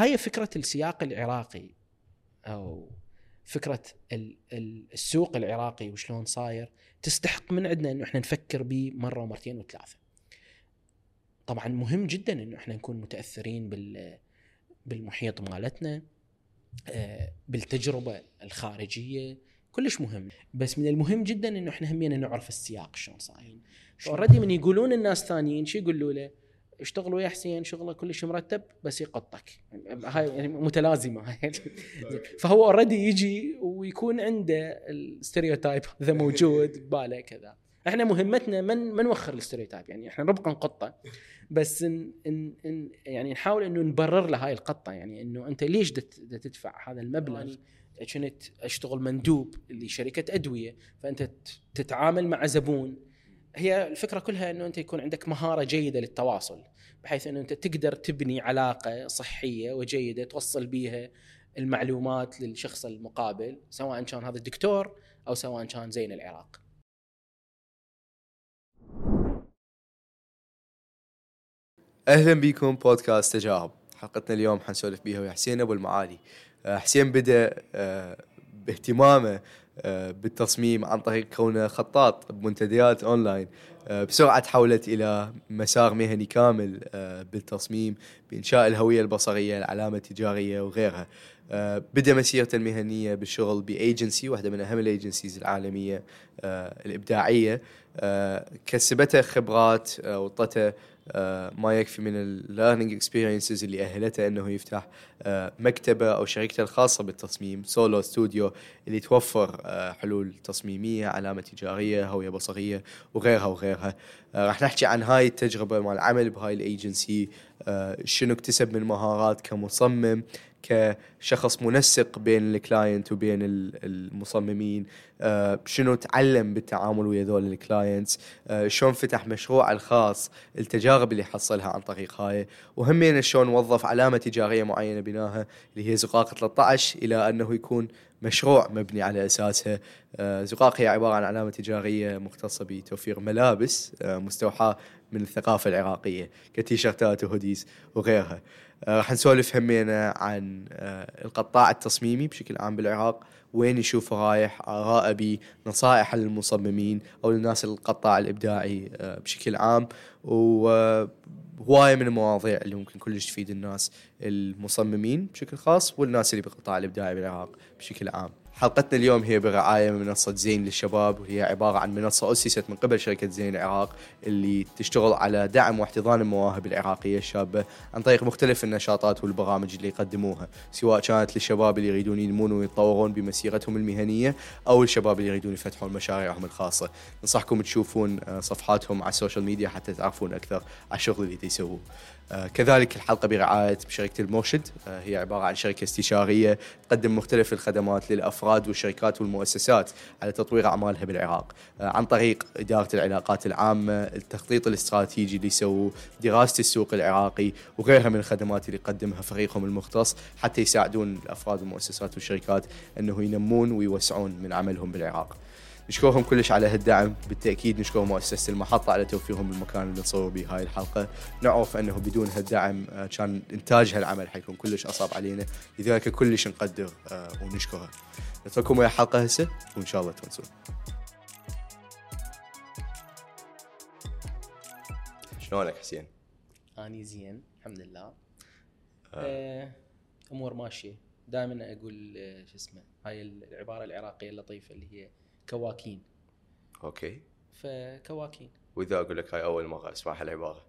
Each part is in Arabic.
هاي فكرة السياق العراقي أو فكرة ال- ال- السوق العراقي وشلون صاير تستحق من عندنا إنه إحنا نفكر به مرة ومرتين وثلاثة. طبعا مهم جدا إنه إحنا نكون متأثرين بال بالمحيط مالتنا آه، بالتجربة الخارجية كلش مهم. بس من المهم جدا إنه إحنا همينا نعرف السياق شلون صاير. اوريدي من يقولون الناس ثانيين شو يقولوا له؟ اشتغلوا ويا حسين شغله كلش مرتب بس يقطك. هاي يعني متلازمة. فهو already يجي ويكون عنده ال stereotype هذا موجود بباله كذا. إحنا مهمتنا من ما نوخر ال stereotype. يعني إحنا نبقى نقطه بس إن إن إن يعني نحاول إنه نبرر له هاي القطة. يعني إنه أنت ليش تدفع هذا المبلغ؟ كنت أشتغل مندوب لشركة أدوية. فأنت تتعامل مع زبون. هي الفكرة كلها إنه أنت يكون عندك مهارة جيدة للتواصل بحيث إنه أنت تقدر تبني علاقة صحية وجيدة توصل بيها المعلومات للشخص المقابل سواء كان هذا الدكتور أو سواء كان زين العراق. أهلا بكم بودكاست تجارب حلقتنا اليوم حنسولف بيها ويا حسين أبو المعالي آه، حسين بدأ آه، باهتمامه بالتصميم عن طريق كونه خطاط بمنتديات أونلاين. آه، بسرعة تحولت إلى مسار مهني كامل آه، بالتصميم بإنشاء الهوية البصرية العلامة التجارية وغيرها. آه، بدأ مسيرته المهنية بالشغل بايجنسي واحدة من أهم ال agencies العالمية آه، الإبداعية. آه، كسبته خبرات آه، وانطته آه، ما يكفي من ال learning experiences اللي أهلته إنه يفتح آه، مكتبه أو شركته الخاصة بالتصميم سولو ستوديو اللي توفر آه، حلول تصميمية علامة تجارية هوية بصرية وغيرها وغيرها. آه، راح نحكي عن هاي التجربة مال العمل بهاي الايجنسي آه، شنو اكتسب من مهارات كمصمم. كشخص منسق بين ال client وبين ال- المصممين آه، شنو تعلم بالتعامل ويا ذول ال clients آه، شلون فتح مشروعه الخاص التجارب اللي حصلها عن طريق هاي. وهمين شلون وظف علامة تجارية معينة بناها اللي هي زقاق 13 إلى أنه يكون مشروع مبني على أساسها. آه، زقاق هي عبارة عن علامة تجارية مختصة بتوفير ملابس مستوحاة من الثقافة العراقية كتيشيرتات وهوديز وغيرها. راح نسولف همينا عن آه، القطاع التصميمي بشكل عام بالعراق. وين يشوفه رايح آراءه بيه نصائح للمصممين أو للناس القطاع الإبداعي آه، بشكل عام. وهواية من المواضيع اللي ممكن كلش تفيد الناس المصممين بشكل خاص والناس اللي بالقطاع الإبداعي بالعراق بشكل عام. حلقتنا اليوم هي برعاية من منصة زين للشباب وهي عبارة عن منصة أسست من قبل شركة زين العراق اللي تشتغل على دعم واحتضان المواهب العراقية الشابة عن طريق مختلف النشاطات والبرامج اللي يقدموها سواء كانت للشباب اللي يريدون ينمون ويتطورون بمسيرتهم المهنية أو الشباب اللي يريدون يفتحون مشاريعهم الخاصة. ننصحكم تشوفون آه، صفحاتهم على ال social media حتى تعرفون أكثر على الشغل اللي يسووه كذلك الحلقة برعاية شركة المرشد. آه، هي عبارة عن شركة استشارية تقدم مختلف الخدمات للأفراد والشركات والمؤسسات على تطوير أعمالها بالعراق. آه، عن طريق إدارة العلاقات العامة التخطيط الاستراتيجي اللي يسووه دراسة السوق العراقي وغيرها من الخدمات اللي يقدمها فريقهم المختص حتى يساعدون الأفراد والمؤسسات والشركات أنه ينمون ويوسعون من عملهم بالعراق. نشكرهم كلش على هالدعم. بالتأكيد نشكر مؤسسة المحطة على توفيرهم المكان اللي نصور به هاي الحلقة. نعرف أنه بدون هالدعم آه، كان إنتاج هالعمل حيكون كلش أصعب علينا. لذلك كلش نقدر آه، ونشكره. نترككم ويا حلقه هسه وإن شاء الله تونسون شلونك حسين؟ اني زين الحمد لله. آه، امور ماشية. دائما أقول شو اسمه هاي العبارة العراقية اللطيفة اللي هي كواكين. أوكي. فكواكين. وإذا أقول لك هاي أول مرة اسمع هالعباره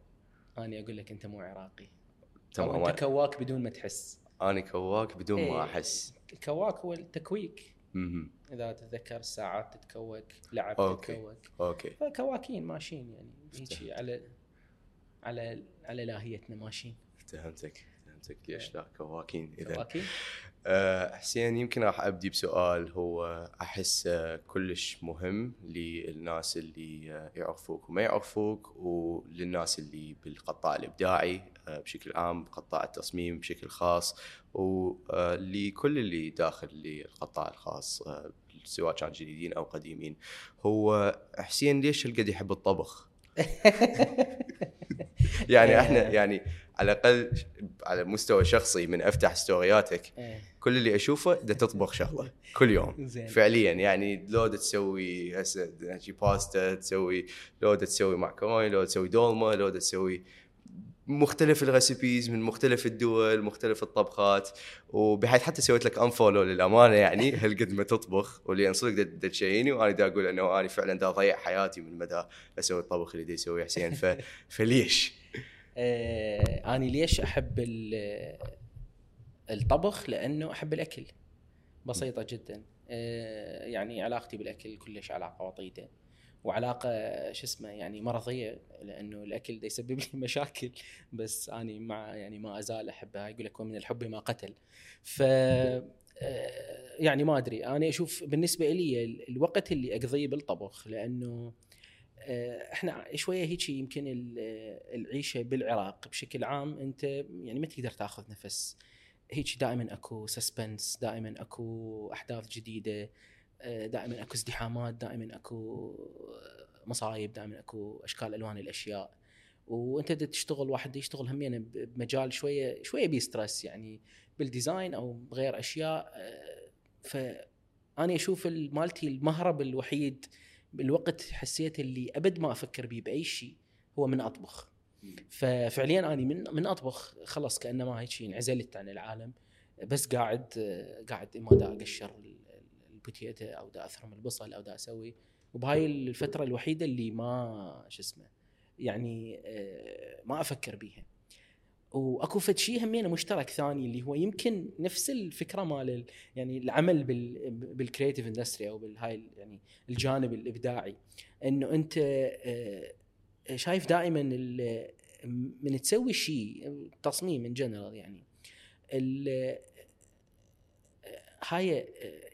اني أقول لك أنت مو عراقي. تمام أنت كواك بدون ما تحس. أنا كواك بدون إيه. ما أحس. الكواك هو التكويك. مهم. إذا تتذكر الساعات تتكوك لعب أوكي. تتكوك. أوكي. فكواكين ماشيين يعني. هيجي على على على لاهيتنا ماشيين فهمتك فهمتك ليش لا؟ كواكين اذا كواكين؟ حسين يمكن راح أبدي بسؤال هو أحس أه، كلش مهم للناس اللي أه، يعرفوك وما يعرفوك وللناس اللي بالقطاع الإبداعي بشكل عام قطاع التصميم بشكل خاص ولكل اللي داخل للقطاع الخاص سواء كان جديدين أو قديمين هو حسين ليش هالقد يحب الطبخ؟ يعني إحنا يعني على الأقل على مستوى شخصي من أفتح ستورياتك إيه. كل اللي أشوفه ده تطبخ شغلة كل يوم زين فعليا يعني لو تسوي هسه باستا تسوي لو تسوي معكروني لو تسوي دولمه لو تسوي مختلف ال recipes من مختلف الدول مختلف الطبخات وبحيث حتى سويت لك unfollow للأمانة يعني هالقد ما تطبخ واللي صدق دا- تشيني وأنا دا أقول إنه أنا فعلا دا اضيع حياتي من ما دا أسوي الطبخ اللي دا يسويه حسين. فليش؟ آه أنا ليش أحب ال- الطبخ؟ لأنه أحب الأكل. بسيطة جدا. آه يعني علاقتي بالأكل كلش علاقة وطيدة. وعلاقة شو اسمه يعني مرضية لأنه الأكل ده يسبب لي مشاكل. بس اني مع يعني ما أزال أحبها. يقول لك ومن الحب ما قتل. ف آه، يعني ما أدري. أنا أشوف بالنسبة لي ال- الوقت اللي أقضيه بالطبخ لأنه إحنا شوية هيك يمكن ال- العيشة بالعراق بشكل عام أنت يعني ما تقدر تأخذ نفس. هيك دائما أكو suspense دائما أكو أحداث جديدة آه، دائما أكو ازدحامات دائما أكو مصايب دائما أكو أشكال ألوان الأشياء. وأنت تشتغل واحد يشتغل همين ب- بمجال شوية شوية بي stress يعني بال design أو بغير أشياء آه، فاني أشوف ال- مالتي المهرب الوحيد بالوقت حسيت اللي أبد ما أفكر بيه بأي شيء هو من أطبخ. ففعليا أنا من من أطبخ خلص كأنما هيك شيء انعزلت عن العالم بس قاعد قاعد اما دا أقشر ال- ال- ال potato أو دا أثرم البصل أو دا أسوي. وبهاي الفترة الوحيدة اللي ما شو اسمه يعني آه، ما أفكر بيها. وأكو فد شيء همينه مشترك ثاني اللي هو يمكن نفس الفكرة مال ال- يعني العمل بال بال creative industry أو بالهاي ال- يعني الجانب الإبداعي. إنه أنت آه، شايف دائما من تسوي شيء تصميم ان جنرال يعني ال- هاي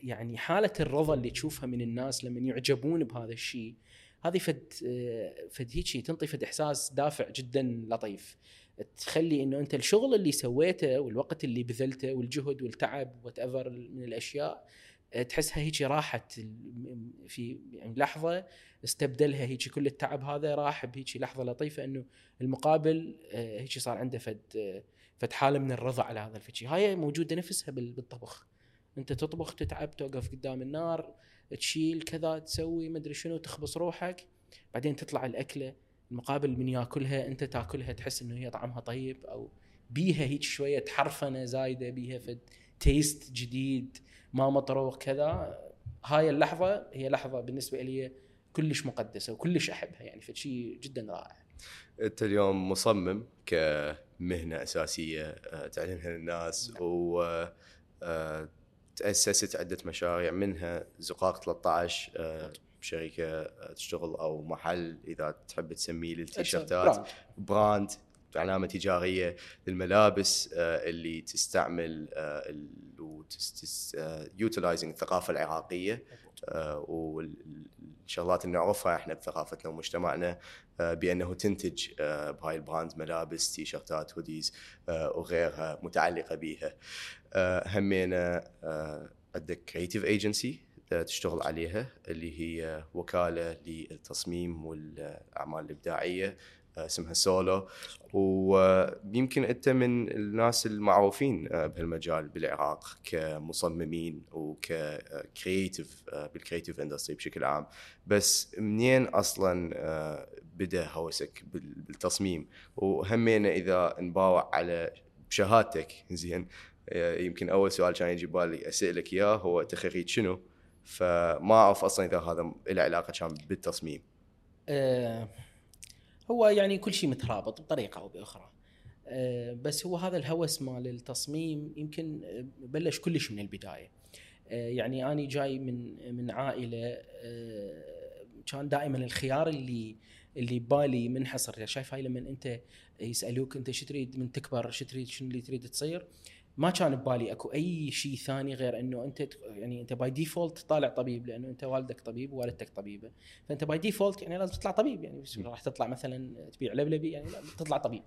يعني حالة الرضا اللي تشوفها من الناس لما يعجبون بهذا الشيء هذه فد فد هيك تنطي فد إحساس دافع جدا لطيف. تخلي إنه أنت الشغل اللي سويته والوقت اللي بذلته والجهد والتعب وات من الأشياء تحسها هيك راحت في يعني لحظة استبدلها هيك كل التعب هذا راح بهيك لحظة لطيفة إنه المقابل آه، هيك صار عنده فد آه، فد حالة من الرضا على هذا الشيء هاي موجودة نفسها بال- بالطبخ. أنت تطبخ تتعب توقف قدام النار تشيل كذا تسوي مدري شنو تخبص روحك بعدين تطلع الأكلة. المقابل من ياكلها أنت تاكلها تحس إنه هي طعمها طيب أو بيها هيك شوية حرفنه زايدة بيها فد taste جديد ما مطروق كذا. هاي اللحظة هي لحظة بالنسبة لي كلش مقدسة وكلش أحبها يعني فشي جدا رائع. أنت اليوم مصمم كمهنة أساسية آه، تعلنها للناس نعم. و آه، تأسست عدة مشاريع منها زقاق 13 آه، شركة آه، تشتغل أو محل إذا تحب تسميه للتيشيرتات brand. علامة تجارية للملابس آه، اللي تستعمل utilizing الثقافة العراقية آه، والشغلات اللي نعرفها إحنا بثقافتنا ومجتمعنا آه، بأنه تنتج آه، بهاي ال brand ملابس تيشرتات hoodies آه، وغيرها متعلقة بيها آه، همينا آه، عندك creative agency تشتغل عليها اللي هي وكالة للتصميم والأعمال الإبداعية آه، اسمها سولو. ويمكن أنت من الناس المعروفين آه، بهالمجال بالعراق كمصممين وك creative بال creative industry بشكل عام. بس منين أصلا آه، بدأ هوسك بال- بالتصميم؟ وهمينا إذا نباوع على شهادتك. زين يمكن أول سؤال كان يجي بالي أسألك إياه هو انت خريج شنو؟ فما أعرف أصلا إذا هذا له علاقة كان بالتصميم. آه، هو يعني كل شيء مترابط بطريقة أو بأخرى. آه، بس هو هذا الهوس مال التصميم يمكن آه، بلش كلش من البداية. آه، يعني أني جاي من من عائلة آه، كان دائما الخيار اللي اللي ببالي منحصر. شايف هاي لما أنت يسألوك أنت شو تريد من تكبر شو تريد شنو اللي تريد تصير؟ ما كان ببالي اكو اي شيء ثاني غير انه انت يعني انت by default طالع طبيب لأنه انت والدك طبيب ووالدتك طبيبة. فانت by default يعني لازم تطلع طبيب يعني راح تطلع مثلا تبيع لبلبي يعني لا تطلع طبيب.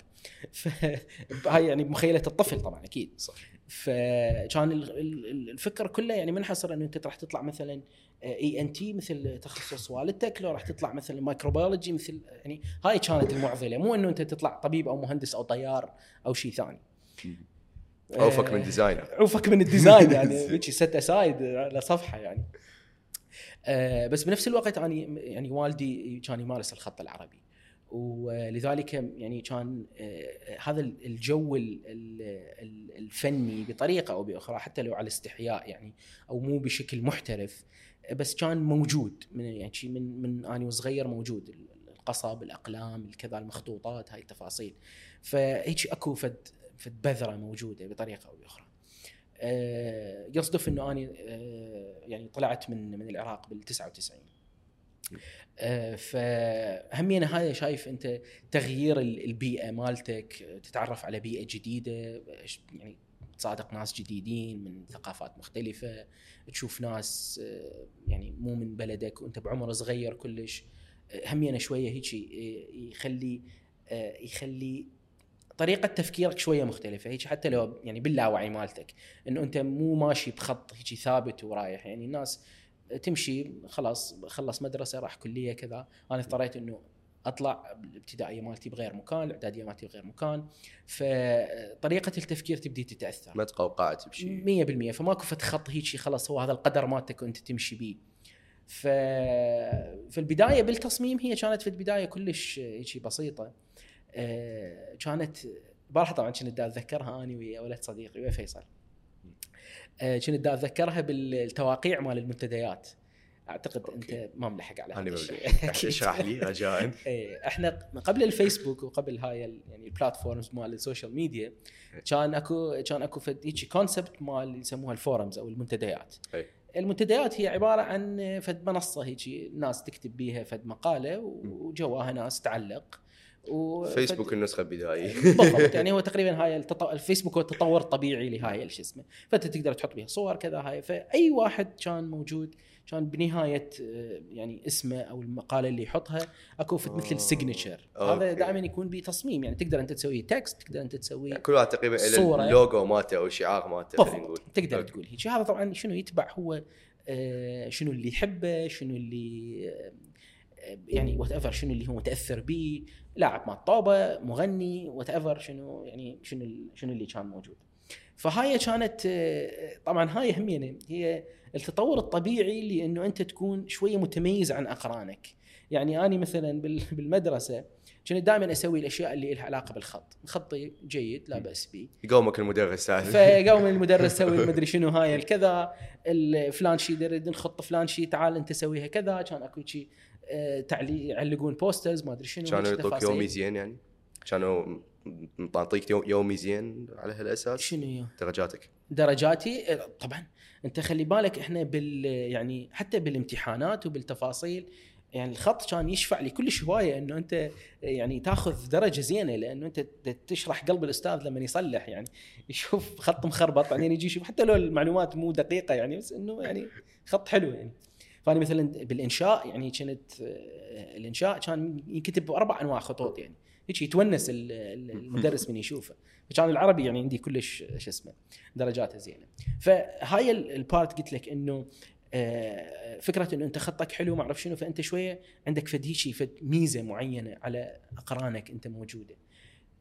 فهاي يعني بمخيلة الطفل طبعا أكيد. صح. فكان ال- ال- الفكرة كلها يعني منحصر إنه انت راح تطلع مثلا ENT مثل تخصص والدتك لو راح تطلع مثلا microbiology مثل يعني هاي كانت المعضلة. مو إنه انت تطلع طبيب أو مهندس أو طيار أو شيء ثاني. عوفك من designer عوفك من ال design يعني ست اسايد على صفحة يعني. آه، بس بنفس الوقت أنا يعني والدي كان يمارس الخط العربي. ولذلك يعني كان آه، هذا الجو ال- ال- ال- الفني بطريقة أو بأخرى حتى لو على استحياء يعني أو مو بشكل محترف بس كان موجود من يعني من من أنا وصغير موجود. القصب الأقلام الكذا المخطوطات هاي التفاصيل. فهيك أكو فد فد بذرة موجودة بطريقة أو بأخرى. آه، يصدف إنه أنا آه، يعني طلعت من من العراق بال 99 آه، فهمينا هذا شايف أنت تغيير ال- البيئة مالتك تتعرف على بيئة جديدة يعني تصادق ناس جديدين من ثقافات مختلفة تشوف ناس آه، يعني مو من بلدك وأنت بعمر صغير كلش همينا شوية هيك يخلي يخلي طريقة تفكيرك شوية مختلفة. هيك حتى لو يعني باللاوعي مالتك إنه أنت مو ماشي بخط هيك ثابت ورايح. يعني الناس تمشي خلاص خلص مدرسة راح كلية كذا. أنا اضطريت إنه أطلع الابتدائية مالتي بغير مكان الإعدادية مالتي بغير مكان. فطريقة التفكير تبدي تتأثر. ما تقوقعت بشيء 100% فماكو فت خط هيك خلاص هو هذا القدر مالتك وأنت تمشي بيه. ف في البداية بالتصميم هي كانت في البداية كلش هيك بسيطة. آه، كانت بارحة طبعا كنت دا أتذكرها اني ويا ولد صديقي ويا فيصل آه، كنت دا أتذكرها بالتواقيع مال المنتديات أعتقد أوكي. أنت ما ملحق على أنا ملحق. أكيد. اشرح لي رجاء إيه إحنا قبل الفيسبوك وقبل هاي يعني ال platforms مال ال social media كان اكو كان أكو فد هيك concept مال يسموها ال forums أو المنتديات أي. المنتديات هي عبارة عن فد منصة هيك الناس تكتب بيها فد مقالة وجواها ناس تعلق و فيسبوك النسخة البدائية بالضبط يعني هو تقريبا هاي التط... الفيسبوك هو التطور الطبيعي لهاي شو اسمه فأنت تقدر تحط بها صور كذا هاي فأي واحد كان موجود كان بنهاية آه، يعني اسمه أو المقالة اللي يحطها أكو آه. مثل ال signature هذا أوكي. دائما يكون بتصميم يعني تقدر أنت تسوي text تقدر أنت تسوي كل واحد تقريبا له صورة. اللوجو مالته أو الشعار مالته خلينا نقول تقدر أوكي. تقول هيك هذا طبعا شنو يتبع هو آه، شنو اللي يحبه شنو اللي آه، يعني whatever شنو اللي هو متأثر به لاعب مال طوبه مغني whatever شنو يعني شنو شنو اللي كان موجود. فهاي كانت آه، طبعا هاي همينه هي التطور الطبيعي لأنه أنت تكون شوية متميز عن أقرانك. يعني اني مثلا بال- بالمدرسة كنت دائما أسوي الأشياء اللي لها علاقة بالخط. خطي جيد لا بأس به يقومك المدرس هذا فقام المدرس سوي المدري شنو هاي الكذا. ال- فلان شي نخط فلان شي تعال أنت سويها كذا. كان أكو شي آه، تعليق يعلقون posters ما أدري شنو كانوا يعطوك. يومي زين يعني؟ كانوا معطيك يوم- يومي زين على هالأساس؟ شنو هي؟ درجاتك. درجاتي؟ آه، طبعا. أنت خلي بالك إحنا بال يعني حتى بالامتحانات وبالتفاصيل يعني الخط كان يشفع لي كلش هواية إنه أنت يعني تاخذ درجة زينة لأنه أنت تشرح قلب الأستاذ لما يصلح يعني يشوف خط مخربط بعدين يجي يشوف حتى لو المعلومات مو دقيقة يعني بس إنه يعني خط حلو يعني. فأنا مثلا بالإنشاء يعني آه، الإنشاء كان ينكتب بأربع أنواع خطوط يعني. هيك يتونس ال- ال- المدرس من يشوفه. فكان العربي يعني عندي كلش شو اسمه درجاته زينة. فهاي ال- البارت قلت لك إنه فكرة إنه أنت خطك حلو ما أعرف شنو فأنت شوية عندك فد هيجي فد ميزة معينة على أقرانك أنت موجودة.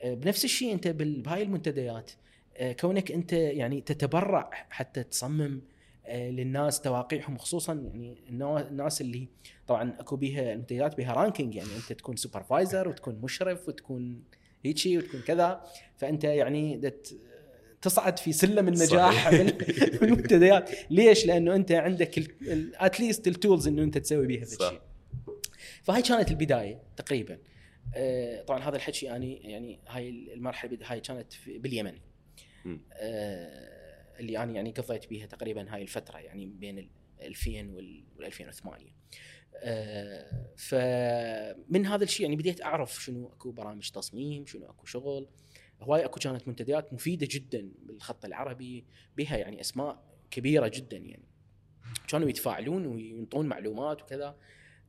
آه، بنفس الشيء أنت بهاي المنتديات آه، كونك أنت يعني تتبرع حتى تصمم آه، للناس تواقيعهم خصوصا يعني الناس اللي طبعا أكو بيها المنتديات بيها ranking يعني أنت تكون supervisor وتكون مشرف وتكون هيجي وتكون كذا فأنت يعني تصعد في سلم النجاح صحيح. بال- بالمنتديات ليش؟ لأنه أنت عندك at least ال tools إنه أنت تسوي بيها ذا صح. الشيء فهاي كانت البداية تقريبا آه، طبعا هذا الحكي يعني يعني هاي المرحلة هاي كانت باليمن. آه، اللي أنا يعني قضيت بيها تقريبا هاي الفترة يعني بين ال 2000 وال 2008 آه، فمن هذا الشيء يعني بديت أعرف شنو أكو برامج تصميم شنو أكو شغل هواي اكو كانت منتديات مفيدة جدا بالخط العربي بها يعني أسماء كبيرة جدا يعني. كانوا يتفاعلون وينطون معلومات وكذا.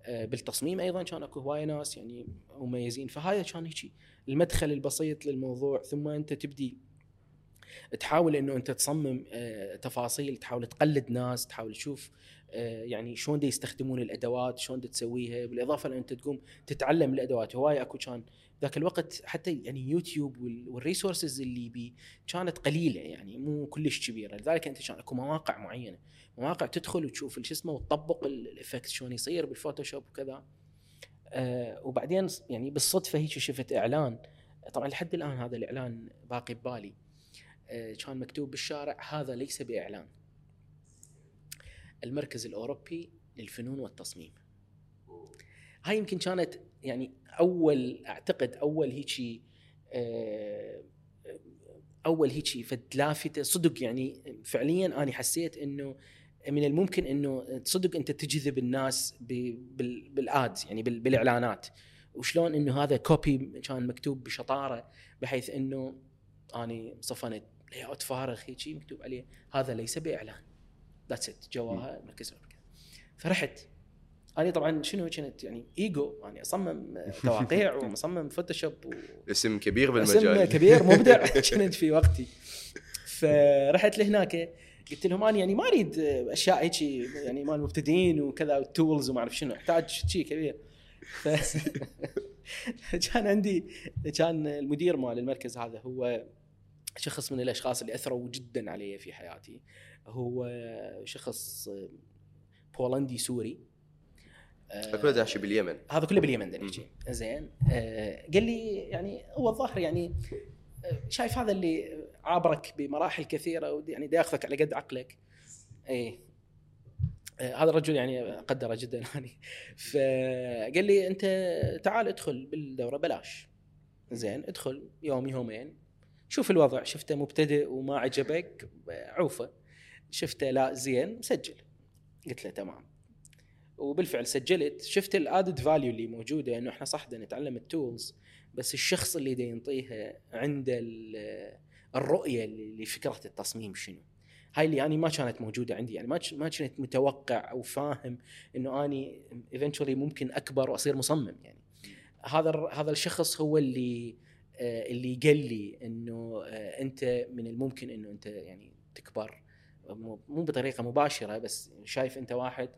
آه، بالتصميم أيضا كان اكو هواي ناس يعني مميزين. فهاي كان هيك المدخل البسيط للموضوع ثم أنت تبدي تحاول إنه أنت تصمم آه، تفاصيل تحاول تقلد ناس تحاول تشوف آه، يعني شلون يستخدمون الأدوات شلون تسويها. بالإضافة لأن أنت تقوم تتعلم الأدوات. هواي اكو كان ذاك الوقت حتى يعني يوتيوب وال resources اللي بي كانت قليلة يعني مو كلش كبيرة. لذلك أنت كان أكو مواقع معينة. مواقع تدخل وتشوف شو اسمه وتطبق ال effect شلون يصير بالفوتوشوب وكذا. آه وبعدين يعني بالصدفة هيك شفت إعلان. طبعا لحد الآن هذا الإعلان باقي ببالي. آه كان مكتوب بالشارع هذا ليس بإعلان. المركز الأوروبي للفنون والتصميم. هاي يمكن كانت يعني أول أعتقد أول هيجي آه، أول هيجي فد لافته صدق يعني فعليا أنا حسيت إنه من الممكن إنه صدق أنت تجذب الناس بال ads يعني بالإعلانات. وشلون إنه هذا copy كان مكتوب بشطارة بحيث إنه أني صفنت layout فارغ هيك مكتوب عليه هذا ليس بإعلان. that's it جواها مركز فرحت. أنا طبعا شنو كنت يعني إيجو يعني أصمم تواقيع ومصمم فوتوشوب و... اسم كبير بالمجال. اسم كبير مبدع كنت في وقتي. فرحت لهناك قلت لهم أنا يعني ما أريد أشياء هيك يعني مال مبتدئين وكذا وال tools وما أعرف شنو أحتاج شيء كبير. ف... كان عندي كان المدير مال المركز هذا هو شخص من الأشخاص اللي أثروا جدا علي في حياتي. هو شخص بولندي سوري. كله داعش باليمن. هذا كله باليمن نحكي زين. آه قال لي يعني هو الظاهر يعني آه، شايف هذا اللي عابرك بمراحل كثيرة يعني دا ياخذك على قد عقلك. اي آه هذا الرجل يعني قدره جدا يعني. فقال لي أنت تعال ادخل بالدورة بلاش. زين ادخل يوم يومين. شوف الوضع شفته مبتدئ وما عجبك عوفه. شفته لا زين سجل قلت له تمام. وبالفعل سجلت شفت ال added value اللي موجودة إنه إحنا صح نتعلم ال tools بس الشخص اللي دا ينطيها عنده الرؤية لفكره التصميم شنو؟ هاي اللي اني ما كانت موجودة عندي يعني ما ما كنت متوقع أو فاهم إنه أني eventually ممكن أكبر وأصير مصمم يعني. هذا هذا الشخص هو اللي آه، اللي قال لي إنه آه، أنت من الممكن إنه أنت يعني تكبر مو بطريقة مباشرة بس شايف أنت واحد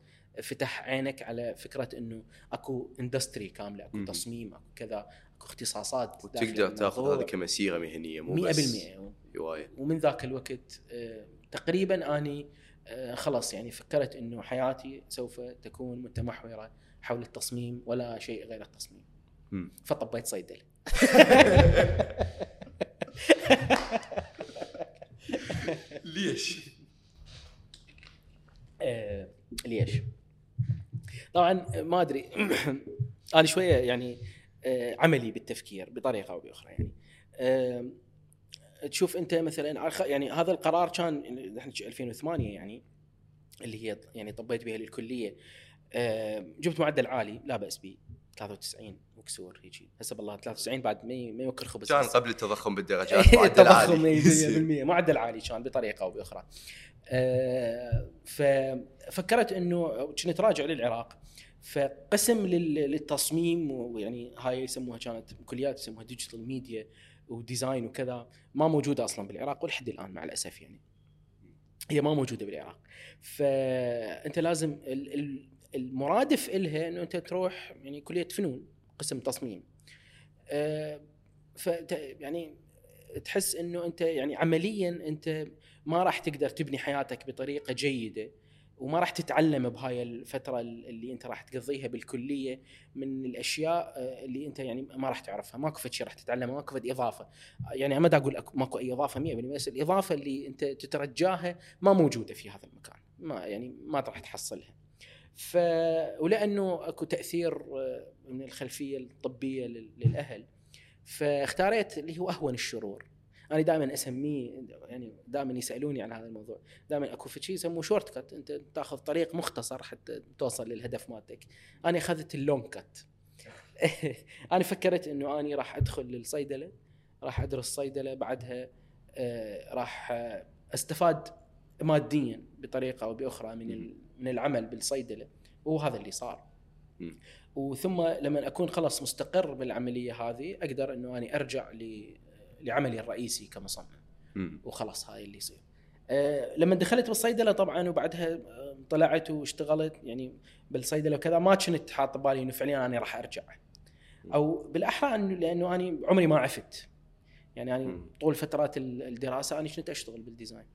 فتح عينك على فكرة إنه أكو industry كاملة أكو تصميم أكو كذا أكو اختصاصات وتقدر تاخذ هذه كمسيرة مهنية مو 100% بس هواية. ومن ذاك الوقت آه، تقريبا أني آه، خلاص يعني فكرت إنه حياتي سوف تكون متمحورة حول التصميم ولا شيء غير التصميم. فطبيت صيدله ليش؟ آه ليش؟ طبعا ما أدري. أنا شوية يعني آه، عملي بالتفكير بطريقة أو بأخرى يعني. تشوف أنت مثلا يعني هذا القرار كان إحنا 2008 يعني اللي هي يعني طبيت بها للكلية. جبت معدل عالي لا بأس به 93 وكسور هيجي. حسب الله 93 بعد ما يوكل خبز كان قبل التضخم بالدرجات معدل عالي. 100% معدل عالي كان بطريقة أو بأخرى. آه، ففكرت إنه كنت راجع للعراق. فقسم للتصميم ويعني هاي يسموها كانت كليات يسموها digital media وديزاين وكذا ما موجودة أصلا بالعراق ولحد الآن مع الأسف يعني. هي ما موجودة بالعراق. فأنت لازم المرادف إلها إنه أنت تروح يعني كلية فنون قسم تصميم. آه، ف يعني تحس إنه أنت يعني عمليا أنت ما راح تقدر تبني حياتك بطريقة جيدة. وما راح تتعلم بهاي الفترة اللي أنت راح تقضيها بالكلية من الأشياء آه، اللي أنت يعني ما راح تعرفها. ماكو فد شيء راح تتعلمه ماكو فد إضافة. يعني ما أقول ماكو أي إضافة 100% بس الإضافة اللي أنت تترجاها ما موجودة في هذا المكان. ما يعني ما راح تحصلها. ف ولأنه أكو تأثير آه، من الخلفية الطبية للأهل. فاختاريت اللي هو أهون الشرور. أنا دائما أسميه يعني دائما يسألوني عن هذا الموضوع. دائما أكو في شيء يسموه شورت كت أنت تأخذ طريق مختصر حتى توصل للهدف مالتك. أنا أخذت اللونج كت أنا فكرت إنه أني راح أدخل للصيدلة راح أدرس صيدلة بعدها آه راح أستفاد ماديا بطريقة أو بأخرى من من العمل بالصيدلة. وهذا اللي صار. وثم لما أكون خلاص مستقر بالعملية هذه أقدر إنه أني أرجع لعملي الرئيسي كمصمم. مم. وخلاص هاي اللي يصير. أه لما دخلت بالصيدلة طبعا وبعدها آه، طلعت واشتغلت يعني بالصيدلة وكذا ما كنت حاط ببالي إنه فعليا أنا راح أرجع. أو بالأحرى إنه لأنه أنا عمري ما عفت. يعني أنا. طول فترات ال- الدراسة أنا كنت أشتغل بال design.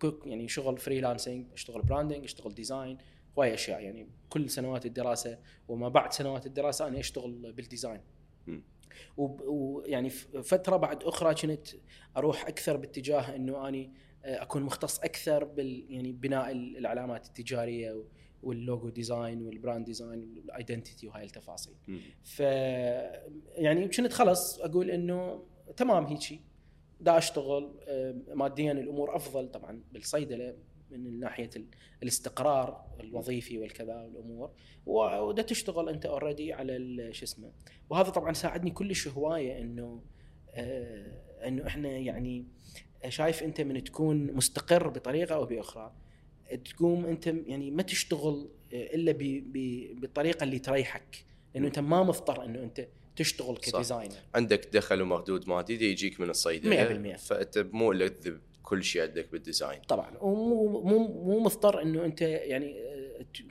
كوك يعني شغل freelancing أشتغل branding أشتغل design هواي أشياء. يعني كل سنوات الدراسة وما بعد سنوات الدراسة أنا أشتغل بال design. ويعني فترة بعد أخرى كنت أروح أكثر باتجاه إنه أني آه، أكون مختص أكثر بال يعني بناء ال- العلامات التجارية وال logo design وال brand design وال identity وهاي التفاصيل. ف يعني كنت خلص أقول إنه تمام هيجي دا أشتغل آه، ماديا الأمور أفضل طبعا بالصيدلة. من ناحية ال- الاستقرار الوظيفي والكذا والأمور. ودا تشتغل أنت already على شو اسمه. وهذا طبعا ساعدني كلش هواية إنه آه، إنه إحنا يعني شايف أنت من تكون مستقر بطريقة أو بأخرى تقوم أنت يعني ما تشتغل آه، إلا بالطريقة اللي تريحك. لأنه أنت ما مضطر إنه أنت تشتغل. ك designer. عندك دخل ومردود مادي دي يجيك من الصيدله 100%. فأنت مو إلا تذب. كل شيء عندك بال design. طبعا. ومو مو مو مضطر إنه أنت يعني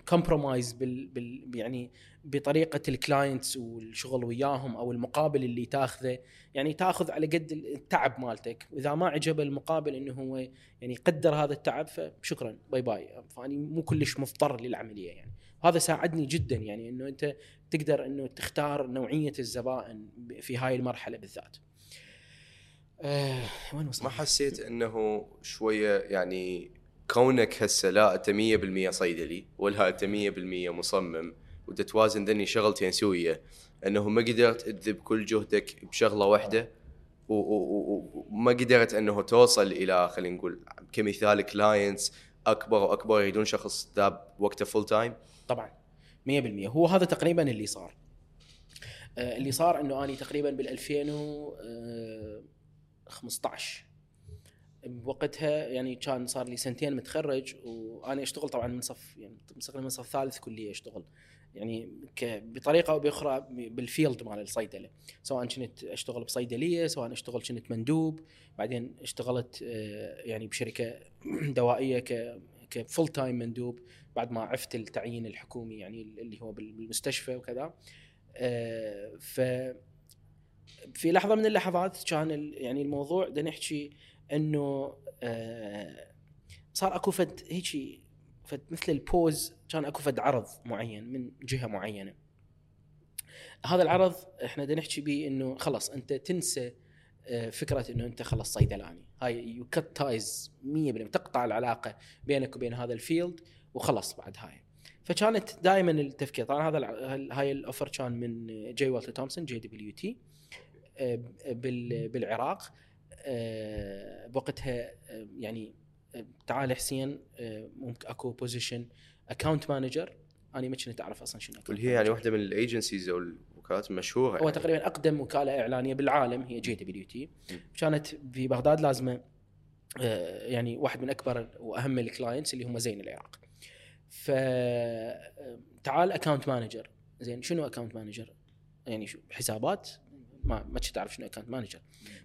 compromise بال, بال يعني بطريقة ال clients والشغل وياهم أو المقابل اللي تاخذه. يعني تاخذ على قد التعب مالتك. وإذا ما عجب المقابل إنه هو يعني يقدر هذا التعب فشكرا. bye bye فاني مو كلش مضطر للعملية يعني. هذا ساعدني جدا يعني إنه أنت تقدر إنه تختار نوعية الزبائن في هاي المرحلة بالذات. آه وين وصلنا؟ ما حسيت إنه شوية يعني كونك هسه لا أنت 100% صيدلي ولا أنت 100% مصمم وتتوازن ذني شغلتين سوية. إنه ما قدرت تذب كل جهدك بشغلة واحدة و- و- و- وما قدرت إنه توصل إلى خلينا نقول كمثال clients أكبر وأكبر يريدون شخص ذاب وقته full time طبعا 100% هو هذا تقريبا اللي صار. آه، اللي صار إنه أني تقريبا بال 2015 بوقتها يعني كان صار لي سنتين متخرج وأنا أشتغل طبعا من صف يعني من صف ثالث كلية أشتغل. يعني بطريقة أو بأخرى بال field مال الصيدلة. سواء كنت أشتغل بصيدلية سواء أشتغل كنت مندوب. بعدين اشتغلت آه، يعني بشركة دوائية ك ك full time مندوب. بعد ما عفت التعيين الحكومي يعني اللي هو بال- بالمستشفى وكذا. آه، ف في لحظة من اللحظات كان يعني الموضوع بدنا نحكي إنه آه، صار أكو فد هيجي فد مثل البوز كان أكو فد عرض معين من جهة معينة. هذا العرض إحنا بدنا نحكي به إنه خلص أنت تنسى آه، فكرة إنه أنت خلص صيدلاني. هاي you cut ties 100% تقطع العلاقة بينك وبين هذا ال field وخلص بعد هاي. فكانت دائما التفكير طبعا هذا هاي ال offer كان من J. Walter Thompson JWT بالعراق آه، بوقتها آه، يعني آه، تعال حسين آه، ممكن اكو position account manager أنا ما كنت أعرف أصلا شنو واللي هي يعني. واحدة من ال agencies أو الوكالات المشهورة هو يعني. تقريبا أقدم وكالة إعلانية بالعالم هي JWT كانت في بغداد لازمة آه، يعني واحد من أكبر وأهم ال clients اللي هم زين العراق. ف آه، تعال account manager زين شنو account manager يعني شو حسابات؟ ما ما كنت أعرف شنو account manager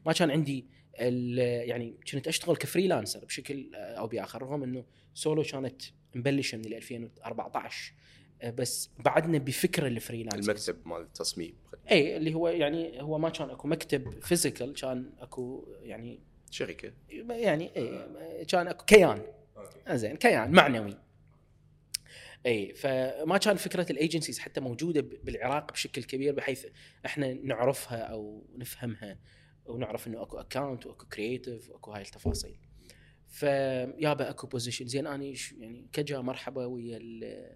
ما كان عندي يعني كنت أشتغل ك freelancer بشكل آه، أو بآخر رغم إنه سولو كانت مبلشة من 2014 آه، بس بعدنا بفكرة ال freelance المكتب مال التصميم. اي اللي هو يعني هو ما كان أكو مكتب physical كان أكو يعني شركة. يعني اي كان أكو كيان. زين كيان معنوي. اي فما كان فكرة ال agencies حتى موجودة بالعراق بشكل كبير بحيث إحنا نعرفها أو نفهمها ونعرف إنه أكو account وأكو creative وأكو هاي التفاصيل. فيابا أكو position زين اني يعني كجا مرحبا ويا ال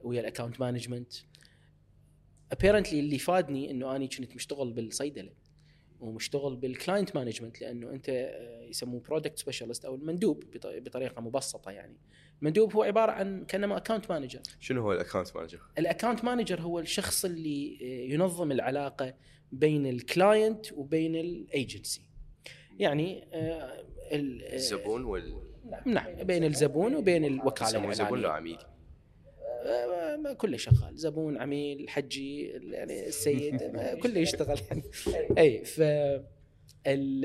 ويا ال account management apparently اللي فادني إنه اني كنت مشتغل بالصيدلة ومشتغل بال client management لأنه أنت آه، يسموه product specialist أو المندوب بط- بطريقة مبسطة يعني. المندوب هو عبارة عن كانما اكونت مانجر شنو هو ال account manager؟ ال account manager هو الشخص اللي آه، ينظم العلاقة بين ال client وبين الايجنسي يعني آه، آه، الزبون وال نعم بين الزبون وبين الوكاله يسموه زبون لو عميل. ما كله شغال زبون عميل حجي يعني السيد كله يشتغل. يعني أي ف ال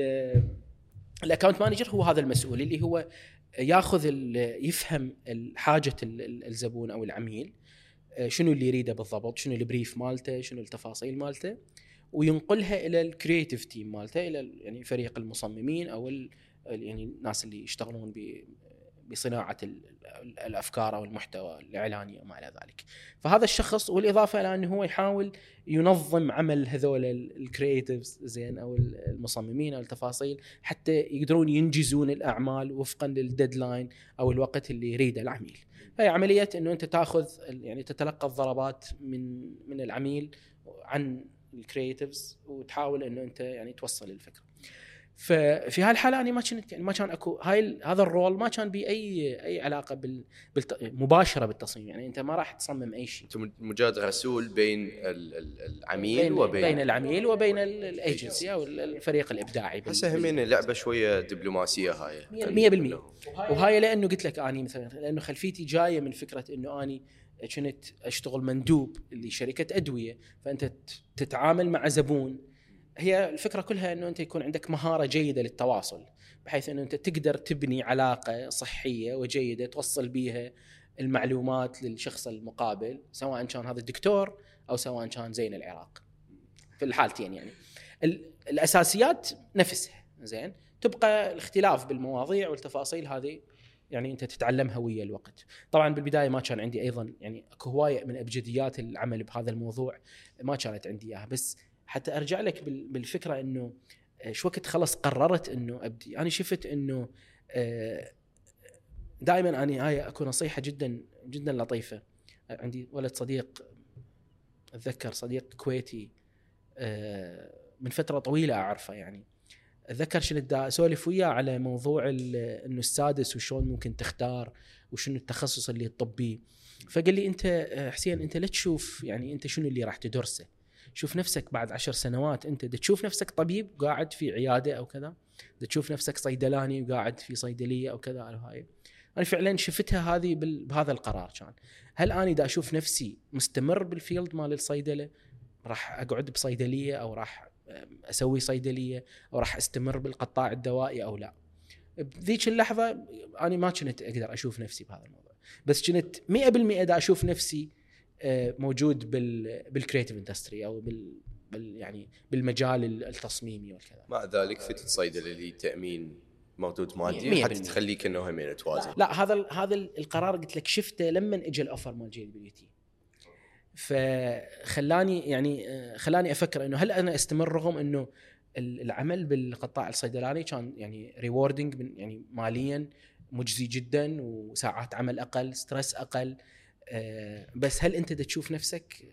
ال account manager هو هذا المسؤول اللي هو ياخذ يفهم حاجة ال- ال- الزبون أو العميل آه، شنو اللي يريده بالضبط شنو ال brief مالته شنو التفاصيل مالته وينقلها إلى ال creative team مالته إلى ال- يعني فريق المصممين أو يعني الناس اللي يشتغلون بصناعة ال- ال- الأفكار أو المحتوى الإعلاني وما إلى ذلك. فهذا الشخص والإضافة إلى أنه هو يحاول ينظم عمل هذول ال creatives زين أو ال- المصممين أو التفاصيل حتى يقدرون ينجزون الأعمال وفقا لل deadline أو الوقت اللي يريده العميل. فهي عملية إنه أنت تأخذ يعني تتلقى الضربات من من العميل عن ال creatives وتحاول إنه أنت يعني توصل الفكرة. ففي هالحالة أنا ما كنت يعني ما كان أكو هاي هذا ال role ما كان بي أي أي علاقة بال بالت... مباشرة بالتصميم يعني أنت ما راح تصمم أي شيء. أنت مجرد رسول بين ال- ال- العميل بين, وبين بين العميل وبين ال- الايجنسي أو ال- الفريق الإبداعي. هسه همين لعبة شوية دبلوماسية هاي مية بالمية. وهاي لأنه قلت لك اني مثلا لأنه خلفيتي جاية من فكرة إنه اني كنت أشتغل مندوب لشركة أدوية فأنت تتعامل مع زبون هي الفكرة كلها إنه أنت يكون عندك مهارة جيدة للتواصل بحيث إنه أنت تقدر تبني علاقة صحية وجيدة توصل بيها المعلومات للشخص المقابل سواء كان هذا الدكتور أو سواء كان زين العراق. في الحالتين يعني. ال- الأساسيات نفسها زين. تبقى الاختلاف بالمواضيع والتفاصيل هذه يعني أنت تتعلمها ويا الوقت. طبعا بالبداية ما كان عندي أيضا يعني أكو هواية من أبجديات العمل بهذا الموضوع ما كانت عندي إياها. بس حتى أرجع لك بال- بالفكرة إنه آه، شو وقت خلص قررت إنه أبدي. أنا شفت إنه دائما أنا هاي اكو نصيحة جدا جدا لطيفة. عندي ولد صديق أتذكر صديق كويتي آه، من فترة طويلة أعرفه يعني. أتذكر شنو أسولف وياه على موضوع إنه السادس وشلون ممكن تختار وشنو التخصص اللي تطبيه. فقال لي أنت آه، حسين أنت لا تشوف يعني أنت شنو اللي راح تدرسه؟ شوف نفسك بعد عشر سنوات أنت تشوف نفسك طبيب قاعد في عيادة أو كذا تشوف نفسك صيدلاني وقاعد في صيدلية أو كذا أو هاي. أنا فعلا شفتها هذه بهذا القرار كان. هل اني دا أشوف نفسي مستمر بال field مال الصيدلة راح أقعد بصيدلية أو راح أسوي صيدلية أو راح أستمر بالقطاع الدوائي أو لا؟ بذيك اللحظة أنا ما كنت أقدر أشوف نفسي بهذا الموضوع. بس كنت 100% دا أشوف نفسي موجود بال بال creative industry أو بال, بال يعني بالمجال التصميمي والكذا. مع ذلك فتت صيدله اللي تأمين مردود مادي حتى. تخليك إنه همين توازن. لا هذا هذا ال- القرار قلت لك شفته لما اجى ال offer مال JWT فخلاني يعني آه، خلاني أفكر إنه هل أنا أستمر رغم إنه ال- العمل بالقطاع الصيدلاني كان يعني rewarding يعني ماليا مجزي جدا وساعات عمل أقل stress أقل. آه، بس هل أنت تشوف نفسك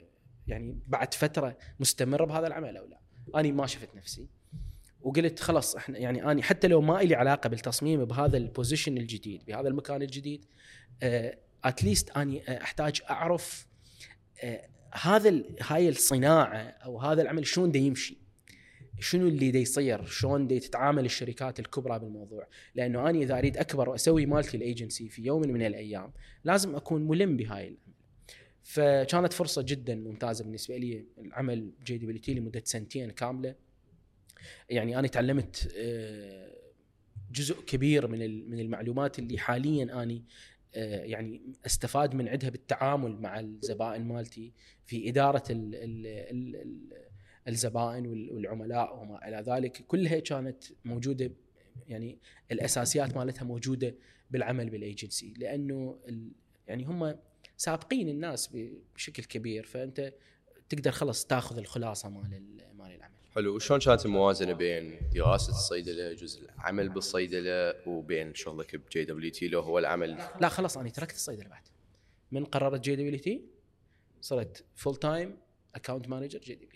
يعني بعد فترة مستمر بهذا العمل أو لا؟ أنا ما شفت نفسي وقلت خلاص إحنا يعني أني حتى لو ما لي علاقة بالتصميم بهذا ال position الجديد بهذا المكان الجديد at least أني آه، أحتاج أعرف آه، هذا هاي الصناعة أو هذا العمل شلون دا يمشي شنو اللي دا يصير؟ شلون دا تتعامل الشركات الكبرى بالموضوع؟ لأنه اني إذا أريد أكبر وأسوي مالتي الايجنسي في يوم من الأيام لازم أكون ملم بهاي فكانت فرصة جدا ممتازة بالنسبة لي العمل JWT لمدة سنتين كاملة. يعني أنا تعلمت آه، جزء كبير من من المعلومات اللي حاليا أني آه، يعني أستفاد من عندها بالتعامل مع الزبائن مالتي في إدارة ال ال ال الزبائن وال- والعملاء وما إلى ذلك. كلها كانت موجودة يعني الأساسيات مالتها موجودة بالعمل بالايجنسي لأنه يعني هم سابقين الناس بشكل كبير فأنت تقدر خلص تأخذ الخلاصة مال ال- مال العمل. حلو. وشلون كانت الموازنة بين دراسة الصيدله جزء العمل بالصيدله وبين شغلك ب JWT لو هو العمل؟ لا خلاص أنا تركت الصيدله بعد. من قررت جي دبليو تي صرت فول تايم اكونت مانجر جي دبليو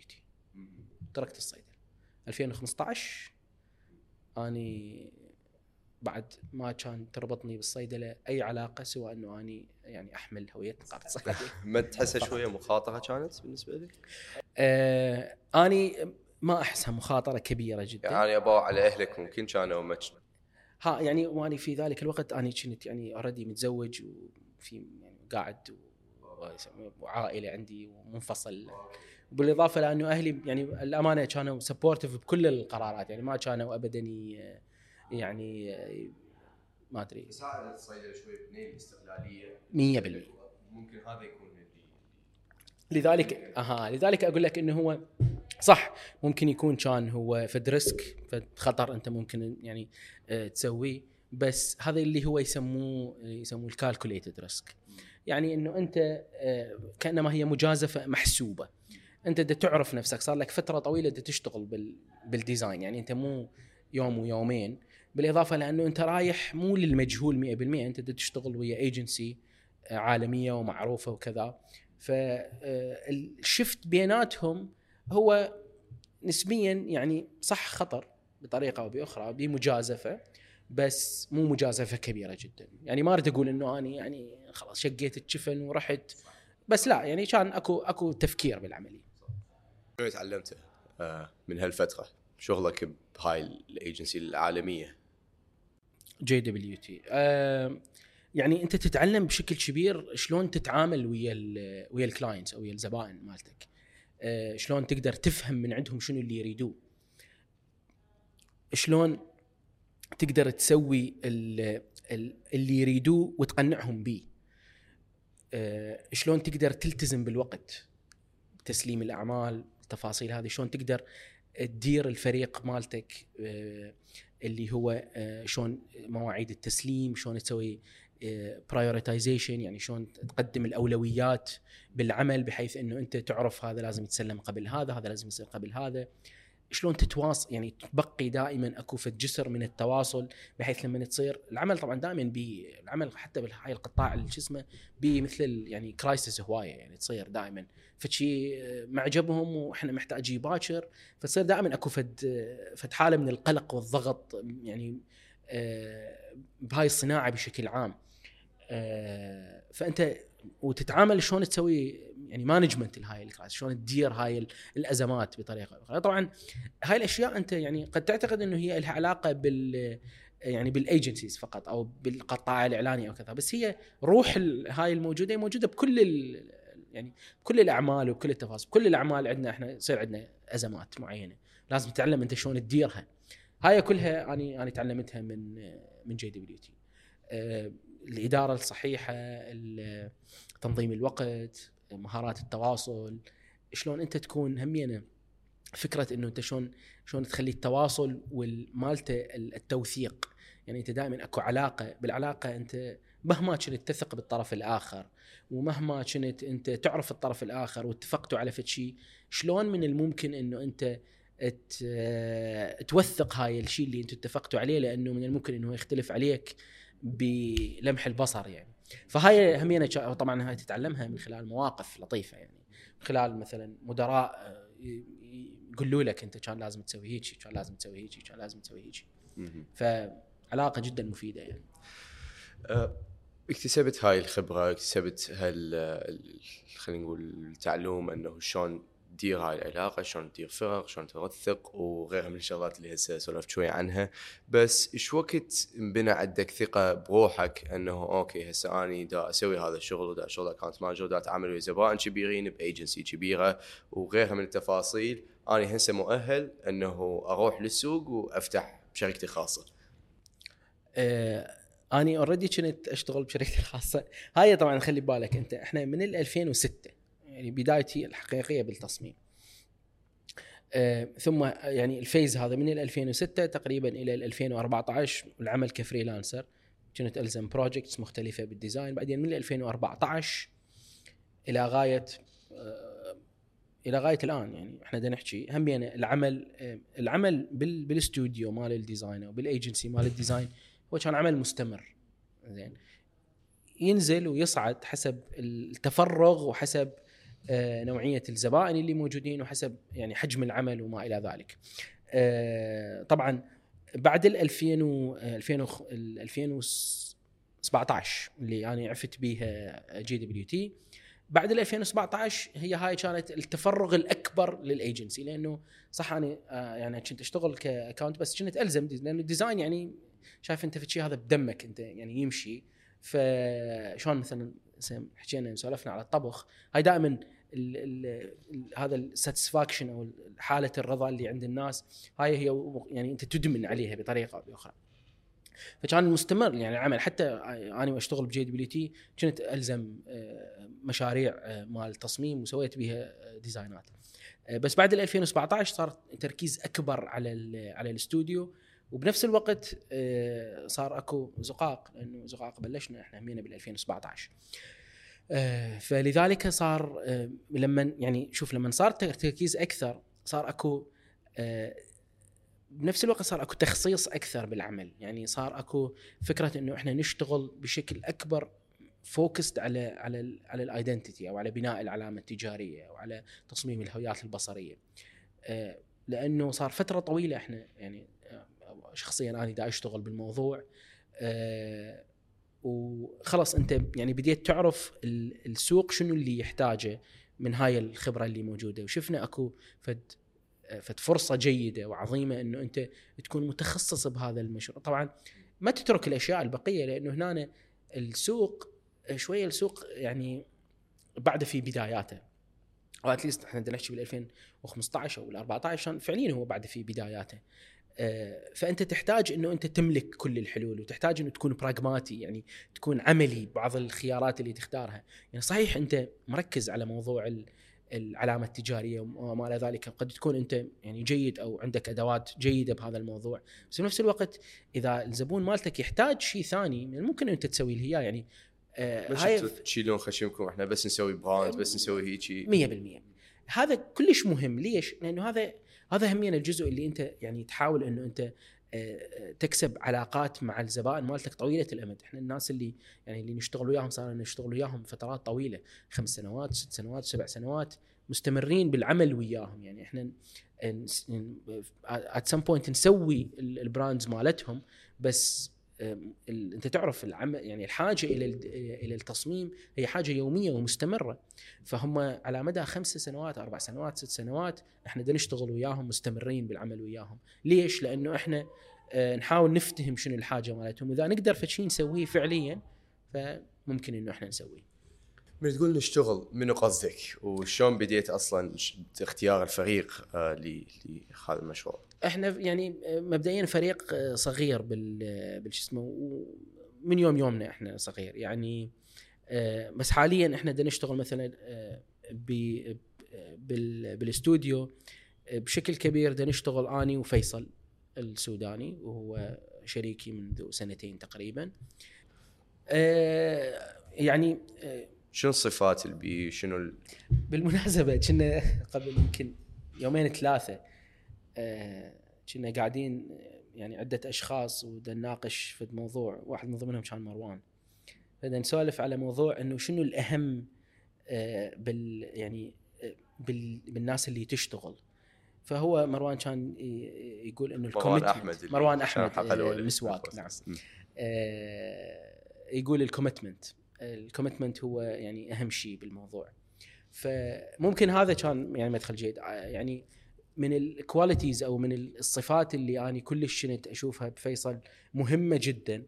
تركت الصيدلة. 2015 أني بعد ما كان تربطني بالصيدلة أي علاقة سوى إنه أني يعني أحمل هوية نقابه الصيدلة. ما تحسها شوية مخاطرة كانت بالنسبة لك؟ آه أني ما أحسها مخاطرة كبيرة جدا. يعني أبغى على أهلك ممكن كانوا ما ها يعني وأني في ذلك الوقت أني كنت يعني اوريدي متزوج وفي يعني قاعد و- وعائله عندي ومنفصل. بالاضافه لأنه أهلي يعني الأمانة كانوا supportive بكل القرارات يعني ما كانوا ابدا يعني ما أدري. يساعد الصيدله شوي بنيل الاستقلاليه 100% ممكن هذا يكون لذلك أها لذلك أقول لك إنه هو صح ممكن يكون كان هو فد risk فد خطر أنت ممكن يعني آه، تسويه. بس هذا اللي هو يسموه يسموه ال calculated risk يعني إنه أنت آه، كأنما هي مجازفة محسوبة. أنت دا تعرف نفسك. صار لك فترة طويلة دا تشتغل بال بال design يعني أنت مو يوم ويومين. بالإضافة لأنه أنت رايح مو للمجهول 100% أنت دا تشتغل ويا ايجنسي عالمية ومعروفة وكذا. فال shift بيناتهم هو نسبيا يعني صح خطر بطريقة أو بأخرى بمجازفة. بس مو مجازفة كبيرة جدا. يعني ما أريد أقول إنه أنا يعني خلاص شقيت الجفن ورحت. بس لا يعني كان أكو أكو تفكير بالعملية. شنو تعلمته؟ آه، من هالفترة شغلك بهاي الأيجنسي العالمية. JWT. يعني أنت تتعلم بشكل كبير شلون تتعامل ويا ال ويا ال clients أو ويا الزبائن مالتك. آه، شلون تقدر تفهم من عندهم شنو اللي يريدوه. شلون تقدر تسوي ال- ال- اللي يريدوه وتقنعهم به آه، شلون تقدر تلتزم بالوقت؟ تسليم الأعمال التفاصيل هذه شلون تقدر تدير الفريق مالتك؟ آه، اللي هو آه، شلون مواعيد التسليم شلون تسوي برايورتايزيشن يعني شلون تقدم الأولويات بالعمل بحيث إنه أنت تعرف هذا لازم يتسلم قبل هذا هذا لازم يصير قبل هذا. شلون تتواصل يعني تبقي دائما أكو فد جسر من التواصل بحيث لما تصير العمل طبعا دائما بي العمل حتى بهاي القطاع اللي شو اسمه بي مثل ال- يعني crisis هواية يعني تصير دائما. فشي معجبهم وإحنا محتاجين باكر فتصير دائما أكو فد فد حالة من القلق والضغط يعني آه، بهاي الصناعة بشكل عام. آه، فأنت وتتعامل شلون تسوي يعني management لهاي ال crisis شلون تدير هاي ال- الأزمات بطريقة أخرى. طبعا هاي الأشياء أنت يعني قد تعتقد إنه هي لها علاقة بال يعني بال agencies فقط أو بالقطاع الإعلاني أو كذا بس هي روح هاي الموجودة موجودة بكل يعني بكل الأعمال وبكل التفاصيل بكل الأعمال عندنا إحنا يصير عندنا أزمات معينة. لازم تتعلم أنت شلون تديرها. هاي كلها أنا أنا تعلمتها من من JWT. الإدارة الصحيحة ال- تنظيم الوقت مهارات التواصل شلون أنت تكون همينة فكرة إنه أنت شلون شلون تخلي التواصل والمالته التوثيق. يعني أنت دائما أكو علاقة بالعلاقة أنت مهما كنت تثق بالطرف الآخر ومهما كنت أنت تعرف الطرف الآخر واتفقتوا على فد شيء شلون من الممكن إنه أنت توثق هاي الشيء اللي أنتم اتفقتوا عليه؟ لأنه من الممكن إنه يختلف عليك بلمح البصر يعني. فهاي شا- طبعا هاي تتعلمها من خلال مواقف لطيفة يعني. من خلال مثلا مدراء آه، يقولوا لك أنت كان لازم تسوي هيك كان لازم تسوي هيك كان لازم تسوي هيك. فعلاقة جدا مفيدة يعني. آه، اكتسبت هاي الخبرة اكتسبت هال ال- خلينا نقول التعلم أنه شلون تدير هاي العلاقة شلون تدير فرق شلون توثق وغيرها من الشغلات اللي هسه سولفت شوي عنها. بس إيش وقت انبنى عندك ثقة بروحك أنه okay هسه أني دا أسوي هذا الشغل ودا اشتغل account manager دا أتعامل ويا زبائن كبيرين بايجنسي كبيرة وغيرها من التفاصيل أني هسه مؤهل أنه أروح للسوق وأفتح شركتي الخاصه آه أني already كنت أشتغل بشركتي الخاصة. هاي طبعا خلي بالك أنت إحنا من ال 2006 يعني بدايتي الحقيقية بالتصميم. آه ثم يعني ال phase هذا من ال 2006 تقريبا إلى ال 2014 العمل ك freelancer. كنت ألزم projects مختلفة بال design بعدين من 2014 إلى غاية آه، إلى غاية الآن يعني إحنا بدنا نحكي هم يعني العمل آه، العمل بال بالاستوديو مال ال design أو بال agency مال ال design هو كان عمل مستمر. زين. ينزل ويصعد حسب التفرغ وحسب نوعية الزبائن اللي موجودين وحسب يعني حجم العمل وما إلى ذلك. آه، طبعا بعد ال 2000 و 2000 و- ال 2017 اللي أنا عرفت بيها JWT بعد ال 2017 هي هاي كانت التفرغ الأكبر للأيجنسي لأنه صح أنا آه، يعني كنت أشتغل ك account بس كنت ألزم لأنه ال design يعني شايف أنت في شيء هذا بدمك أنت يعني يمشي فشلون مثلا حكينا سولفنا على الطبخ هاي دائما ال ال ال هذا ال satisfaction أو حالة الرضا اللي عند الناس هاي هي يعني أنت تدمن عليها بطريقة أو بأخرى. فكان مستمر يعني العمل. حتى أنا وأشتغل ب JWT كنت ألزم آه، مشاريع آه، مال تصميم وسويت بها آه، design ات. بس بعد ال 2017 صار تركيز أكبر على على الاستوديو وبنفس الوقت صار أكو زقاق لأنه زقاق بلشنا إحنا همينا بال 2017 آه، فلذلك صار آه، لما يعني شوف لما صار تركيز أكثر صار أكو آه، بنفس الوقت صار أكو تخصيص أكثر بالعمل. يعني صار أكو فكرة إنه إحنا نشتغل بشكل أكبر focused على على ال على ال identity أو على بناء العلامة التجارية أو على تصميم الهويات البصرية. آه، لأنه صار فترة طويلة إحنا يعني آه، شخصيا أنا دا أشتغل بالموضوع. آه، وخلص أنت يعني بديت تعرف ال- السوق شنو اللي يحتاجه من هاي الخبرة اللي موجودة. وشفنا أكو فد فد فرصة جيدة وعظيمة إنه أنت تكون متخصص بهذا المشروع. طبعا ما تترك الأشياء البقية لأنه هنا السوق شوية السوق يعني بعد في بداياته. أو اتليست إحنا بدنا نحكي بال 2015 أو ال 14 فعليا هو بعد في بداياته. فأنت تحتاج إنه أنت تملك كل الحلول وتحتاج إنه تكون براغماتي يعني تكون عملي ببعض الخيارات اللي تختارها. يعني صحيح أنت مركز على موضوع ال- العلامة التجارية وما إلى ذلك قد تكون أنت يعني جيد أو عندك أدوات جيدة بهذا الموضوع بس بنفس الوقت إذا الزبون مالتك يحتاج شيء ثاني من الممكن أنت تسوي له اياه يعني آه، هاي تشيلون خشمكم إحنا بس نسوي brand بس نسوي هيجي 100% هذا كلش مهم. ليش؟ لأنه هذا هذا همين الجزء اللي أنت يعني تحاول إنه أنت آه، تكسب علاقات مع الزبائن مالتك طويلة الأمد، إحنا الناس اللي يعني اللي نشتغل وياهم صار نشتغل وياهم فترات طويلة خمس سنوات ست سنوات سبع سنوات مستمرين بالعمل وياهم. يعني إحنا at some point نسوي ال- ال- brands مالتهم بس انت تعرف العمل يعني الحاجة إلى ال- إلى التصميم هي حاجة يومية ومستمرة. فهم على مدى خمس سنوات أربع سنوات ست سنوات إحنا بدنا نشتغل وياهم مستمرين بالعمل وياهم. ليش؟ لأنه إحنا آه، نحاول نفتهم شنو الحاجة مالتهم. واذا نقدر فشي نسويه فعليا فممكن إنه إحنا نسويه. من تقول نشتغل منو قصدك؟ وشلون بديت أصلا اختيار الفريق آه، لهذا المشروع؟ إحنا يعني مبدئيا فريق صغير بال بالش اسمه ومن يوم يومنا إحنا صغير. يعني آه، بس حاليا إحنا بدنا نشتغل مثلا آه، بالاستوديو. آه، بشكل كبير بدنا نشتغل أني وفيصل السوداني وهو شريكي منذ سنتين تقريبا. آه، يعني آه، شنو الصفات اللي بي شنو ال- بالمناسبة كنا قبل يمكن يومين ثلاثة آه، كنا قاعدين يعني عدة أشخاص ودا نناقش في موضوع واحد من ضمنهم كان مروان. بدنا نسولف على موضوع إنه شنو الأهم آه، بال يعني آه، بال بالناس اللي تشتغل. فهو مروان كان يقول إنه مروان أحمد مروان أحمد. المسواك نعم. يقول ال commitment. ال commitment هو يعني أهم شيء بالموضوع. فممكن هذا كان يعني مدخل جيد. آه، يعني من ال qualities أو من الصفات اللي أنا كلش كنت أشوفها بفيصل مهمة جدا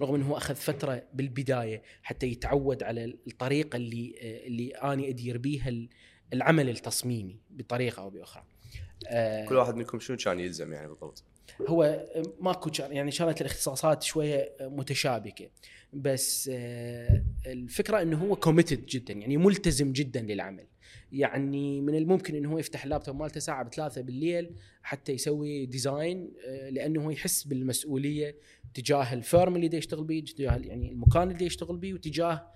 رغم إنه هو أخذ فترة بالبداية حتى يتعود على الطريقة اللي آه، اللي اني أدير بيها ال- العمل التصميمي بطريقة أو بأخرى. آه، كل واحد منكم شنو كان يلزم يعني بالضبط؟ هو ماكو يعني كانت الاختصاصات شوية متشابكة. بس آه، الفكرة إنه هو committed جدا يعني ملتزم جدا للعمل. يعني من الممكن إنه هو يفتح اللابتوب مالته ساعه بثلاثة بالليل حتى يسوي design آه، لأنه هو يحس بالمسؤولية تجاه ال firm اللي يشتغل به تجاه يعني المكان اللي يشتغل به وتجاه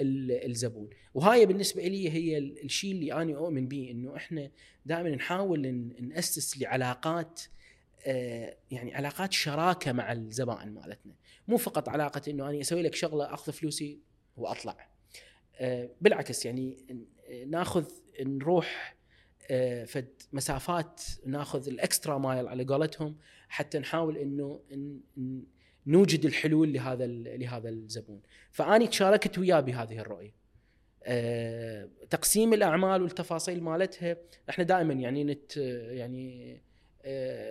ال- الزبون. وهاي بالنسبة لي هي ال- الشيء اللي أنا أؤمن به إنه إحنا دائما نحاول نأسس لعلاقات يعني علاقات شراكة مع الزبائن مالتنا. مو فقط علاقة إنه أنا أسوي لك شغلة أخذ فلوسي وأطلع. آه، بالعكس يعني ناخذ نروح آه، فد مسافات ناخذ الإكسترا مايل على قولتهم حتى نحاول إنه نوجد الحلول لهذا لهذا الزبون. فأني تشاركت وياه بهذه الرؤية. آه، تقسيم الأعمال والتفاصيل مالتها إحنا دائما يعني نت يعني آه،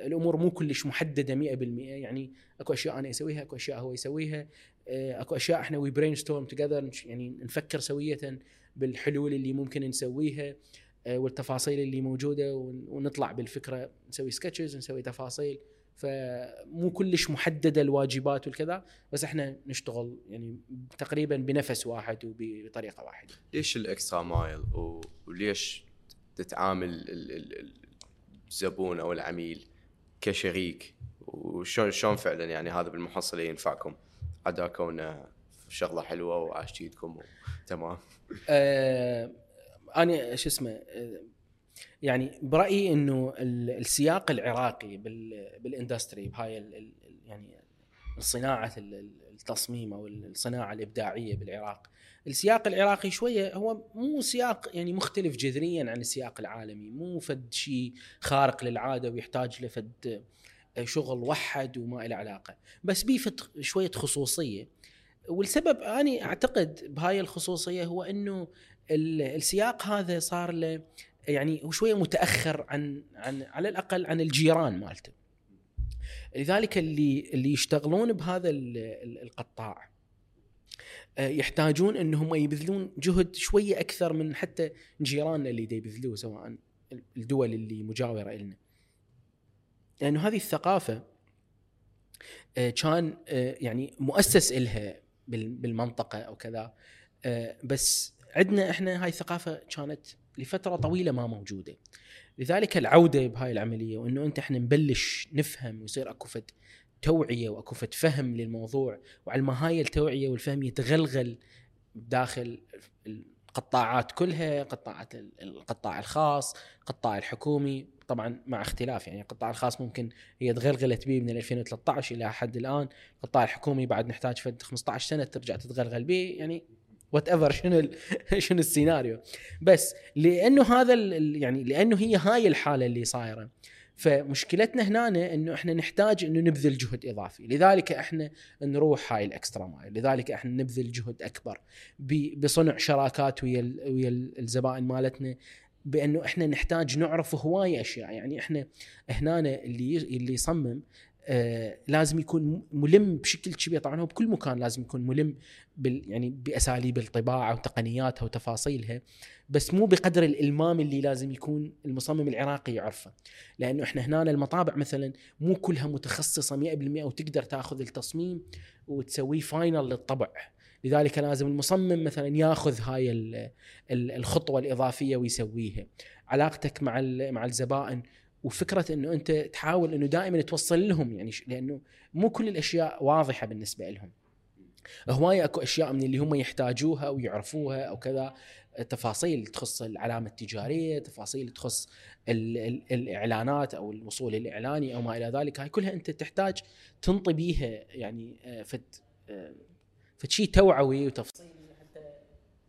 الأمور مو كلش محددة 100% يعني أكو أشياء أنا أسويها أكو أشياء هو يسويها. آه، أكو أشياء إحنا we brainstorm together يعني نفكر سوية بالحلول اللي ممكن نسويها آه، والتفاصيل اللي موجودة ون- ونطلع بالفكرة نسوي sketches نسوي تفاصيل. فمو كلش محددة الواجبات والكذا بس إحنا نشتغل يعني تقريبا بنفس واحد وبطريقة واحدة. ليش ال extra mile وليش تتعامل الزبون أو العميل كشريك. وشلون شلون فعلا يعني هذا بالمحصلة ينفعكم؟ عدا كونه شغلة حلوة وعاش جيدكم تمام آه أنا شو اسمه آه يعني برأيي إنه ال- السياق العراقي بال بال industry بهاي يعني صناعة ال- ال- التصميم أو الصناعة الإبداعية بالعراق السياق العراقي شوية هو مو سياق يعني مختلف جذريا عن السياق العالمي مو فد شيء خارق للعادة ويحتاج لفد شغل وحد وما له علاقة. بس بيه شوية خصوصية. والسبب أني أعتقد بهاي الخصوصية هو إنه ال- السياق هذا صار له يعني هو شوية متأخر عن عن على الأقل عن الجيران مالته. لذلك اللي اللي يشتغلون بهذا ال- ال- القطاع. آه، يحتاجون انهم يبذلون جهد شوية أكثر من حتى جيراننا اللي يبذلوه سواء الدول اللي مجاورة لنا. لأنه هذه الثقافة آه، كان آه، يعني مؤسس بال- بالمنطقة أو كذا آه، بس عندنا إحنا هاي الثقافة كانت لفترة طويلة ما موجودة لذلك العودة بهاي العملية وإنه أنت إحنا نبلش نفهم ويصير أكو توعية وأكو فهم للموضوع وعلى ما هاي التوعية والفهم يتغلغل داخل القطاعات كلها قطاعات ال- القطاع الخاص القطاع الحكومي. طبعا مع اختلاف يعني القطاع الخاص ممكن هي تغلغلت به من 2013 إلى حد الآن. القطاع الحكومي بعد نحتاج فد 15 سنة ترجع تتغلغل به يعني whatever شنو شنو السيناريو. بس لأنه هذا يعني لأنه هي هاي الحالة اللي صايرة. فمشكلتنا هنا إنه إحنا نحتاج إنه نبذل جهد إضافي. لذلك إحنا نروح هاي الإكسترا مايل. لذلك إحنا نبذل جهد أكبر بصنع شراكات ويا ويا ال- الزبائن مالتنا بإنه إحنا نحتاج نعرف هواي أشياء. يعني إحنا هنا اللي اللي يصمم آه لازم يكون ملم بشكل كبير. طبعا هو بكل مكان لازم يكون ملم بال يعني بأساليب الطباعة وتقنياتها وتفاصيلها بس مو بقدر الإلمام اللي لازم يكون المصمم العراقي يعرفه. لأنه إحنا هنا المطابع مثلا مو كلها متخصصة 100% وتقدر تأخذ التصميم وتسويه فاينل للطبع. لذلك لازم المصمم مثلا يأخذ هاي ال- ال- الخطوة الإضافية ويسويها. علاقتك مع مع الزبائن وفكرة إنه أنت تحاول إنه دائما توصل لهم يعني لأنه مو كل الأشياء واضحة بالنسبة لهم. هواية أكو أشياء من اللي هم يحتاجوها ويعرفوها أو كذا تفاصيل تخص العلامة التجارية، تفاصيل تخص ال ال الإعلانات أو الوصول الإعلاني أو ما إلى ذلك، هاي كلها أنت تحتاج تنطي بيها يعني آه، فد آه، فد شيء توعوي وتفصيل.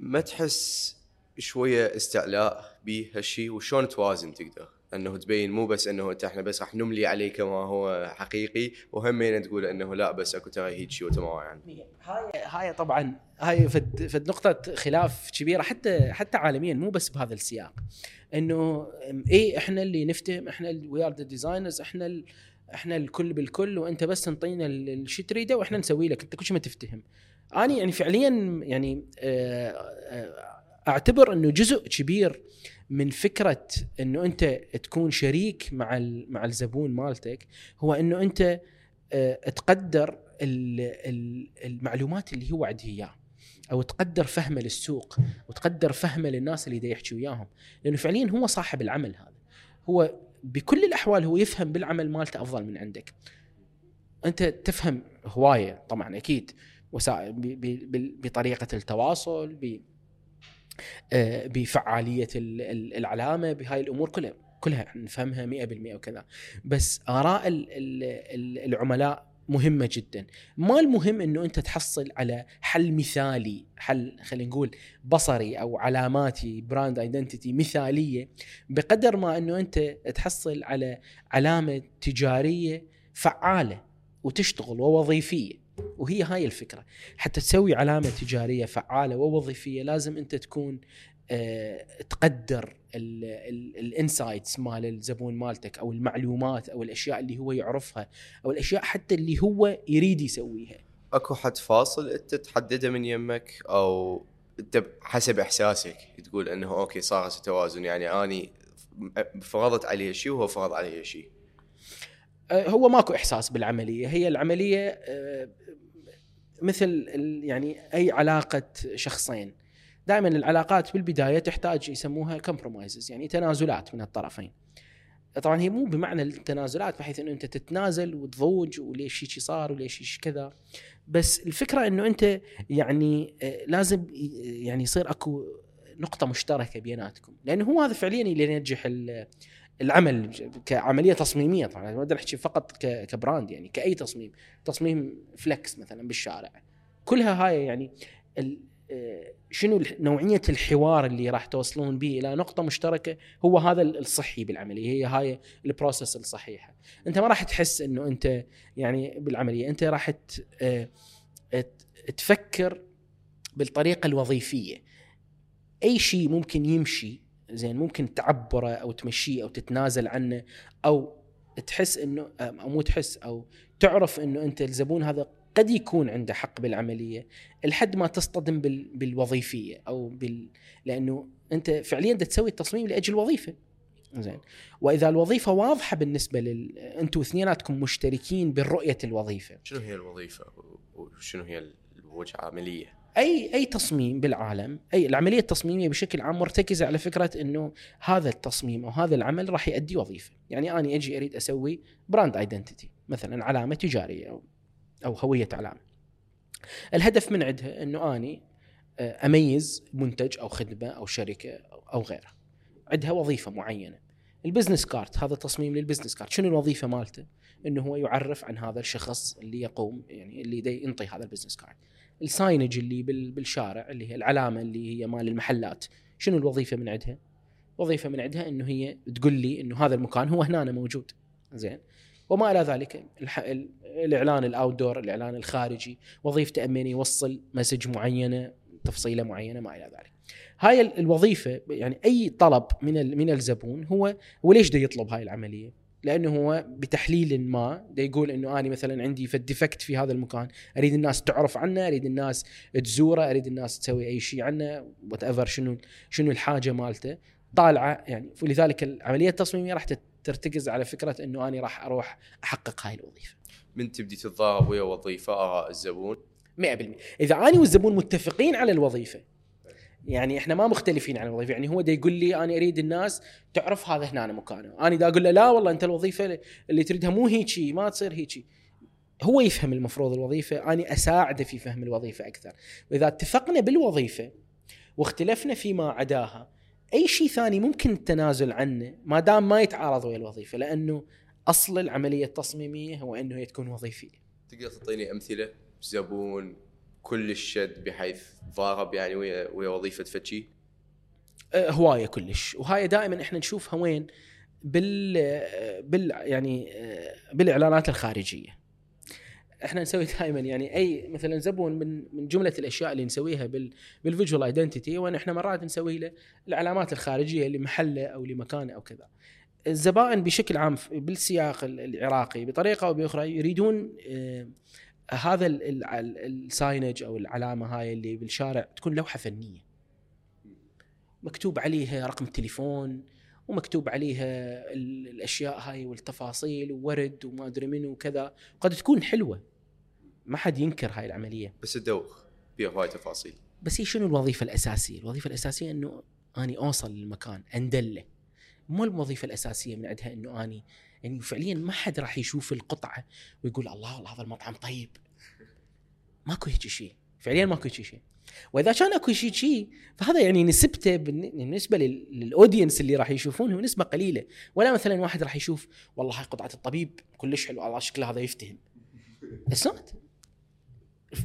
ما تحس شوية استعلاء بهالشيء وشلون توازن تقدر؟ أنه تبين مو بس أنه أنت إحنا بس راح نملي عليه كما هو حقيقي وهمين تقول أنه لا بس أكو ترى هيك شيء وتما يعني. هاي هاي طبعا هاي فد فد نقطة خلاف كبيرة حتى حتى عالميا مو بس بهذا السياق. إنه اي إحنا اللي نفتهم إحنا we are the designers إحنا ال إحنا الكل بالكل وأنت بس انطينا ال- الشي تريده وإحنا نسوي لك أنت كل شيء ما تفتهم. أنا يعني فعليا يعني آه، آه، أعتبر إنه جزء كبير من فكرة إنه أنت تكون شريك مع مع الزبون مالتك هو إنه أنت آه، تقدر ال- ال- المعلومات اللي هو عنده إياه أو تقدر فهمه للسوق وتقدر فهمه للناس اللي دا يحكي وياهم لأنه فعليا هو صاحب العمل هذا. هو بكل الأحوال هو يفهم بالعمل مالته أفضل من عندك. أنت تفهم هواية طبعا أكيد وسائل بطريقة التواصل بفعالية ال- ال- العلامة بهاي الأمور كلها كلها نفهمها 100% وكذا. بس آراء ال- ال- ال- العملاء مهمة جدا. ما المهم إنه أنت تحصل على حل مثالي حل خلينا نقول بصري أو علاماتي brand identity مثالية بقدر ما إنه أنت تحصل على علامة تجارية فعالة وتشتغل ووظيفية. وهي هاي الفكرة. حتى تسوي علامة تجارية فعالة ووظيفية لازم أنت تكون آه، تقدر ال insights مال الزبون مالتك أو المعلومات أو الأشياء اللي هو يعرفها أو الأشياء حتى اللي هو يريد يسويها. أكو حد فاصل أنت تحدده من يمك أو أنت حسب إحساسك تقول إنه okay صار توازن يعني أني فرضت عليه شيء وهو فرض عليه شيء. هو ماكو إحساس بالعملية. هي العملية آه، مثل يعني أي علاقة شخصين. دائما العلاقات بالبداية تحتاج يسموها compromises يعني تنازلات من الطرفين. طبعا هي مو بمعنى التنازلات بحيث إنه أنت تتنازل وتضوج وليش هيك صار وليش هيك كذا. بس الفكرة إنه أنت يعني آه، لازم يعني يصير أكو نقطة مشتركة بيناتكم. لأنه هو هذا فعليا اللي ينجح العمل كعملية تصميمية طبعا. ما أقدر أحكي فقط ك brand يعني كأي تصميم. تصميم flex مثلا بالشارع. كلها هاي يعني آه، شنو نوعية الحوار اللي راح توصلون به إلى نقطة مشتركة هو هذا ال- الصحي بالعملية. هي هاي ال process الصحيحة. أنت ما راح تحس إنه أنت يعني بالعملية. أنت راح آه، تفكر بالطريقة الوظيفية. أي شيء ممكن يمشي زين ممكن تعبره أو تمشيه أو تتنازل عنه أو تحس إنه أو مو تحس أو تعرف إنه أنت الزبون هذا قد يكون عنده حق بالعملية لحد ما تصطدم بال... بالوظيفية أو بال... لأنه أنت فعليا بدك تسوي التصميم لأجل وظيفة. زين. وإذا الوظيفة واضحة بالنسبة لل أنتم اثنيناتكم مشتركين بالرؤيه الوظيفة. شنو هي الوظيفة؟ وشنو هي الوجهة؟ العملية؟ أي أي تصميم بالعالم أي العملية التصميمية بشكل عام مرتكزة على فكرة إنه هذا التصميم أو هذا العمل راح يؤدي وظيفة، يعني أنا أجي أريد أسوي brand identity مثلا علامة تجارية أو أو هوية علامة. الهدف من عندها إنه أني آه، أميز منتج أو خدمة أو شركة أو غيره. عندها وظيفة معينة. ال business card هذا تصميم لل business card، شنو الوظيفة مالته؟ إنه هو يعرف عن هذا الشخص اللي يقوم يعني اللي ينطي هذا ال business card. ال signage اللي بال- بالشارع اللي هي العلامة اللي هي مال المحلات. شنو الوظيفة من عندها؟ وظيفة من عندها إنه هي تقول لي إنه هذا المكان هو هنا موجود. زين. وما إلى ذلك الإعلان ال outdoor الإعلان الخارجي وظيفته أمين يوصل message معينة تفصيلة معينة ما إلى ذلك. هاي ال- الوظيفة يعني أي طلب من من الزبون هو وليش ده يطلب هاي العملية؟ لأنه هو بتحليل ما ده يقول إنه أنا مثلا عندي فد defect في هذا المكان أريد الناس تعرف عنه أريد الناس تزوره أريد الناس تسوي أي شيء عنه whatever شنو شنو الحاجة مالته. طالعة يعني ولذلك العملية التصميمية راح ترتكز على فكرة إنه أنا راح أروح أحقق هاي الوظيفة. من تبدي تتضارب ويا وظيفة اراء الزبون؟ 100% إذا أنا والزبون متفقين على الوظيفة يعني إحنا ما مختلفين عن الوظيفة. يعني هو دا يقول لي أنا أريد الناس تعرف هذا هنا مكانه. أنا دا أقول له لا والله أنت الوظيفة اللي تريدها مو هيجي ما تصير هيجي. هو يفهم المفروض الوظيفة أنا أساعده في فهم الوظيفة أكثر. وإذا اتفقنا بالوظيفة واختلفنا فيما عداها أي شيء ثاني ممكن التنازل عنه ما دام ما يتعارض ويا الوظيفة لأنه أصل العملية التصميمية هو انه هي تكون وظيفية. تقدر تعطيني أمثلة؟ زبون كل الشد بحيث ضارب يعني ويا ويا وظيفة فتشي؟ آه، هواية كلش. وهاي دائما إحنا نشوفها وين بال بال يعني آه، بالإعلانات الخارجية. إحنا نسوي دائما يعني أي مثلا زبون من من جملة الأشياء اللي نسويها بال بال visual identity وإن إحنا مرات نسوي له العلامات الخارجية لمحله أو لمكانه أو كذا. الزبائن بشكل عام بالسياق ال- العراقي بطريقة أو بأخرى يريدون آه، هذا ال- ال- ال- ال signage أو العلامة هاي اللي بالشارع تكون لوحة فنية. مكتوب عليها رقم التليفون ومكتوب عليها ال- الأشياء هاي والتفاصيل وورد وما أدري منو وكذا. قد تكون حلوة. ما حد ينكر هاي العملية. بس تدوخ فيها هواي تفاصيل. بس هي شنو الوظيفة الأساسية؟ الوظيفة الأساسية إنه أني أوصل للمكان اندله مو الوظيفة الأساسية من عندها إنه أني يعني فعليا ما حد راح يشوف القطعة ويقول الله والله هذا المطعم طيب. ماكو هيك شيء فعليا ماكو هيك شيء وإذا كان أكو شيء شيء فهذا يعني نسبته بالن- بالنسبة لل- لل audience اللي راح يشوفونه نسبة قليلة. ولا مثلا واحد راح يشوف والله هاي قطعة الطبيب كلش حلو الله شكله هذا يفتهم. it's not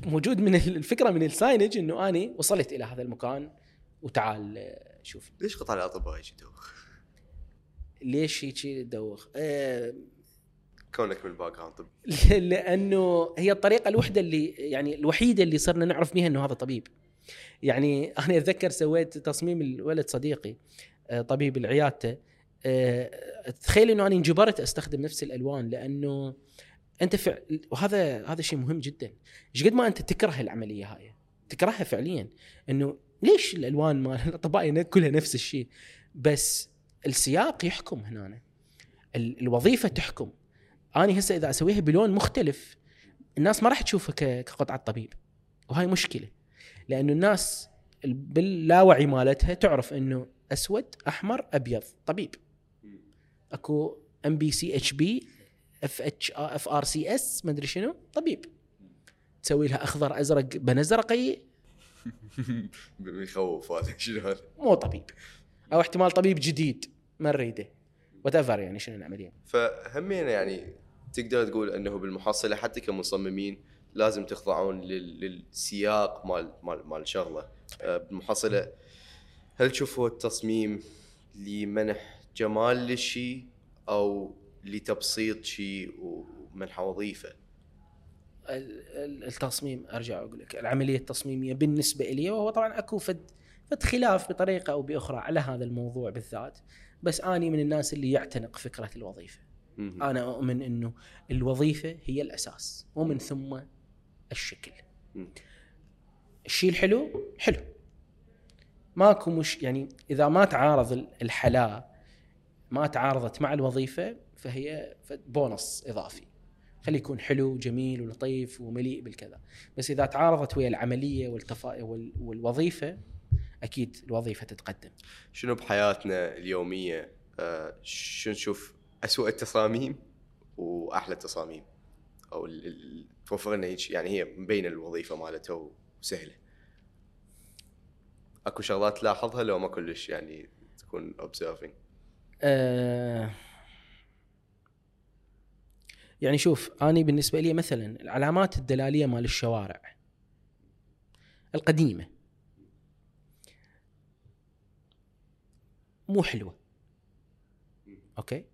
موجود من الفكرة من ال signage إنه أني وصلت إلى هذا المكان وتعال شوف. ليش قطع الأطباء هيجي يدوخ؟ ليش هيك تدوخ؟ آه، كونك من ال background طب لأنه هي الطريقة الوحدة اللي يعني الوحيدة اللي صرنا نعرف بها إنه هذا طبيب. يعني أنا أتذكر سويت تصميم الولد صديقي آه، طبيب العيادته آه، تخيل إنه أنا انجبرت أستخدم نفس الألوان لأنه أنت فع... وهذا هذا شيء مهم جدا. إيش قد ما أنت تكره العملية هاي؟ تكرهها فعليا. إنه ليش الألوان مال الاطباء كلها نفس الشيء؟ بس السياق يحكم هنا ال- الوظيفة تحكم. اني هسه إذا أسويها بلون مختلف الناس ما راح تشوفها كقطعة طبيب. وهاي مشكلة. لأنه الناس ال- باللاوعي مالتها تعرف إنه أسود أحمر أبيض طبيب. أكو ام بي سي اتش بي FH FRCS ما أدري شنو طبيب. تسوي لها أخضر أزرق بنزرقي يخوف هذا شنو هذا؟ مو طبيب. أو احتمال طبيب جديد. ما نريده. وات يعني شنو العملية فهمينا يعني تقدر تقول إنه بالمحصلة حتى كمصممين لازم تخضعون لل- للسياق مال مال مال شغلة. آه، بالمحصلة هل تشوفوا التصميم لمنح جمال للشيء أو لتبسيط شيء ومنح وظيفة؟ ال- ال- التصميم أرجع أقول لك العملية التصميمية بالنسبة لي وهو طبعا أكو فد فد خلاف بطريقة أو بأخرى على هذا الموضوع بالذات. بس أني من الناس اللي يعتنق فكرة الوظيفة. مهم. أنا أؤمن إنه الوظيفة هي الأساس ومن ثم الشكل. مم. الشيء الحلو حلو. ماكو مش يعني إذا ما تعارض ال- الحلا ما تعارضت مع الوظيفة فهي بونص إضافي. خليه يكون حلو وجميل ولطيف ومليء بالكذا. بس إذا تعارضت ويا العملية والتفا... وال... والوظيفة أكيد الوظيفة تتقدم. شنو بحياتنا اليومية؟ آه، شنو نشوف اسوء التصاميم وأحلى التصاميم؟ أو توفر لنا هيك يعني هي مبينه الوظيفة مالته وسهلة. أكو شغلات تلاحظها لو ما كلش يعني تكون observing آه يعني شوف أني بالنسبة لي مثلا العلامات الدلالية مال الشوارع القديمة. مو حلوة. أوكي؟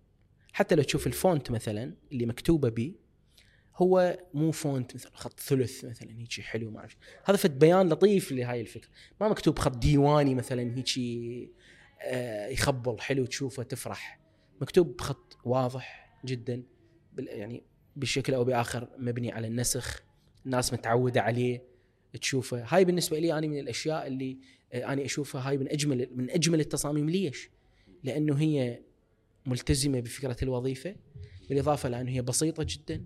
حتى لو تشوف ال font مثلا اللي مكتوبة به هو مو font مثلا خط ثلث مثلا هيك حلو ما أعرف. هذا فد بيان لطيف لهاي الفكرة. ما مكتوب خط ديواني مثلا هيك آه، يخبل حلو تشوفه تفرح. مكتوب بخط واضح جدا يعني بشكل أو بآخر مبني على النسخ. الناس متعودة عليه تشوفه. هاي بالنسبة لي أنا من الأشياء اللي أنا أشوفها هاي من أجمل من أجمل التصاميم ليش؟ لأنه هي ملتزمة بفكرة الوظيفة بالإضافة لأنه هي بسيطة جدا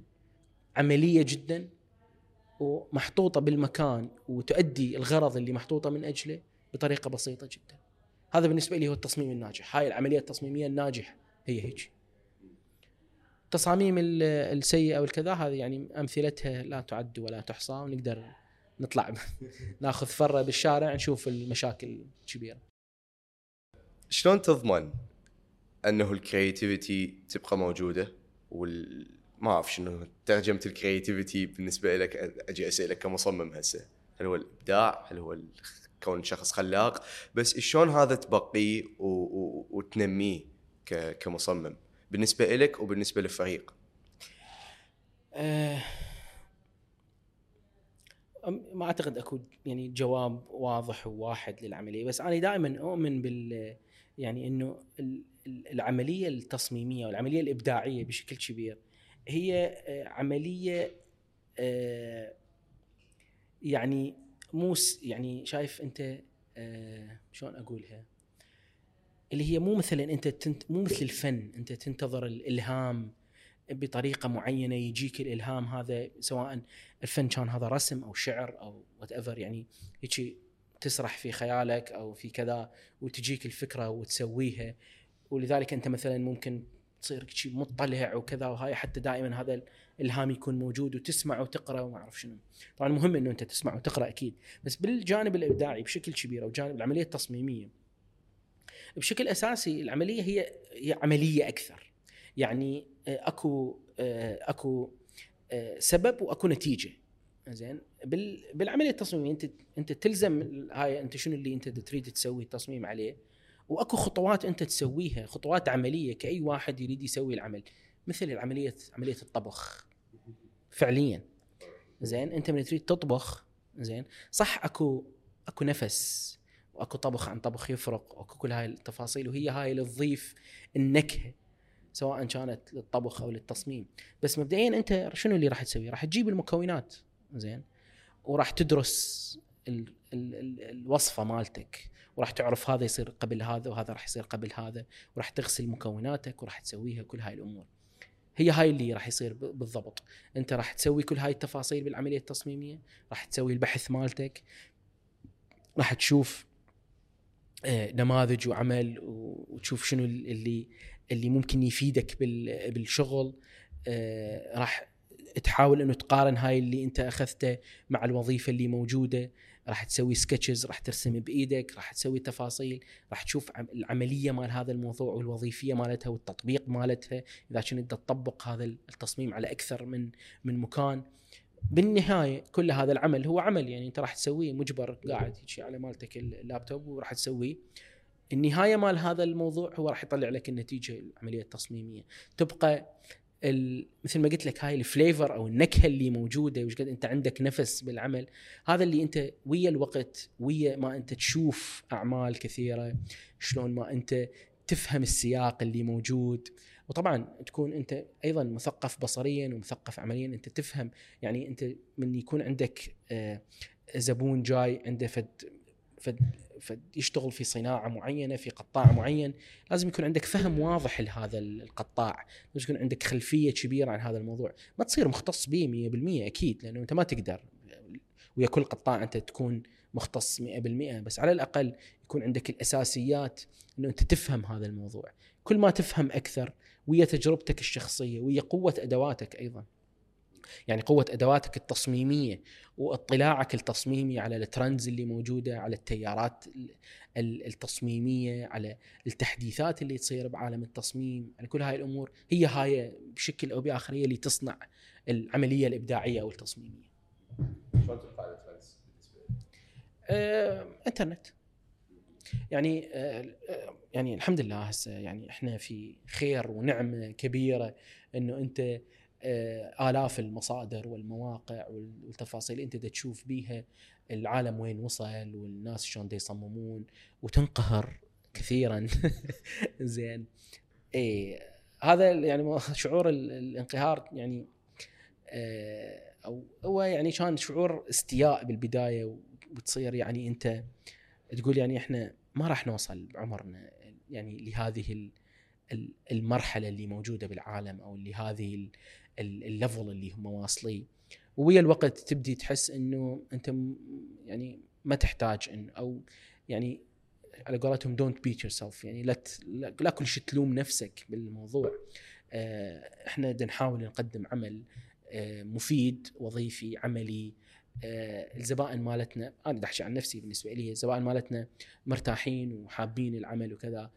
عملية جدا ومحطوطة بالمكان وتؤدي الغرض اللي محطوطة من أجله بطريقة بسيطة جدا. هذا بالنسبة لي هو التصميم الناجح، هاي العملية التصميمية الناجحه هي هيك. التصاميم ال- السيئة والكذا هذه يعني أمثلتها لا تعد ولا تحصى ونقدر نطلع ناخذ فرة بالشارع نشوف المشاكل الكبيرة. شلون تضمن أنه الكرياتيفيتي تبقى موجودة؟ وال ما أعرف شنو ترجمة الكرياتيفيتي بالنسبة لك أجي اسالك كمصمم هسه. هل هو الإبداع؟ هل هو كون شخص خلاق؟ بس شلون هذا تبقيه و... و... وتنميه ك... كمصمم؟ بالنسبة لك وبالنسبة للفريق. أم- ما أعتقد أكو يعني جواب واضح وواحد للعملية بس أنا دائما أؤمن بال يعني إنه ال- ال- العملية التصميمية والعملية الإبداعية بشكل كبير هي آه، عملية آه، يعني مو يعني شايف أنت آه، شلون أقولها؟ اللي هي مو مثلا أنت مو مثل الفن أنت تنتظر الإلهام بطريقة معينة يجيك الإلهام هذا سواء الفن كان هذا رسم أو شعر أو whatever يعني هيك تسرح في خيالك أو في كذا وتجيك الفكرة وتسويها. ولذلك أنت مثلا ممكن تصير شيء مطلع وكذا وهاي حتى دائما هذا الإلهام يكون موجود وتسمع وتقرأ وما أعرف شنو. طبعا مهم إنه أنت تسمع وتقرأ أكيد بس بالجانب الإبداعي بشكل كبير أو جانب العملية التصميمية. بشكل أساسي العملية هي هي عملية أكثر. يعني أكو آه، أكو آه، سبب وأكو نتيجة. زين بال- بالعملية التصميمية أنت أنت تلزم هاي أنت شنو اللي أنت تريد تسوي التصميم عليه وأكو خطوات أنت تسويها خطوات عملية كأي واحد يريد يسوي العمل. مثل العملية عملية الطبخ. فعليا. زين أنت من تريد تطبخ زين صح أكو أكو نفس وأكو طبخ عن طبخ يفرق وأكو كل هاي التفاصيل وهي هاي اللي تضيف النكهة. سواء كانت للطبخ أو للتصميم. بس مبدئيا أنت شنو اللي راح تسويه راح تجيب المكونات زين؟ وراح تدرس ال ال ال الوصفة مالتك وراح تعرف هذا يصير قبل هذا وهذا راح يصير قبل هذا وراح تغسل مكوناتك وراح تسويها كل هاي الأمور. هي هاي اللي راح يصير بالضبط. أنت راح تسوي كل هاي التفاصيل بالعملية التصميمية راح تسوي البحث مالتك راح تشوف آه، نماذج وعمل وتشوف شنو اللي اللي ممكن يفيدك بال- بالشغل آه، راح تحاول إنه تقارن هاي اللي أنت أخذته مع الوظيفة اللي موجودة. راح تسوي سكتشز راح ترسم بإيدك راح تسوي تفاصيل راح تشوف عم- العملية مال هذا الموضوع والوظيفية مالتها والتطبيق مالتها. إذا كنت تطبق هذا التصميم على أكثر من من مكان. بالنهاية كل هذا العمل هو عمل يعني أنت راح تسويه مجبر قاعد هيك على مالتك اللابتوب وراح تسويه. النهاية مال هذا الموضوع هو راح يطلع لك النتيجة العملية التصميمية تبقى. مثل ما قلت لك هاي الفليفر أو النكهة اللي موجودة وش قد أنت عندك نفس بالعمل هذا اللي أنت ويا الوقت ويا ما أنت تشوف أعمال كثيرة شلون ما أنت تفهم السياق اللي موجود وطبعا تكون أنت أيضا مثقف بصريا ومثقف عمليا أنت تفهم يعني أنت من يكون عندك آه، زبون جاي عنده فد فد فد يشتغل في صناعة معينة في قطاع معين. لازم يكون عندك فهم واضح لهذا القطاع. لازم يكون عندك خلفية كبيرة عن هذا الموضوع. ما تصير مختص به 100% أكيد لأنه أنت ما تقدر. ويا كل قطاع أنت تكون مختص 100% بس على الأقل يكون عندك الأساسيات إنه أنت تفهم هذا الموضوع. كل ما تفهم أكثر ويا تجربتك الشخصية ويا قوة أدواتك أيضا. يعني قوة أدواتك التصميمية واطلاعك التصميمي على الترندز اللي موجودة على التيارات ال- ال- التصميمية على التحديثات اللي تصير بعالم التصميم على كل هاي الأمور هي هاي بشكل أو بآخر هي اللي تصنع العملية الإبداعية أو التصميمية شلون الترندز؟ آه، إنترنت يعني آه، يعني الحمد لله هسه يعني إحنا في خير ونعمة كبيرة إنه أنت آه، آلاف المصادر والمواقع وال- والتفاصيل دا تشوف بيها العالم وين وصل والناس شلون يصممون وتنقهر كثيرا. زين. إيه هذا يعني شعور ال- الانقهار يعني آه، أو هو يعني كان شعور استياء بالبداية وتصير يعني أنت تقول يعني إحنا ما راح نوصل بعمرنا يعني لهذه ال- ال- المرحلة اللي موجودة بالعالم أو لهذه ال level اللي هم واصلين. ويا الوقت تبدي تحس إنه أنت يعني ما تحتاج ان أو يعني على قولتهم don't beat yourself يعني لا لا لا كل شيء تلوم نفسك بالموضوع. آه، إحنا بدنا نحاول نقدم عمل آه، مفيد وظيفي عملي. آه، الزبائن مالتنا أنا بدي أحكي عن نفسي بالنسبة لي الزبائن مالتنا مرتاحين وحابين العمل وكذا.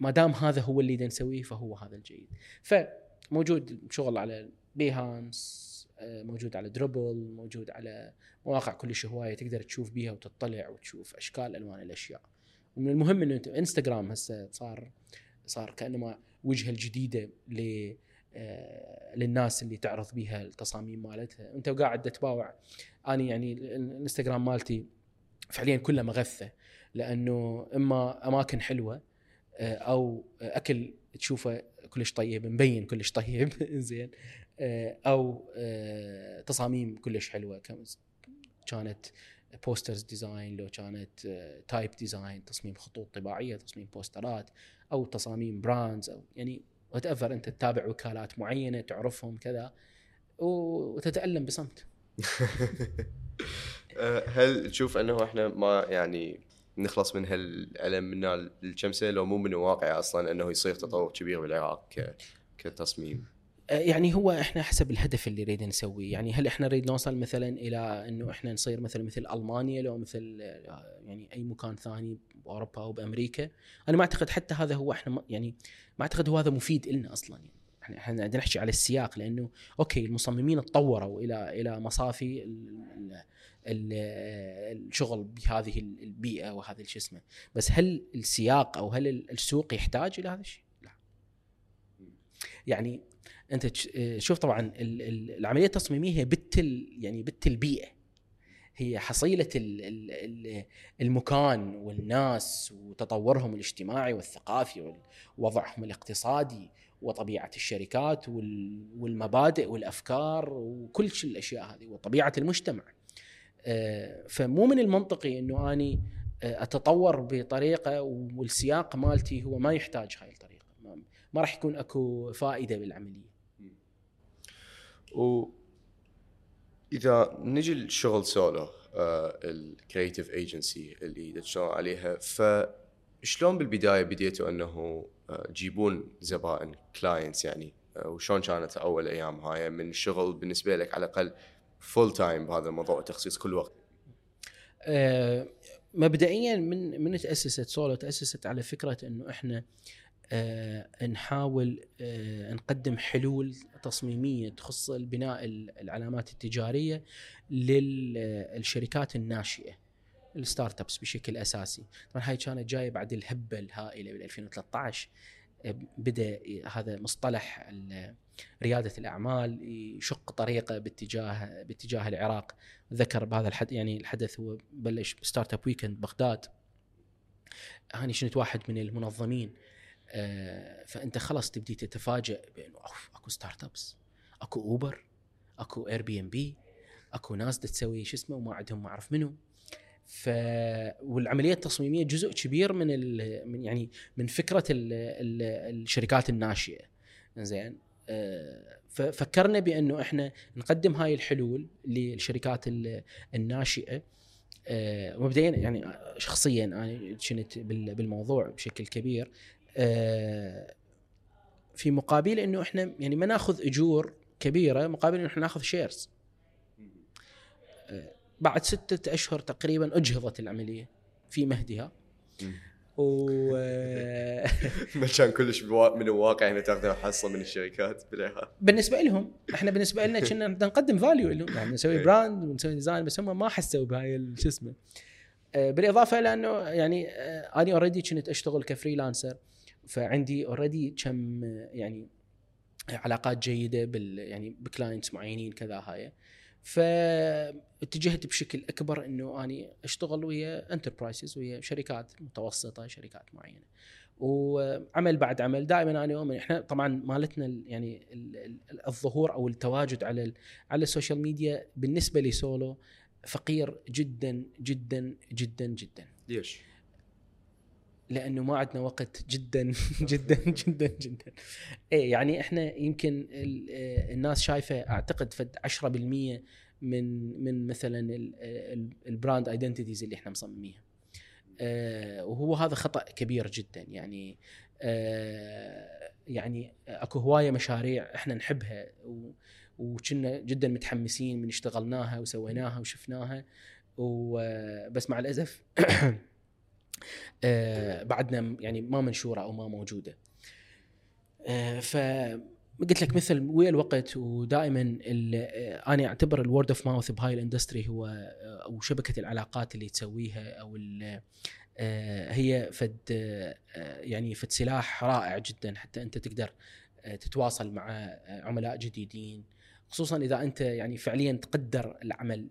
ما دام هذا هو اللي نسويه فهو هذا الجيد. فموجود شغل على بيهانس آه، موجود على دربل موجود على مواقع كلش هواية تقدر تشوف بيها وتطلع وتشوف أشكال ألوان الأشياء. ومن المهم إنه انستغرام هسه صار صار كأنما وجهة الجديدة ل آه، للناس اللي تعرض بيها التصاميم مالتها. أنت وقاعد تتباوع. أنا يعني ال- الإنستغرام مالتي فعليا كله مغثة لأنه إما أماكن حلوة آه، أو أكل تشوفه كلش طيب مبين كلش طيب زين. آه، أو آه، تصاميم كلش حلوة. كانت posters design لو كانت type design تصميم خطوط طباعية تصميم بوسترات أو تصاميم brands أو يعني whatever أنت تتابع وكالات معينة تعرفهم كذا وتتألم بصمت. هل تشوف أنه إحنا ما يعني نخلص من هالالم من الكم سنة لو مو من واقع أصلا إنه يصير تطور كبير بالعراق كتصميم. آه، يعني هو إحنا حسب الهدف اللي نريد نسويه. يعني هل إحنا نريد نوصل مثلا إلى إنه إحنا نصير مثلا مثل ألمانيا لو مثل آه، يعني أي مكان ثاني بأوروبا أو بأمريكا؟ أنا ما أعتقد حتى هذا هو إحنا يعني ما أعتقد هو هذا مفيد لنا أصلا يعني. إحنا إحنا بدنا نحكي على السياق لأنه أوكي المصممين تطوروا إلى إلى مصافي ال- ال- ال- الشغل بهذه البيئة وهذا شو اسمه. بس هل السياق أو هل السوق يحتاج إلى هذا الشيء؟ لا. يعني أنت شوف طبعا ال- ال- العملية التصميمية هي بت يعني بت البيئه هي ال- المكان والناس وتطورهم الاجتماعي والثقافي ووضعهم الاقتصادي وطبيعة الشركات وال- والمبادئ والأفكار وكل الأشياء هذه وطبيعة المجتمع. آه، فمو من المنطقي إنه أني آه، أتطور بطريقة والسياق مالتي هو ما يحتاج هاي الطريقة. ما- راح يكون أكو فائدة بالعملية. و إذا نجي لشغل سولو ال creative agency اللي تشتغل عليها فشلون بالبداية بديتوا أنه آه، تجيبون زبائن clients يعني. آه، وشلون كانت أول أيام هاي؟ من الشغل بالنسبة لك على الأقل full time بهذا الموضوع تخصيص كل وقت. آه، مبدئيا من من تأسست سولو تأسست على فكرة إنه إحنا آه، نحاول نقدم حلول تصميمية تخص البناء العلامات التجارية للشركات الناشئة. ال startups بشكل أساسي. طبعا هاي كانت جاية بعد الهبة الهائلة بال 2013 بدأ هذا مصطلح ريادة الأعمال يشق طريقه باتجاه باتجاه العراق. ذكر بهذا الحد يعني الحدث هو بلش ب Startup Weekend بغداد. آني چنت واحد من المنظمين آه، فأنت خلاص تبدي تتفاجئ بأنه أكو startups أكو أوبر أكو اير بي ان بي أكو ناس تسوي شو اسمه وما عندهم ما اعرف منو ف والعملية التصميمية جزء كبير من ال... من يعني من فكرة ال... ال... الشركات الناشئة. زين؟ آه، ففكرنا بأنه إحنا نقدم هاي الحلول للشركات الناشئة. آه، مبدئيا يعني شخصيا أنا كنت بالموضوع بشكل كبير. آه، في مقابل إنه إحنا يعني ما ناخذ أجور كبيرة مقابل إنه إحنا ناخذ شيرز بعد ستة أشهر تقريبا أجهضت العملية في مهدها. و ما كان كلش من الواقع إنه تاخذ حصه من الشركات بالعراق بالنسبة لهم إحنا بالنسبة لنا كنا نقدم value لهم. يعني نسوي brand إيه. ونسوي design بس هم ما حسوا بهاي شو اسمه. آه، بالإضافة لأنه يعني آه، أنا already كنت أشتغل ك freelancer فعندي already كم يعني علاقات جيدة بال يعني ب clients معينين كذا هاي. فاتجهت بشكل أكبر إنه أني أشتغل ويا enterprises ويا شركات متوسطة شركات معينة. وعمل بعد عمل. دائما أنا اؤمن إحنا طبعا مالتنا يعني الظهور أو التواجد على على ال social media بالنسبة لي سولو فقير جدا جدا جدا جدا. ليش؟ لأنه ما عندنا وقت جدا جدا جدا جدا. إيه يعني إحنا يمكن الناس شايفة أعتقد فد 10% من من مثلا ال brand identities اللي إحنا مصمميها آه وهو هذا خطأ كبير جدا. يعني آه يعني أكو هواية مشاريع إحنا نحبها وكنا جدا متحمسين من اشتغلناها وسويناها وشفناها. وبس مع الأسف آه بعدنا يعني ما منشورة أو ما موجودة. آه ف قلت لك مثل ويا الوقت ودائما آه، أنا أعتبر ال word of mouth بهاي ال industry هو آه، أو شبكة العلاقات اللي تسويها أو آه، هي فد يعني فد سلاح رائع جدا حتى أنت تقدر تتواصل مع عملاء جديدين. خصوصا إذا أنت يعني فعليا تقدر العمل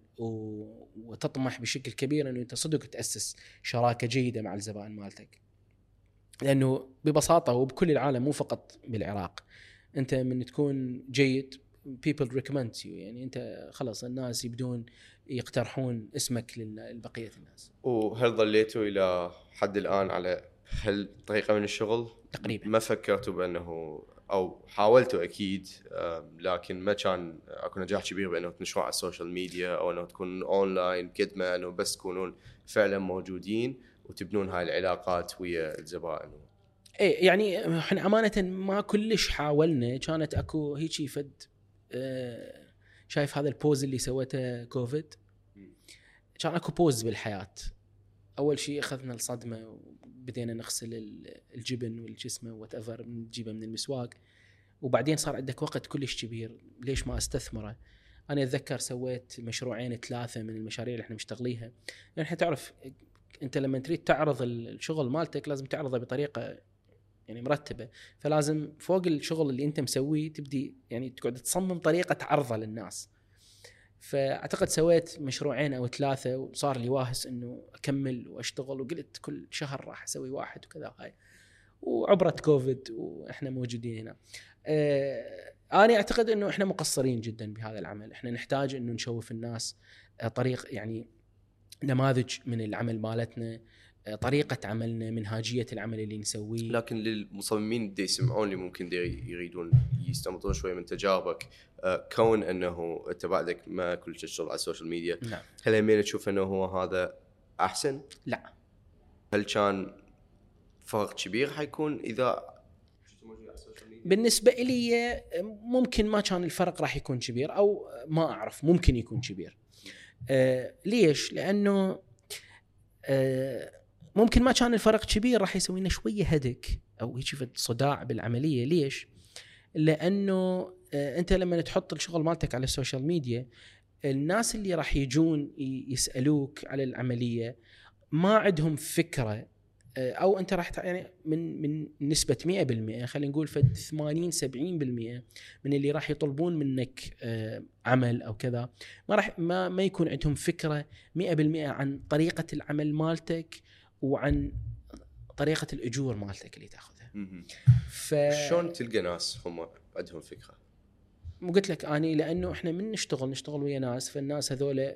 وتطمح بشكل كبير إنه أنت صدق تأسس شراكة جيدة مع الزبائن مالتك. لأنه ببساطة وبكل العالم مو فقط بالعراق أنت من تكون جيد people recommend you يعني أنت خلاص الناس يبدون يقترحون اسمك لبقيه الناس. وهل ظليتوا إلى حد الآن على هالطريقه من الشغل؟ تقريبا ما فكرتوا بأنه أو حاولتوا أكيد لكن ما كان أكو نجاح كبير بأنه تنشروا على ال social media أو أنه تكون أونلاين قد ما انه بس تكونون فعلا موجودين وتبنون هاي العلاقات ويا الزبائن. إيه يعني إحنا أمانة ما كلش حاولنا كانت أكو هيك فد آه شايف هذا ال pause اللي سوته كوفيد؟ كان أكو pause بالحياة. أول شيء أخذنا الصدمة بدينا نغسل الجبن والجسمه whatever نجيبه من المسواق. وبعدين صار عندك وقت كلش كبير. ليش ما استثمره؟ أنا أتذكر سويت مشروعين ثلاثة من المشاريع اللي إحنا مشتغليها. يعني إحنا تعرف أنت لما تريد تعرض الشغل مالتك لازم تعرضه بطريقة يعني مرتبة. فلازم فوق الشغل اللي أنت مسويه تبدي يعني تقعد تصمم طريقة عرضه للناس. فأعتقد سويت مشروعين أو ثلاثة وصار لي واهس إنه أكمل وأشتغل وقلت كل شهر راح أسوي واحد وكذا هاي. وعبرت كوفيد وإحنا موجودين هنا. آه أنا أعتقد إنه إحنا مقصرين جدا بهذا العمل، إحنا نحتاج إنه نشوف الناس طريق يعني نماذج من العمل مالتنا. آه، طريقة عملنا منهاجية العمل اللي نسويه. لكن للمصممين اللي يسمعون اللي ممكن دي يريدون يستنبطون شوي من تجاربك. آه، كون أنه انت بعدك ما كلش تشتغل على ال social media نعم. هل يعني تشوف أنه هو هذا أحسن؟ لا. هل كان فرق كبير حيكون إذا بالنسبة لي ممكن ما كان الفرق راح يكون كبير أو ما أعرف ممكن يكون كبير. آه ليش؟ لأنه آه ممكن ما كان الفرق كبير راح يسوي لنا شوية headache أو هيك صداع بالعملية. ليش؟ لأنه آه أنت لما تحط الشغل مالتك على ال social media الناس اللي راح يجون يسألوك على العملية ما عندهم فكرة آه، أو أنت راح يعني من من نسبة 100% خلينا نقول فد 80 70% من اللي راح يطلبون منك آه، عمل أو كذا ما راح ما ما يكون عندهم فكرة 100% عن طريقة العمل مالتك. وعن طريقة الأجور مالتك اللي تأخذها. ف شلون تلقى ناس هم عندهم فكرة؟ قلت لك أني لأنه إحنا من نشتغل نشتغل ويا ناس فالناس هذول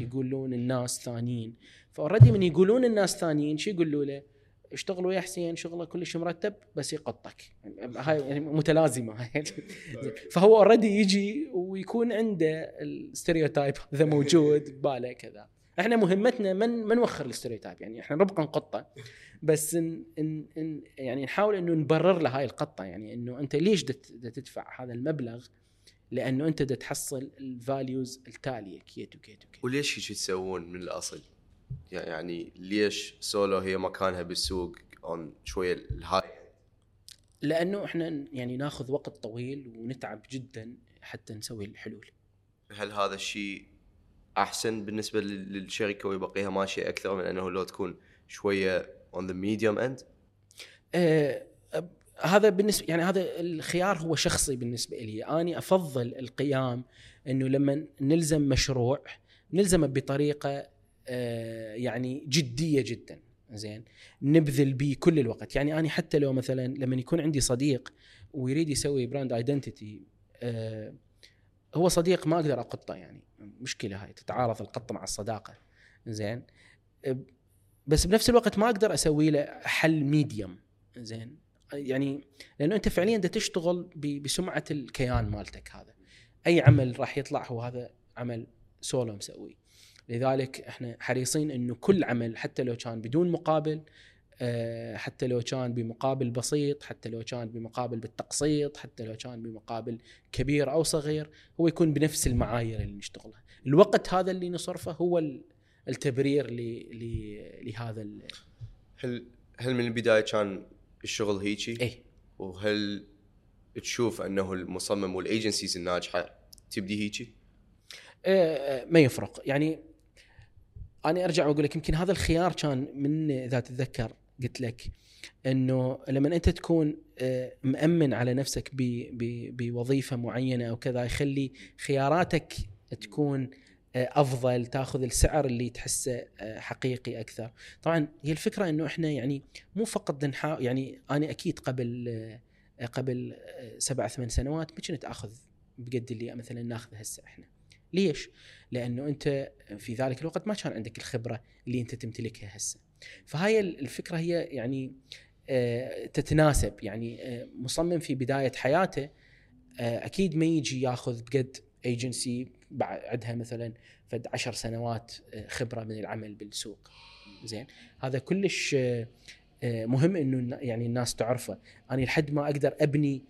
يقولون الناس ثانيين. فأوريدي من يقولون الناس ثانيين شو يقولوا له؟ اشتغل ويا حسين شغله كلش مرتب بس يقطك. هاي يعني متلازمة. هاي فهو already يجي ويكون عنده ال stereotype هذا موجود بباله كذا. إحنا مهمتنا من ما نوخر ال stereotype يعني إحنا نبقى نقطة بس إن إن إن يعني نحاول إنه نبرر له هاي القطة يعني إنه أنت ليش تدفع هذا المبلغ؟ لأنه أنت دت تحصل ال values التالية كيت وكيت وكيت وليش هيك تسوون من الأصل؟ يعني ليش سولو هي مكانها بالسوق on شوية ال high؟ لأنه إحنا يعني ناخذ وقت طويل ونتعب جدا حتى نسوي الحلول. هل هذا الشيء أحسن بالنسبة لل- للشركة ويبقيها ماشية أكثر من إنه لو تكون شوية on the medium end؟ آه، آه، هذا بالنسبة يعني هذا الخيار هو شخصي بالنسبة لي. أنا أفضل القيام إنه لما نلزم مشروع نلزمه بطريقة آه، يعني جدية جدا. زين؟ نبذل به كل الوقت. يعني أنا حتى لو مثلا لما يكون عندي صديق ويريد يسوي brand identity هو صديق ما أقدر أقطه يعني. مشكلة هاي تتعارض القطه مع الصداقة. زين؟ بس بنفس الوقت ما أقدر أسوي له حل medium زين؟ يعني لأنه أنت فعليا دا تشتغل بسمعة الكيان مالتك هذا. أي عمل راح يطلع هو هذا عمل سولو مسوي. لذلك إحنا حريصين إنه كل عمل حتى لو كان بدون مقابل حتى لو كان بمقابل بسيط حتى لو كان بمقابل بالتقسيط حتى لو كان بمقابل كبير أو صغير هو يكون بنفس المعايير اللي نشتغلها الوقت هذا اللي نصرفه هو ال- التبرير لهذا ال- هل هل من البداية كان الشغل هيجي؟ إيه وهل تشوف أنه المصمم والايجنسيز الناجحة تبدي هيجي؟ آه، ما يفرق يعني أنا أرجع وأقول لك يمكن هذا الخيار كان من اذا تتذكر قلت لك إنه لما أنت تكون آه، مأمن على نفسك بوظيفة معينة أو كذا يخلي خياراتك تكون آه، أفضل تأخذ السعر اللي تحسه آه، حقيقي أكثر طبعا هي الفكرة إنه إحنا يعني مو فقط نحاول يعني أنا أكيد قبل قبل سبع ثمان سنوات ما كنت أخذ بقد اللي مثلا ناخذه هسه إحنا ليش؟ لأنه أنت في ذلك الوقت ما كان عندك الخبرة اللي أنت تمتلكها هسه. فهاي الفكرة هي يعني آه، تتناسب يعني آه، مصمم في بداية حياته آه، أكيد ما يجي ياخذ بقد ايجنسي بعدها مثلا فد عشر سنوات خبرة من العمل بالسوق. زين هذا كلش مهم إنه يعني الناس تعرفه، أنا لحد ما أقدر أبني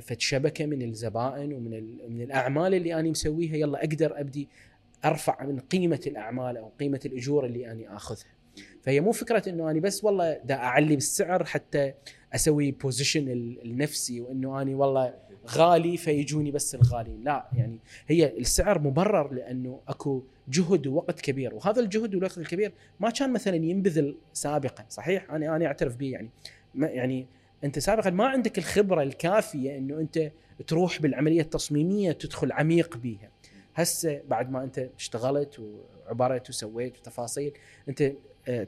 فد شبكة من الزبائن ومن من الأعمال اللي أنا مسويها يلا أقدر أبدي أرفع من قيمة الأعمال أو قيمة الأجور اللي أنا آخذها. فهي مو فكرة إنه أنا بس والله دا أعلي بالسعر حتى أسوي بوزيشن النفسي وإنه اني والله غالي فيجوني بس الغاليين، لا يعني هي السعر مبرر لأنه أكو جهد ووقت كبير. وهذا الجهد والوقت الكبير ما كان مثلا ينبذل سابقا صحيح؟ أنا أنا أعترف به يعني ما يعني أنت سابقا ما عندك الخبرة الكافية إنه أنت تروح بالعملية التصميمية تدخل عميق بيها. هسه بعد ما أنت اشتغلت وعبرت وسويت وتفاصيل أنت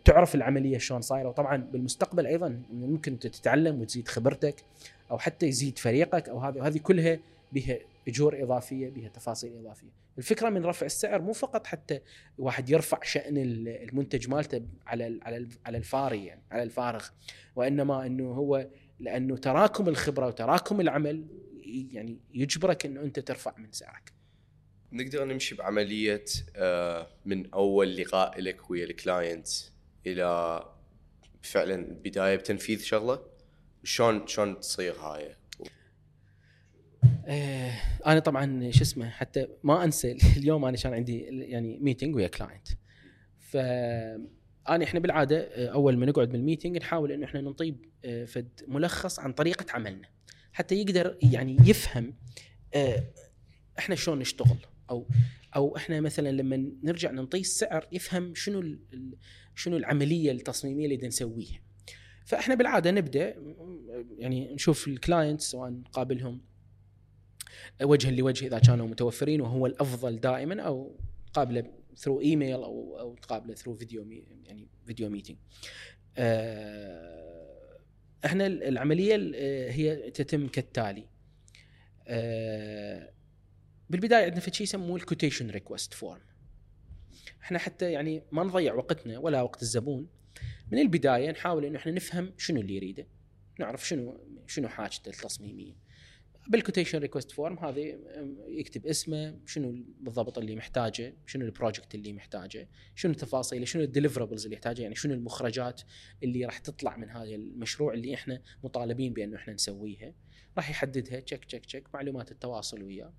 تعرف العملية شلون صايرة. وطبعا بالمستقبل أيضا ممكن انت تتعلم وتزيد خبرتك أو حتى يزيد فريقك أو هذه هذه كلها بها أجور إضافية بها تفاصيل إضافية. الفكرة من رفع السعر مو فقط حتى واحد يرفع شأن ال- المنتج مالته على على على الفاري يعني على الفارغ. وإنما إنه هو لأنه تراكم الخبرة وتراكم العمل يعني يجبرك إنه أنت ترفع من سعرك. نقدر نمشي بعملية آه، من أول لقاء لك ويا ال client إلى فعلا بداية بتنفيذ شغلة؟ شلون شلون تصير هاي؟ آه، أنا طبعا شو اسمه حتى ما أنسى اليوم أنا كان عندي يعني meeting ويا client ف أنا إحنا بالعادة آه، أول ما نقعد بال meeting نحاول إنه إحنا ننطيه فد ملخص عن طريقة عملنا. حتى يقدر يعني يفهم إحنا شلون نشتغل. أو أو إحنا مثلا لما نرجع ننطيه السعر يفهم شنو شنو العملية التصميمية اللي بدنا نسويها فإحنا بالعادة نبدأ يعني نشوف ال client سواء نقابلهم وجها لوجه إذا كانوا متوفرين وهو الأفضل دائما أو تقابله through email أو أو تقابله through video mee يعني video meeting. إحنا العملية ال- هي تتم كالتالي. آه، بالبداية عندنا في شيء يسموه ال quotation request form. إحنا حتى يعني ما نضيع وقتنا ولا وقت الزبون من البداية نحاول إنه إحنا نفهم شنو اللي يريده. نعرف شنو شنو حاجته التصميمية. بال quotation request form هذه يكتب اسمه شنو بالضبط اللي محتاجه شنو ال project اللي محتاجه شنو تفاصيله شنو ال deliverables اللي يحتاجها يعني شنو المخرجات اللي راح تطلع من هذا المشروع اللي إحنا مطالبين بأنه إحنا نسويها راح يحددها check check check معلومات التواصل وياه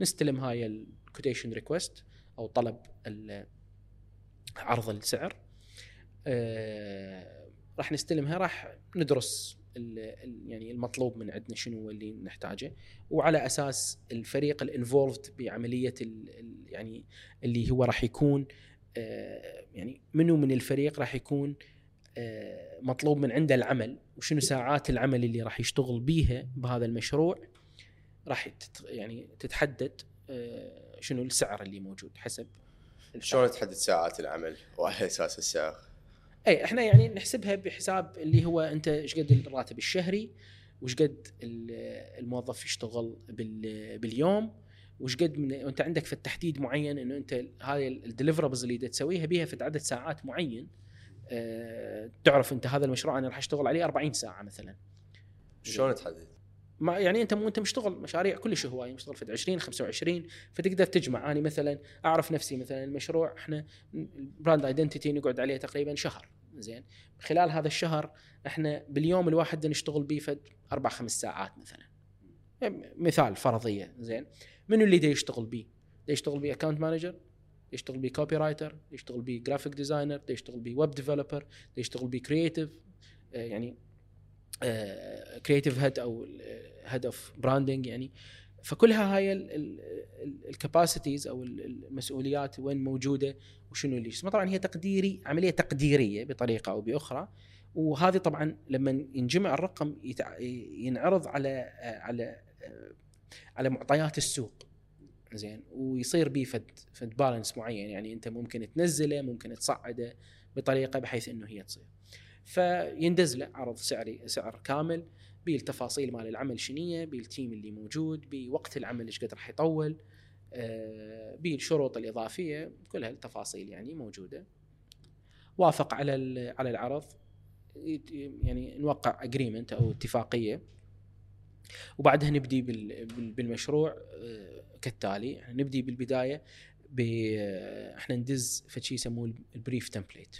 نستلم هاي ال quotation request أو طلب عرض السعر. آه، راح نستلمها راح ندرس يعني المطلوب من عندنا شنو اللي نحتاجه وعلى أساس الفريق ال involved بعملية ال ال يعني اللي هو راح يكون آه، يعني منو من الفريق راح يكون آه، مطلوب من عنده العمل وشنو ساعات العمل اللي راح يشتغل بيها بهذا المشروع. راح يعني تتحدد آه، شنو السعر اللي موجود حسب. شلون تحدد ساعات العمل وعلى أساس السعر اي إحنا يعني نحسبها بحساب اللي هو أنت إيش قد الراتب الشهري وش قد ال- الموظف يشتغل بال- باليوم وش قد من وأنت عندك في التحديد معين إنه أنت هاي الدليفربلز اللي تسويها بيها في عدد ساعات معين آه تعرف أنت هذا المشروع أنا راح أشتغل عليه 40 ساعة مثلا شلون تحدد؟ ما يعني انت مو انت مشتغل مشاريع كلش هواية مشتغل في 20 25 فتقدر تجمع. أنا مثلا أعرف نفسي مثلا المشروع إحنا ال brand identity نقعد عليه تقريبا شهر. زين؟ خلال هذا الشهر إحنا باليوم الواحد نشتغل بيه فد أربع خمس ساعات مثلا. مثال فرضية. زين؟ منو اللي دا يشتغل؟ دا يشتغل بيه account manager يشتغل بيه copywriter يشتغل بيه graphic designer يشتغل بيه web developer يشتغل بيه creative يعني creative head أو head of branding يعني. فكلها هاي ال capacities أو ال- المسؤوليات وين موجودة وشنو اللي. اسمه طبعا هي تقديري عملية تقديرية بطريقة أو بأخرى. وهذه طبعا لما ينجمع الرقم. ينعرض على على على معطيات السوق. زين. ويصير بيه فد فد balance معين. يعني أنت ممكن تنزله ممكن تصعده بطريقة بحيث إنه هي تصير. فيندز له عرض سعري سعر كامل بالتفاصيل مال العمل شنية بال team اللي موجود بوقت العمل إيش قد راح يطول آه، بالشروط الإضافية كل هالتفاصيل يعني موجودة. وافق على على العرض. يعني نوقع agreement أو اتفاقية. وبعدها نبدي بال- بال- بالمشروع آه، كالتالي. نبدي بالبداية آه، إحنا ندز في شيء يسموه ال brief template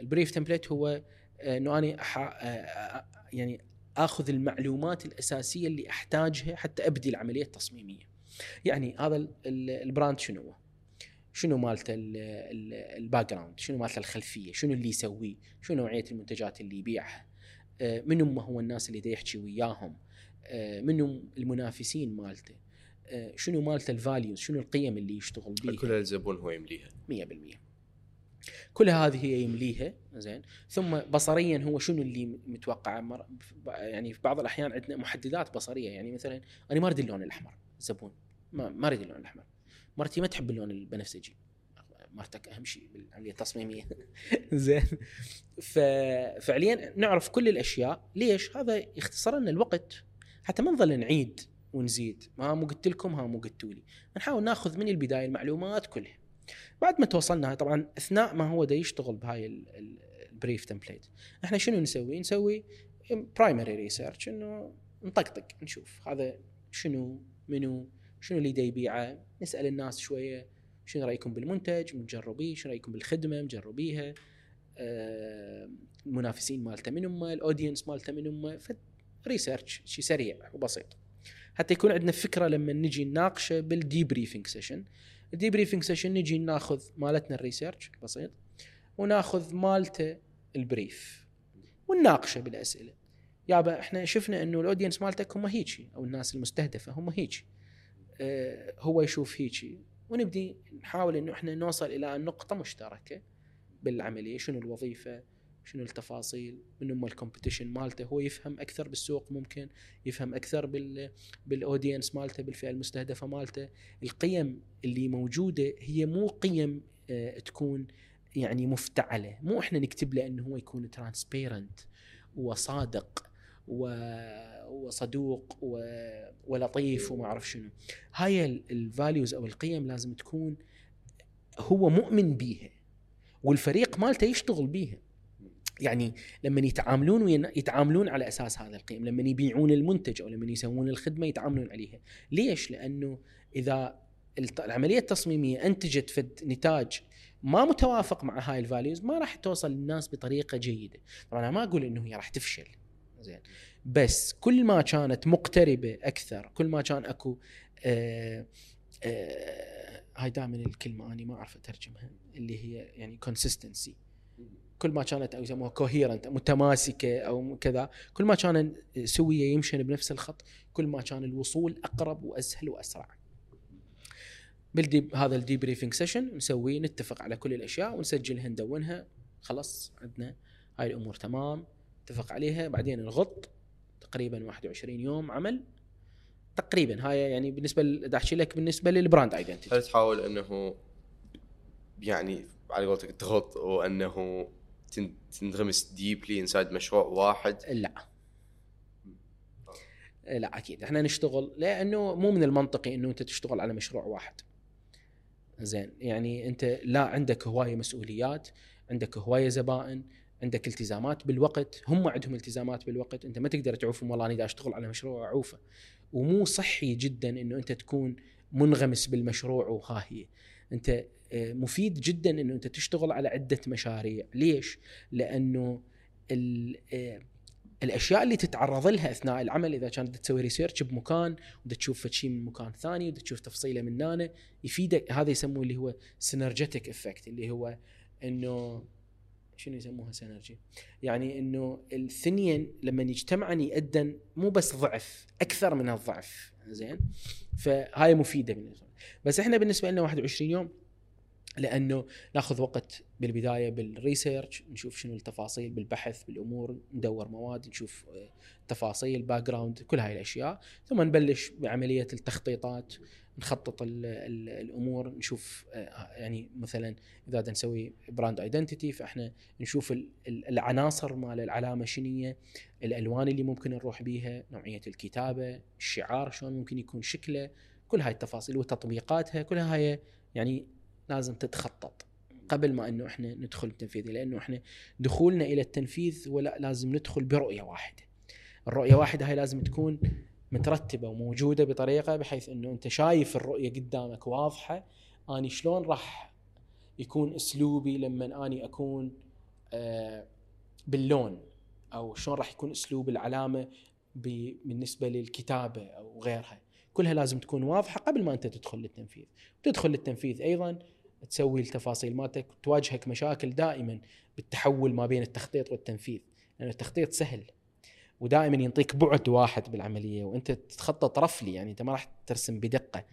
ال brief template هو آه، إنه أنا أح- آه، آه، يعني آخذ المعلومات الأساسية اللي أحتاجها حتى أبدي العملية التصميمية. يعني هذا ال- ال- ال brand شنو هو؟ شنو مالته ال- ال- ال background؟ شنو مالته الخلفية؟ شنو اللي يسويه؟ شنو نوعية المنتجات اللي يبيعها؟ آه، منو ما هو الناس اللي دا يحكي وياهم؟ آه، منو المنافسين مالته؟ آه، شنو مالته الفاليوز؟ شنو القيم اللي يشتغل بيها؟ كل الزبون هو يمليها 100% كل هذه هي يمليها زين. ثم بصريا هو شنو اللي متوقع؟ مر- يعني في بعض الأحيان عندنا محددات بصرية. يعني مثلا أنا ما أريد اللون الأحمر الزبون ما ما أريد اللون الأحمر. مرتي ما تحب اللون البنفسجي مرتك أهم شيء بالعملية التصميمية. زين. ففعليا نعرف كل الأشياء. ليش؟ هذا يختصر لنا الوقت. حتى ما نظل نعيد ونزيد. ما مو قلت لكم ها مو قلتوا لي. نحاول ناخذ من البداية المعلومات كلها. بعد ما توصلنا طبعا أثناء ما هو دا يشتغل بهاي ال- ال- ال brief template إحنا شنو نسوي؟ نسوي primary research إنه نطقطق نشوف هذا شنو منو شنو اللي دا يبيعه نسأل الناس شوية شنو رأيكم بالمنتج مجربيه شنو رأيكم بالخدمة مجربيها. آه، المنافسين مالته من هم ال audience مالته من هم research شيء سريع وبسيط. حتى يكون عندنا فكرة لما نجي نناقشه بال debriefing session ال debriefing session نجي ناخذ مالتنا ال research البسيط وناخذ مالته ال brief. ونناقشه بالأسئلة. يابا إحنا شفنا إنه ال audience مالتك هم هيجي أو الناس المستهدفة هم هيجي. آه هو يشوف هيجي. ونبدي نحاول إنه إحنا نوصل إلى نقطة مشتركة بالعملية شنو الوظيفة؟ شنو التفاصيل من هم ال competition مالته. هو يفهم أكثر بالسوق ممكن يفهم أكثر بال بال audience مالته بالفئة المستهدفة مالته. القيم اللي موجودة هي مو قيم آه، تكون يعني مفتعلة. مو إحنا نكتب له إنه هو يكون transparent وصادق و- وصدوق ولطيف وما أعرف شنو. هاي ال values أو القيم لازم تكون هو مؤمن بيها والفريق مالته يشتغل بيها. يعني لما يتعاملون يتعاملون على أساس هذا القيم لما يبيعون المنتج أو لما يسوون الخدمة يتعاملون عليها. ليش؟ لأنه إذا العملية التصميمية أنتجت فد نتاج ما متوافق مع هاي ال values ما راح توصل للناس بطريقة جيدة. طبعا أنا ما أقول إنه هي راح تفشل. زين. بس كل ما كانت مقتربة أكثر كل ما كان أكو آه آه هاي دائما الكلمة اني ما أعرف أترجمها اللي هي يعني consistency كل ما كانت أو يسموها coherent متماسكة أو كذا كل ما كان سوية يمشن بنفس الخط كل ما كان الوصول أقرب وأسهل وأسرع. بالدي هذا ال debriefing session نسوي نتفق على كل الأشياء ونسجلها ندونها. خلاص عندنا هاي الأمور تمام. اتفق عليها. بعدين نغط تقريبا 21 يوم عمل. تقريبا هاي يعني بالنسبة ل- أحكي لك بالنسبة لل brand identity هل تحاول إنه يعني على قولتك تغط وإنه تنغمس deeply inside مشروع واحد؟ لا. لا أكيد. إحنا نشتغل لأنه مو من المنطقي إنه أنت تشتغل على مشروع واحد. زين يعني أنت لا عندك هواية مسؤوليات عندك هواية زبائن عندك التزامات بالوقت. هم عندهم التزامات بالوقت. أنت ما تقدر تعوفهم والله أنا أشتغل على مشروع أعوفه. ومو صحي جدا إنه أنت تكون منغمس بالمشروع وها هي أنت مفيد جدا إنه أنت تشتغل على عدة مشاريع. ليش؟ لأنه آه، الأشياء اللي تتعرض لها أثناء العمل إذا كانت تسوي ريسيرش بمكان ودا تشوف شيء من مكان ثاني ودا تشوف تفصيلة من هنا يفيدك. هذا يسموه اللي هو synergetic effect اللي هو إنه شنو يسموها synergy يعني إنه الثنين لما يجتمعن يأدن مو بس ضعف أكثر من الضعف. زين؟ فهاي مفيدة بالنسبة. بس إحنا بالنسبة لنا 21 يوم لأنه ناخذ وقت بالبداية بال research نشوف شنو التفاصيل بالبحث بالأمور ندور مواد نشوف آه، تفاصيل background كل هاي الأشياء. ثم نبلش بعملية التخطيطات نخطط ال ال الأمور نشوف آه، يعني مثلا إذا بدنا نسوي brand identity فإحنا نشوف ال- ال- العناصر مال العلامة شنية الألوان اللي ممكن نروح بيها نوعية الكتابة الشعار شلون ممكن يكون شكله كل هاي التفاصيل وتطبيقاتها كلها هاي يعني لازم تتخطط قبل ما إنه إحنا ندخل التنفيذ لأنه إحنا دخولنا إلى التنفيذ ولا لازم ندخل برؤية واحدة. الرؤية واحدة هاي لازم تكون مترتبة وموجودة بطريقة بحيث إنه أنت شايف الرؤية قدامك واضحة أني شلون راح يكون أسلوبي لما أني أكون آه، باللون؟ أو شلون راح يكون أسلوب العلامة بالنسبة للكتابة أو غيرها؟ كلها لازم تكون واضحة قبل ما أنت تدخل للتنفيذ. تدخل للتنفيذ أيضا تسوي التفاصيل مالتك تواجهك مشاكل دائما بالتحول ما بين التخطيط والتنفيذ لأن التخطيط سهل ودائما ينطيك بعد واحد بالعملية وأنت تتخطط رفلي يعني أنت ما راح ترسم بدقة.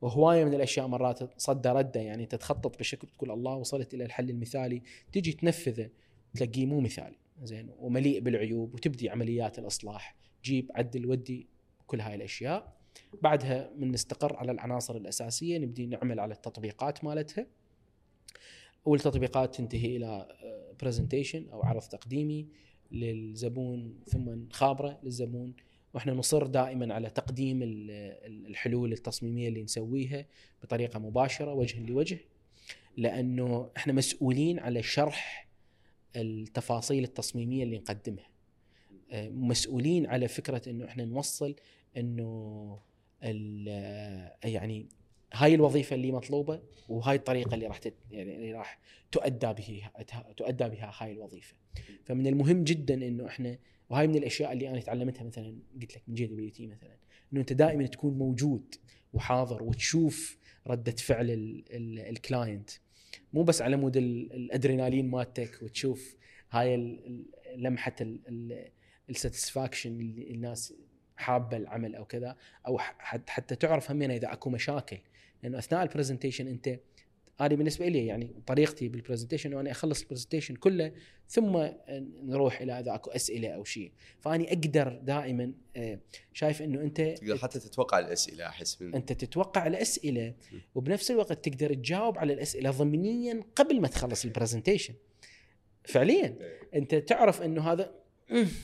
وهواية من الأشياء مرات صد ردة يعني تتخطط بشكل تقول الله وصلت إلى الحل المثالي تجي تنفذه تلاقيه مو مثالي زين ومليء بالعيوب وتبدي عمليات الإصلاح جيب عدل ودي كل هاي الأشياء. بعدها من نستقر على العناصر الأساسية نبدي نعمل على التطبيقات مالتها. والتطبيقات تنتهي إلى برزنتيشن أو عرض تقديمي للزبون ثم خابرة للزبون. وإحنا نصر دائما على تقديم ال- ال- الحلول التصميمية اللي نسويها بطريقة مباشرة وجها لوجه لأنه إحنا مسؤولين على شرح التفاصيل التصميمية اللي نقدمها. آه، مسؤولين على فكرة إنه إحنا نوصل إنه يعني هاي الوظيفة اللي مطلوبة وهاي الطريقة اللي راح تت يعني اللي راح تؤدى به تؤدى بها هاي الوظيفة. فمن المهم جدا إنه إحنا وهاي من الأشياء اللي أنا تعلمتها مثلا قلت لك من JWT مثلا إنه أنت دائما تكون موجود وحاضر وتشوف ردة فعل ال- ال- ال client. مو بس على مود ال- الأدرينالين مالتك وتشوف هاي لمحة ال satisfaction اللي الناس حابة العمل أو كذا أو حتى تعرف همين إذا أكو مشاكل. لأنه أثناء ال presentation أنت أنا بالنسبة لي يعني طريقتي بال presentation أنه أنا أخلص ال presentation كله ثم نروح إلى إذا أكو أسئلة أو شيء. فأني أقدر دائما آه، شايف إنه أنت تقدر حتى تتوقع الأسئلة أحس من أنت تتوقع الأسئلة وبنفس الوقت تقدر تجاوب على الأسئلة ضمنيا قبل ما تخلص ال presentation فعليا. أنت تعرف إنه هذا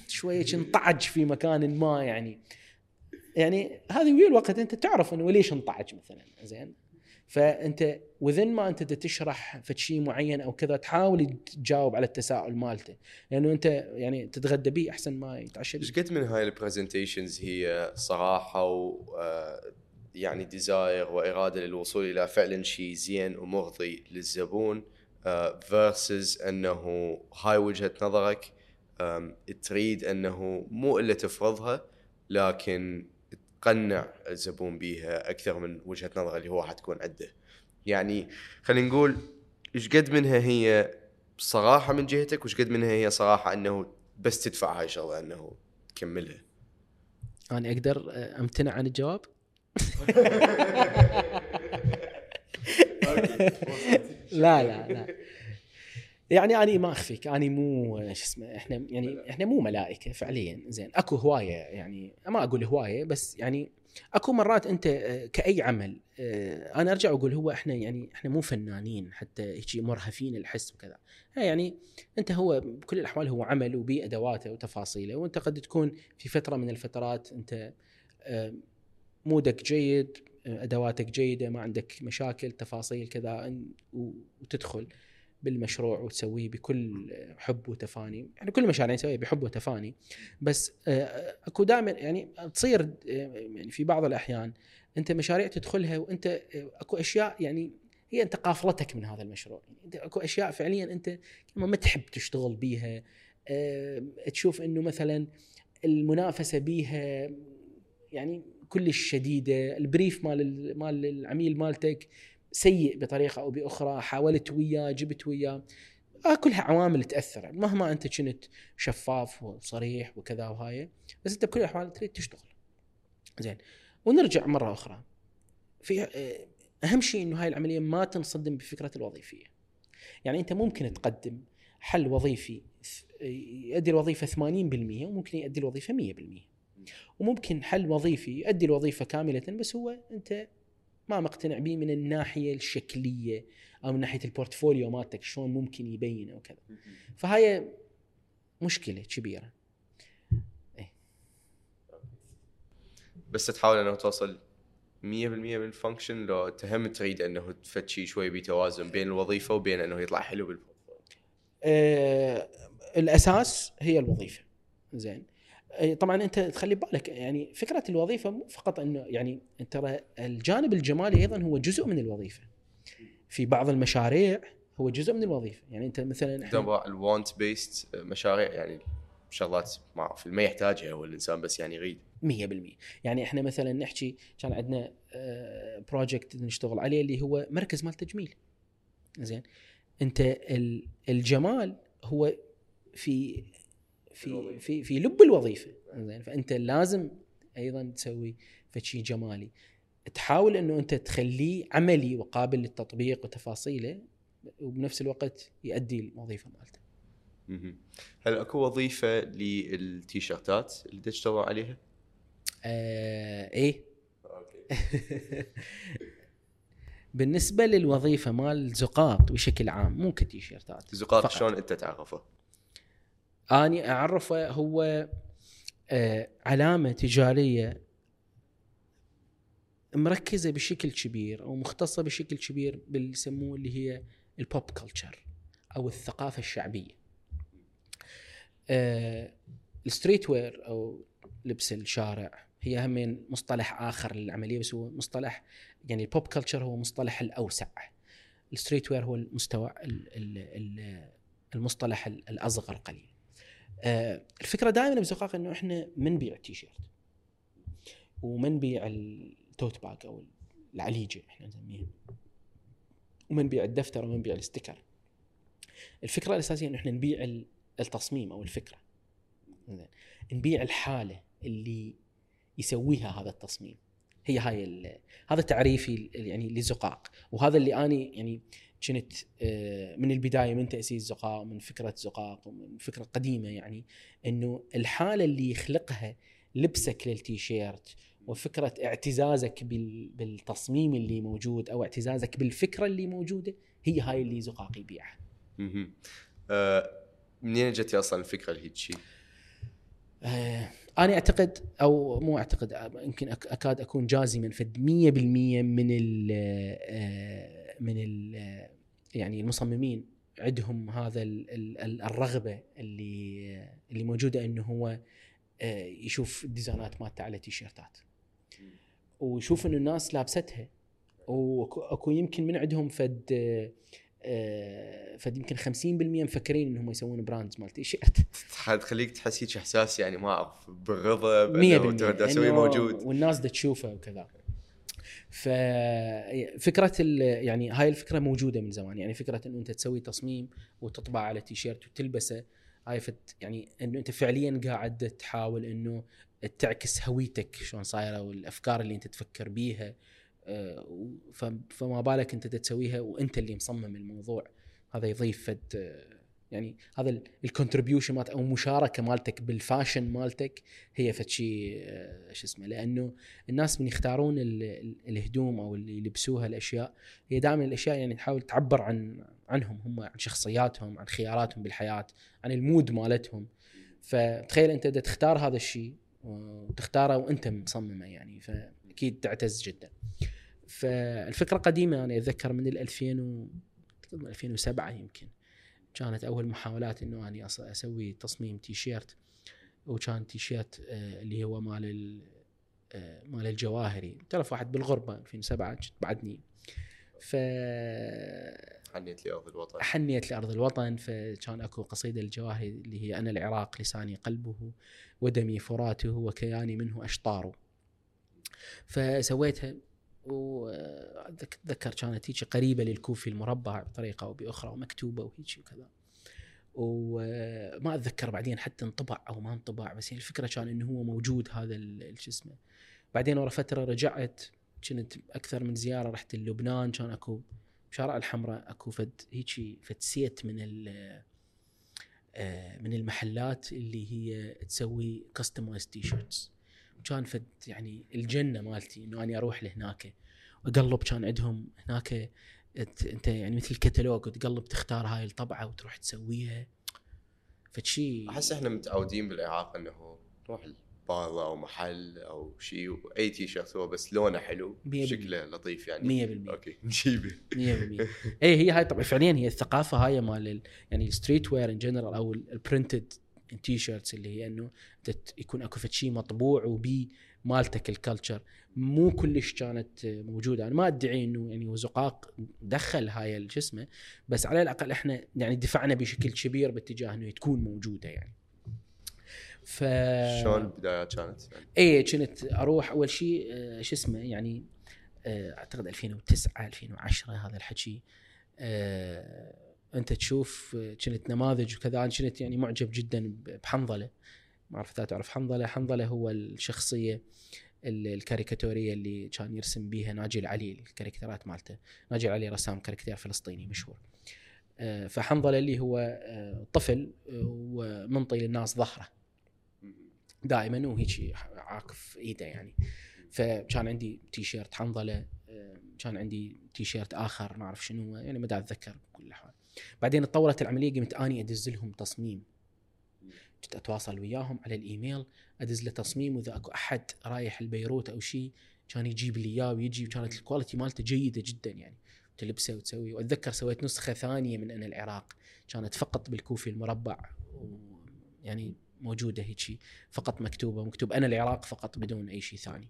شوية انطعج في مكان ما يعني. يعني هذه ويا الوقت أنت تعرف إنه ليش انطعج مثلا زين؟ فأنت و then ما أنت تشرح شيء معين أو كذا تحاول تجاوب على التساؤل مالته. لأنه أنت يعني تتغدى به أحسن ما يتعشى بيك. قد من هاي ال presentations هي صراحة و آه، يعني desire وإرادة للوصول إلى فعلا شيء زين ومرضي للزبون فيرسز أنه هاي وجهة نظرك تريد أنه مو إلا تفرضها لكن تقنع الزبون بيها أكثر من وجهة نظر اللي هو حتكون عنده. يعني خلينا نقول إيش قد منها هي صراحة من جهتك وإيش قد منها هي صراحة أنه بس تدفع هاي الشغلة أنه تكملها؟ أنا أقدر أمتنع عن الجواب؟ لا لا لا. يعني اني ما أخفيك اني مو شو اسمه إحنا يعني إحنا مو ملائكة فعليا زين. أكو هواية يعني ما أقول هواية بس يعني أكو مرات أنت آه، كأي عمل آه، أنا أرجع واقول هو إحنا يعني إحنا مو فنانين حتى هيك مرهفين الحس وكذا. يعني أنت هو بكل الأحوال هو عمل وبيه ادواته وتفاصيله وأنت قد تكون في فترة من الفترات أنت آه، مودك جيد أدواتك جيدة ما عندك مشاكل تفاصيل كذا وتدخل. بالمشروع وتسويه بكل حب وتفاني. يعني كل المشاريع نسويها بحب وتفاني. بس آه، اكو دائما يعني تصير آه، يعني في بعض الأحيان أنت مشاريع تدخلها وأنت آه، اكو أشياء يعني هي أنت قافلتك من هذا المشروع. يعني اكو أشياء فعليا أنت ما تحب تشتغل بيها تشوف إنه مثلا المنافسة بيها يعني كلش شديدة البريف مال ال- مال العميل مالتك سيء بطريقة أو بأخرى حاولت وياه جبت وياه. آه كلها عوامل تاثر مهما أنت كنت شفاف وصريح وكذا وهاي بس أنت بكل الأحوال تريد تشتغل. زين. ونرجع مرة أخرى. في آه، أهم شيء إنه هاي العملية ما تنصدم بفكرة الوظيفية. يعني أنت ممكن تقدم حل وظيفي يؤدي الوظيفة 80% وممكن يؤدي الوظيفة 100% وممكن حل وظيفي يؤدي الوظيفة كاملة بس هو أنت ما مقتنع به من الناحية الشكلية أو من ناحية ال portfolio مالتك شلون ممكن يبين أو كذا فهاي مشكلة كبيرة. بس تحاول إنه توصل 100% من ال function لو تهم تريد إنه تفتشي شوي بتوازن بين الوظيفة وبين إنه يطلع حلو بال portfolio آه الأساس هي الوظيفة. زين. طبعا أنت تخلي بالك يعني فكرة الوظيفة مو فقط إنه يعني ترى الجانب الجمالي أيضا هو جزء من الوظيفة. في بعض المشاريع هو جزء من الوظيفة. يعني أنت مثلا تبع ال want based مشاريع يعني شغلات ما أعرف ما يحتاجها هو الإنسان بس يعني يريد. 100% يعني إحنا مثلا نحكي كان عندنا project نشتغل عليه اللي هو مركز مال تجميل. زين. أنت ال- الجمال هو في في في في لب الوظيفة زين فأنت لازم أيضا تسوي فشي جمالي تحاول إنه أنت تخليه عملي وقابل للتطبيق وتفاصيله وبنفس الوقت يؤدي الوظيفة مالته مهم. هل أكو وظيفة للتيشيرتات اللي تشتغل عليها؟ آه إيه أوكي بالنسبة للوظيفة مال زقاق بشكل عام مو كتيشيرتات فقط. شلون أنت تعرفه؟ آني أعرفه هو آه، علامة تجارية مركزة بشكل كبير أو مختصة بشكل كبير باللي يسموه اللي هي ال pop culture أو الثقافة الشعبية. آه، ال street wear أو لبس الشارع هي همين مصطلح آخر للعملية بس هو مصطلح يعني ال pop culture هو مصطلح الأوسع. ال street wear هو المستوى ال- ال- ال- المصطلح ال- الأصغر قليل. آه، الفكرة دائما بزقاق إنه إحنا ما نبيع التيشيرت وما نبيع ال tote bag أو العليجة إحنا نسميها. وما نبيع الدفتر وما نبيع ال sticker. الفكرة الأساسية إنه إحنا نبيع ال- التصميم أو الفكرة. زين. نبيع الحالة اللي يسويها هذا التصميم. هي هاي هذا تعريفي يعني لزقاق وهذا اللي أني يعني كنت آه، من البداية من تأسيس زقاق من فكرة زقاق ومن فكرة قديمة يعني إنه الحالة اللي يخلقها لبسك للتيشيرت وفكرة اعتزازك بال- بالتصميم اللي موجود أو اعتزازك بالفكرة اللي موجودة هي هاي اللي زقاق يبيعها. آه، منين جتي أصلا الفكرة اللي هيك شيء؟ آه، أنا أعتقد أو مو أعتقد آه، يمكن أكاد أكون جازما فد 100% من ال من ال يعني المصممين عندهم هذا ال- ال- ال- الرغبة اللي اللي موجودة إنه هو آه، يشوف الديزاينات مالته على تيشيرتات. ويشوف إنه الناس لابستها. واكو يمكن من عندهم فد آه، آه، فد يمكن 50% مفكرين إنهم يسوون brands مال تيشيرت. تخليك تحس هيك إحساس يعني ما أعرف بالرضا 100% بانه موجود. والناس دا تشوفه وكذا. ففكره يعني هاي الفكرة موجودة من زمان. يعني فكرة إنه أنت تسوي تصميم وتطبع على تيشيرت وتلبسه هاي فد يعني إنه أنت فعليا قاعد تحاول إنه تعكس هويتك شلون صايرة والأفكار اللي أنت تفكر بيها. آه، فما بالك أنت تسويها وأنت اللي مصمم الموضوع. هذا يضيف فد يعني هذا ال contribution مالت أو المشاركه مالتك بال fashion مالتك هي فد شيء آه، شو اسمه لأنه الناس من يختارون ال- ال- الهدوم أو اللي يلبسوها الأشياء هي دائما الأشياء يعني تحاول تعبر عن عنهم هم عن شخصياتهم عن خياراتهم بالحياة عن ال mood مالتهم. فتخيل أنت دا تختار هذا الشيء وتختاره وأنت مصممه يعني فأكيد تعتز جدا. فالفكرة قديمة أنا أتذكر من ال 2000 و 2007 يمكن. كانت أول محاولات إنه أني أسوي تصميم تيشيرت وكان تيشيرت آه، اللي هو مال ال- آه، مال الجواهري. تعرف واحد بالغربة 2007 كنت بعدني. ف حنيت لي أرض الوطن. حنيت لارض الوطن. فكان أكو قصيدة الجواهري اللي هي أنا العراق لساني قلبه ودمي فراته وكياني منه أشطاره. فسويتها واتذكر كانت هيك قريبة للكوفي المربع بطريقة أو بأخرى ومكتوبة وهيك وكذا. وما أتذكر بعدين حتى انطبع أو ما انطبع بس يعني الفكرة كان إنه هو موجود هذا شو اسمه. بعدين ورا فترة رجعت كنت أكثر من زيارة رحت لبنان كان أكو بشارع الحمراء أكو فد هيجي فد set من آه، من المحلات اللي هي تسوي customized t-shirts كان فد يعني الجنة مالتي إنه أني أروح لهناك واقلب كان عندهم هناك أنت يعني مثل كتالوج وتقلب تختار هاي الطبعة وتروح تسويها. فشي أحس إحنا متعودين بالعراق إنه نروح البارة أو محل أو شيء وأي تي شيرت هو بس لونه حلو. شكله لطيف يعني. 100% okay نجيبه. 100% اي هي هاي طبعا فعليا هي الثقافة هاي مال ال- يعني ال street wear in general أو ال printed t-shirts اللي هي إنه يكون أكو شيء مطبوع وبي مالتك ال culture مو كلش كانت موجودة. أنا ما أدعي إنه يعني وزقاق دخل هاي ال- شو اسمه بس على الأقل إحنا يعني دفعنا بشكل كبير باتجاه إنه تكون موجودة يعني. ف شلون البدايات كانت؟ اي كنت أروح أول شيء آه، شو اسمه يعني آه، أعتقد 2009 2010 هذا الحكي. آه، انت تشوف كنت نماذج وكذا أنا كنت يعني معجب جدا بحنظلة. ما أعرف إذا تعرف حنظلة. حنظلة هو الشخصية ال- الكاريكاتورية اللي كان يرسم بيها ناجي العلي الكاريكاتيرات مالته. ناجي العلي رسام كاريكاتير فلسطيني مشهور. آه، فحنظلة اللي هو آه، طفل آه، ومنطي للناس ظهره. دائما وهيك عاكف إيده يعني. فكان عندي تي شيرت حنظله كان عندي تي شيرت آخر ما أعرف شنو يعني ما أتذكر بكل الاحوال بعدين تطورت العملية قمت أني أدز لهم تصميم. كنت أتواصل وياهم على الإيميل أدز له تصميم وإذا أكو أحد رايح البيروت أو شيء كان يجيب لي إياه ويجي وكانت ال quality مالته جيدة جدا يعني. تلبسه وتسوي وأتذكر سويت نسخة ثانية من أنا العراق كانت فقط بالكوفي المربع يعني موجودة هيك فقط مكتوبة مكتوب أنا العراق فقط بدون أي شيء ثاني.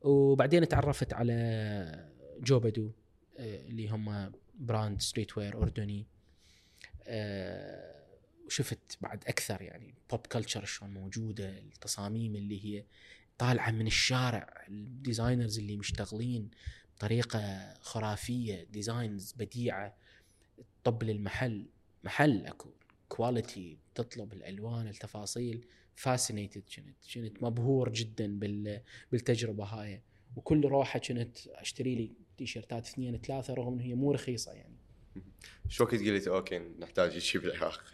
وبعدين تعرفت على Jobedu آه، اللي هم brand street wear أردني. آه، وشفت بعد أكثر يعني pop culture شلون موجودة التصاميم اللي هي طالعة من الشارع ال designers اللي مشتغلين بطريقة خرافية designs بديعة طب للمحل محل أكو quality تطلب الألوان التفاصيل fascinated كنت كنت مبهور جدا بال بالتجربة هاي. وكل روحة كنت أشتري لي تيشيرتات اثنين ثلاثة رغم انها هي مو رخيصة يعني. شو وقت قلت؟ أوكي نحتاج شيء بالعراق.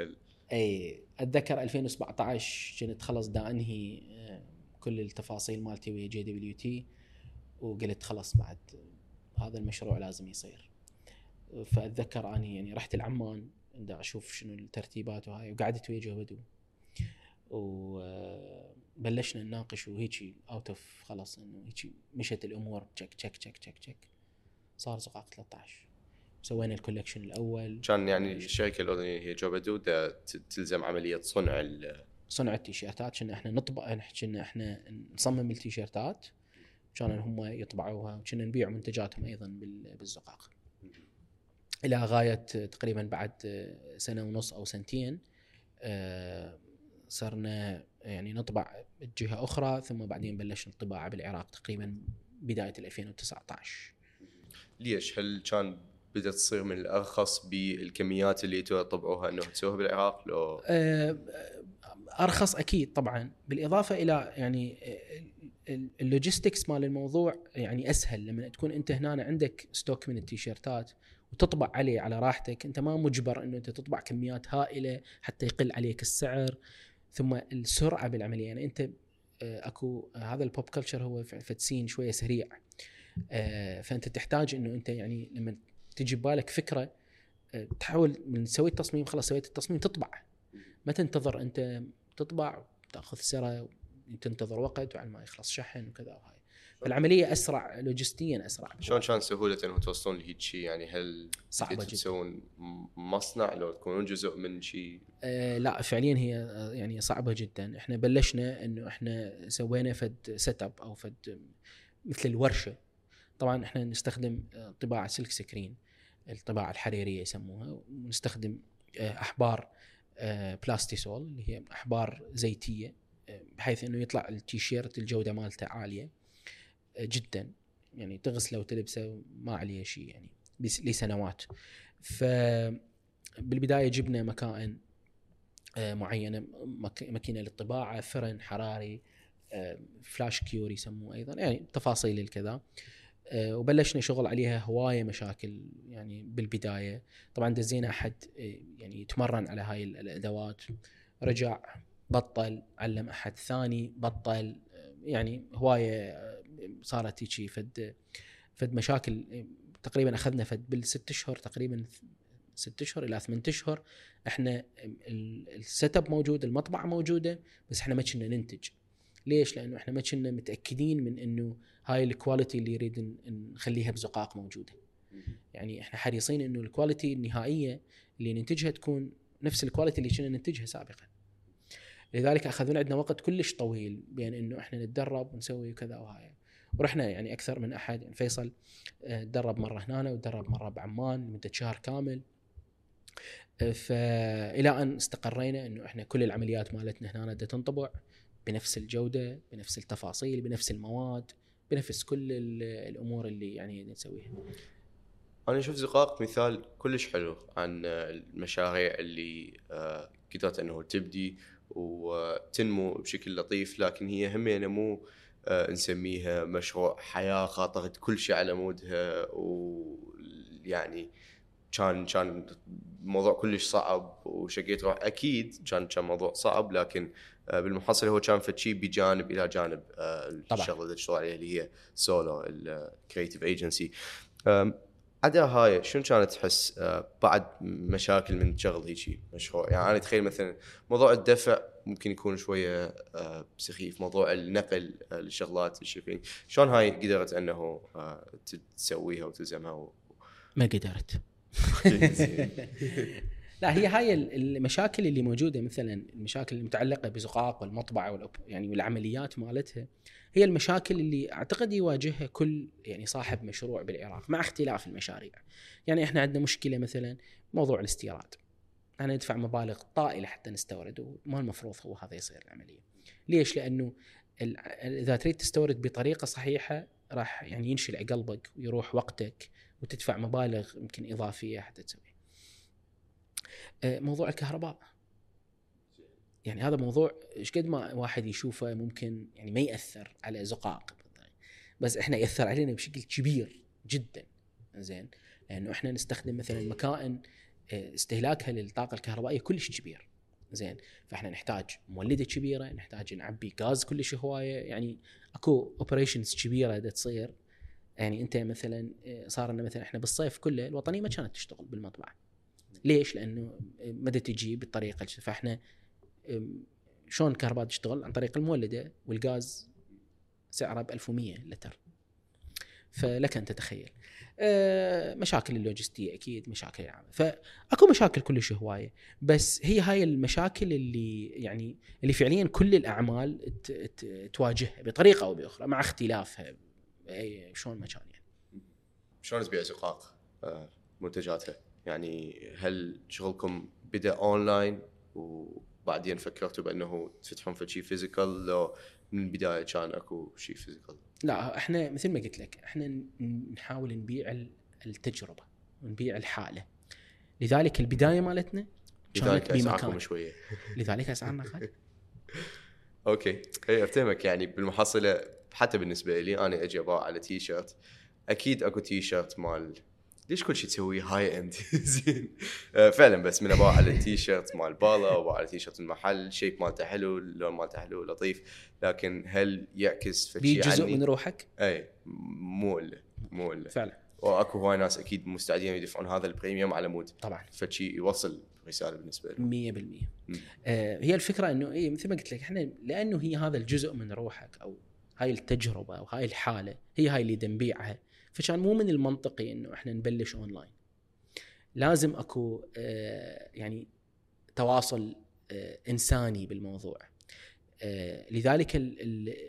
إي أتذكر 2017 كنت خلص دا أنهي آه، كل التفاصيل مالتي ويا JWT وقلت خلص بعد هذا المشروع لازم يصير. فأتذكر اني يعني رحت العمان دا أشوف شنو الترتيبات وهاي وقعدت ويا Jobedu وبلشنا نناقش وهيجي out of خلاص إنه هيجي مشت الأمور تشك تشك تشك تشك تشك صار زقاق 13 سوينا ال collection الأول. كان يعني الشركة الاردنيه هي Jobedu تلزم عملية صنع صنع التيشيرتات. كنا إحنا نطبع كنا إحنا نصمم التيشيرتات. كان هم يطبعوها وكنا نبيع منتجاتهم أيضا بالزقاق. إلى غاية تقريبا بعد سنة ونص أو سنتين آه، صرنا يعني نطبع بجهه أخرى ثم بعدين بلشنا الطباعة بالعراق تقريبا بداية 2019 ليش؟ هل كان بدأت تصير من الأرخص بالكميات اللي تطبعوها إنه تسووها بالعراق؟ لو آه، أرخص أكيد طبعا. بالإضافة إلى يعني ال logistics مال الموضوع يعني أسهل. لما تكون أنت هنا عندك stock من التيشيرتات وتطبع عليه على راحتك. أنت ما مجبر إنه أنت تطبع كميات هائلة حتى يقل عليك السعر. ثم السرعة بالعملية. يعني أنت آه، أكو هذا ال pop culture هو فد scene شوية سريع. آه، فأنت تحتاج إنه أنت يعني لما تجي ببالك فكرة آه، تحاول من تسوي التصميم خلاص سويت التصميم تطبع. ما تنتظر أنت تطبع تاخذ سرة تنتظر وقت وعلى ما يخلص شحن وكذا وهاي. فالعملية أسرع لوجستيا أسرع. شلون كان سهولة انه توصلون لهيك شيء يعني هل صعبة جدا. تسوون مصنع لو تكونون جزء من شيء آه لا فعليا هي يعني صعبة جدا. إحنا بلشنا إنه إحنا سوينا فد set up أو فد مثل الورشة. طبعا إحنا نستخدم طباعة سلك سكرين الطباعة الحريرية يسموها ونستخدم آه، أحبار آه، بلاستيسول اللي هي أحبار زيتية آه، بحيث إنه يطلع التيشيرت الجودة مالته عالية جدا. يعني تغسله وتلبسه ما عليه شيء يعني لسنوات. ف بالبداية جبنا مكائن معينة ماكينة للطباعة فرن حراري flash cure يسموه أيضا يعني تفاصيل الكذا. آه، وبلشنا شغل عليها هواية مشاكل يعني بالبداية. طبعا دزينا أحد آه، يعني يتمرن على هاي الأدوات. رجع بطل علم أحد ثاني بطل آه، يعني هواية صارت هيجي فد فد مشاكل. تقريبا أخذنا فد بالست أشهر تقريبا ست أشهر إلى ثمان أشهر. إحنا ال set up موجود المطبعة موجودة بس إحنا ما كنا ننتج. ليش؟ لأنه إحنا ما كنا متأكدين من إنه هاي ال quality اللي نريد نخليها بزقاق موجودة. يعني إحنا حريصين إنه ال quality النهائية اللي ننتجها تكون نفس ال quality اللي كنا ننتجها سابقا. لذلك اخذنا عندنا وقت كلش طويل بين إنه إحنا نتدرب ونسوي وكذا وهاي. ورحنا يعني أكثر من أحد يعني فيصل آه، تدرب مرة هنا وتدرب مرة بعمان لمدة شهر كامل. آه، فإلى أن استقرينا إنه إحنا كل العمليات مالتنا هنا تنطبع بنفس الجودة بنفس التفاصيل بنفس المواد بنفس كل الأمور اللي يعني نسويها. أنا أشوف زقاق مثال كلش حلو عن المشاريع اللي آه، قدرت إنه تبدي وتنمو بشكل لطيف لكن هي همينة مو آه، نسميها مشروع حياة خاطرت كل شيء على مودها ويعني كان كان موضوع كلش صعب وشقيت روح أكيد كان كان موضوع صعب لكن بالمحصله هو كان فشي بجانب إلى جانب آه، الشغلة اللي تشتغل عليها اللي هي Solo ال creative agency عدا هاي شنو كانت تحس آه، بعد مشاكل من شغل هيجي مشروع؟ يعني أنا أتخيل مثلا موضوع الدفع ممكن يكون شوية آه، سخيف موضوع النقل آه، للشغلات الشيبينج شلون هاي قدرت إنه آه، تسويها وتلزمها و... ما قدرت. لا هي هاي ال- المشاكل اللي موجودة مثلا المشاكل المتعلقة بزقاق والمطبعة يعني والعمليات مالتها هي المشاكل اللي أعتقد يواجهها كل يعني صاحب مشروع بالعراق مع اختلاف المشاريع. يعني إحنا عندنا مشكلة مثلا موضوع الاستيراد. أنا ندفع مبالغ طائلة حتى نستورد وما المفروض هو هذا يصير العملية. ليش؟ لأنه إذا تريد تستورد بطريقة صحيحة راح يعني ينشل قلبك ويروح وقتك وتدفع مبالغ يمكن إضافية حتى تسوي. آه، موضوع الكهرباء. يعني هذا موضوع إيش قد ما واحد يشوفه ممكن يعني ما يأثر على زقاق بس إحنا يأثر علينا بشكل كبير جدا. زين لأنه إحنا نستخدم مثلا مكائن آه، استهلاكها للطاقة الكهربائية كلش كبير. زين فإحنا نحتاج مولدة كبيرة نحتاج نعبي غاز كلش هواية. يعني أكو اوبريشنز كبيرة دا تصير. يعني أنت مثلا آه، صار لنا مثلا إحنا بالصيف كله الوطنية ما كانت تشتغل بالمطبعة. ليش؟ لأنه مدى تجي بالطريقة فإحنا شلون الكهرباء تشتغل؟ عن طريق المولدة والغاز سعره ب 1100 لتر. فلك أن تتخيل. أه، مشاكل اللوجستية أكيد مشاكل العمل فأكو مشاكل كلش هواية بس هي هاي المشاكل اللي يعني اللي فعليا كل الأعمال تواجهها بطريقة أو بأخرى مع اختلافها شلون ما كان يعني. شلون تبيع زقاق آه، منتجاتها يعني هل شغلكم بدأ اونلاين وبعدين فكرتوا بأنه تفتحون في شيء physical لو من البداية كان أكو شيء physical لا إحنا مثل ما قلت لك إحنا نحاول نبيع ال- التجربة ونبيع الحالة. لذلك البداية مالتنا كانت بمكان. شوية. لذلك أسعارنا خالد أوكي. اي أفتهمك. يعني بالمحصلة حتى بالنسبة لي أنا أجي أباوع على تي شيرت أكيد أكو تي شيرت مال ليش كل شيء تسويه هاي and زين. آه، فعلا بس من اباوع على التي شيرت مال بالا واباوع على تي شيرت المحل الشيب مالته حلو اللون مالته حلو لطيف. لكن هل يعكس بي جزء عني؟ من روحك؟ اي مو إلا مو إلا. فعلا. وأكو هواي ناس أكيد مستعدين يدفعون هذا ال premium على مود. طبعا. فشي يوصل رسالة بالنسبة لهم. 100% مم. آه هي الفكرة إنه اي مثل ما قلت لك إحنا لأنه هي هذا الجزء من روحك أو هاي التجربة أو هاي الحالة هي هاي اللي نبيعها فكان مو من المنطقي إنه إحنا نبلش أونلاين. لازم أكو آه يعني تواصل آه إنساني بالموضوع. آه لذلك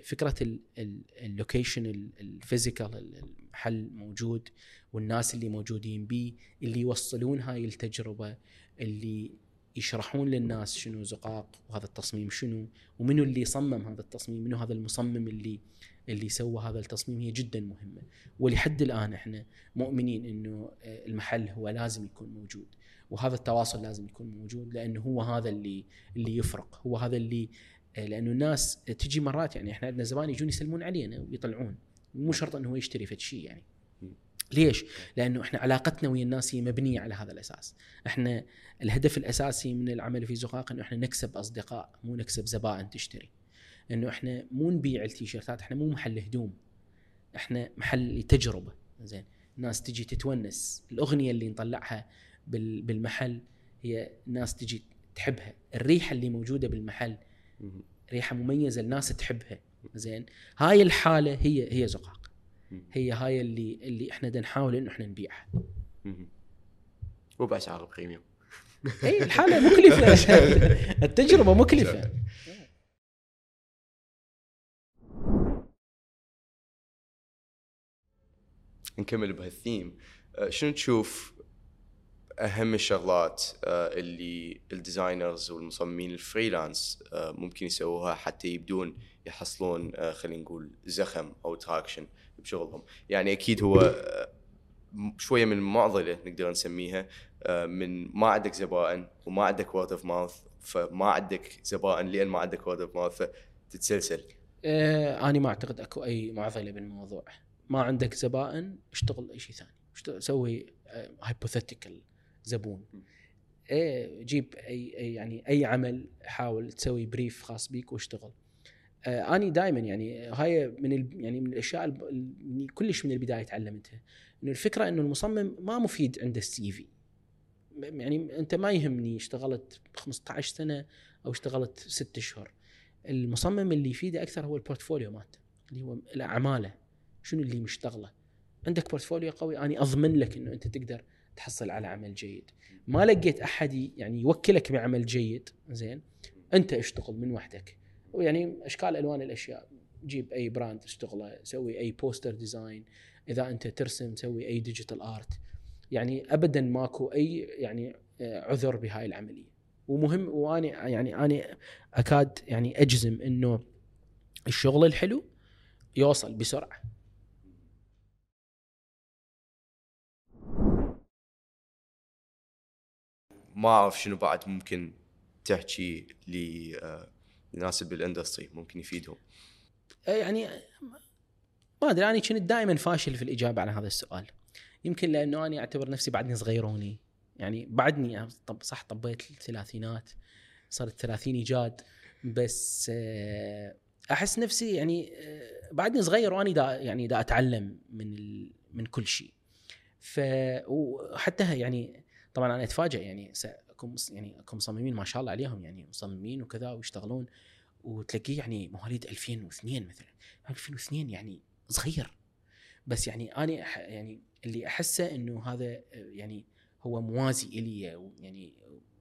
فكرة ال- ال- ال location ال- ال physical المحل موجود والناس اللي موجودين بيه اللي يوصلون هاي التجربة اللي يشرحون للناس شنو زقاق وهذا التصميم شنو ومنو اللي صمم هذا التصميم منو هذا المصمم اللي اللي سوى هذا التصميم هي جدا مهمة ولحد الآن إحنا مؤمنين إنه آه، المحل هو لازم يكون موجود وهذا التواصل لازم يكون موجود لأنه هو هذا اللي اللي يفرق هو هذا اللي آه، لأنه الناس تجي مرات يعني إحنا عندنا زبائن يجون يسلمون علينا ويطلعون مو شرط إنه هو يشتري فد شيء يعني ليش؟ لأنه إحنا علاقتنا ويا الناس هي مبنية على هذا الأساس. إحنا الهدف الأساسي من العمل في زقاق إنه إحنا نكسب أصدقاء مو نكسب زبائن تشتري. إنه إحنا مو نبيع التيشيرتات إحنا مو محل هدوم. إحنا محل تجربة. زين. الناس تجي تتونس. الأغنية اللي نطلعها بال- بالمحل هي الناس تجي تحبها. الريحة اللي موجودة بالمحل. ريحة مميزة الناس تحبها. زين. هاي الحالة هي هي زقاق. هي هاي اللي اللي إحنا نحاول إنه إحنا نبيعها. وباسعار premium اي الحالة مكلفة. التجربة مكلفة. نكمل بهالثيم. آه، شنو تشوف أهم الشغلات آه، اللي ال designers والمصممين ال freelance آه، ممكن يسووها حتى يبدون يحصلون خلينا نقول زخم أو traction بشغلهم؟ يعني أكيد هو شوية من المعضله نقدر نسميها من ما عندك زبائن وما عندك word of mouth فما عندك زبائن لأن ما عندك word of mouth فتتسلسل. آه أنا ما أعتقد أكو أي معضلة بالموضوع. ما عندك زبائن اشتغل اي شيء ثاني. سوي hypothetical زبون. إيه جيب أي يعني أي عمل حاول تسوي brief خاص بيك واشتغل. آه أني دائما يعني هاي من ال يعني من الأشياء اللي كلش من البداية تعلمتها. إنه الفكرة إنه المصمم ما مفيد عنده ال CV. يعني أنت ما يهمني اشتغلت 15 سنة أو اشتغلت ست أشهر. المصمم اللي يفيده أكثر هو ال portfolio مالته اللي هو اعماله شنو اللي مشتغله؟ عندك portfolio قوي أنا أضمن لك إنه أنت تقدر تحصل على عمل جيد. ما لقيت أحد يعني يوكلك بعمل جيد زين؟ أنت اشتغل من وحدك. ويعني أشكال ألوان الأشياء. جيب أي brand اشتغله سوي أي poster design إذا أنت ترسم سوي أي digital art يعني ابدا ماكو أي يعني آه، عذر بهاي العملية. ومهم واني يعني أنا أكاد يعني أجزم إنه الشغل الحلو يوصل بسرعة. ما أعرف شنو بعد ممكن تحكي ل- آه، لناس بالاندستري ممكن يفيدهم. يعني ما أدري أنا كنت دائما فاشل في الإجابة على هذا السؤال. يمكن لأنه أنا أعتبر نفسي بعدني صغيروني. يعني بعدني طب صح طبيت الثلاثينات صرت ثلاثيني جاد بس آه، أحس نفسي يعني آه، بعدني صغير واني دا يعني دا أتعلم من ال من كل شيء. ف وحتى يعني طبعا أنا اتفاجئ يعني مص- يعني أكون مصممين ما شاء الله عليهم يعني مصممين وكذا ويشتغلون وتلاقيه يعني مواليد 2002 مثلا. 2002 يعني صغير. بس يعني أنا يعني اللي أحسه إنه هذا يعني هو موازي إلي يعني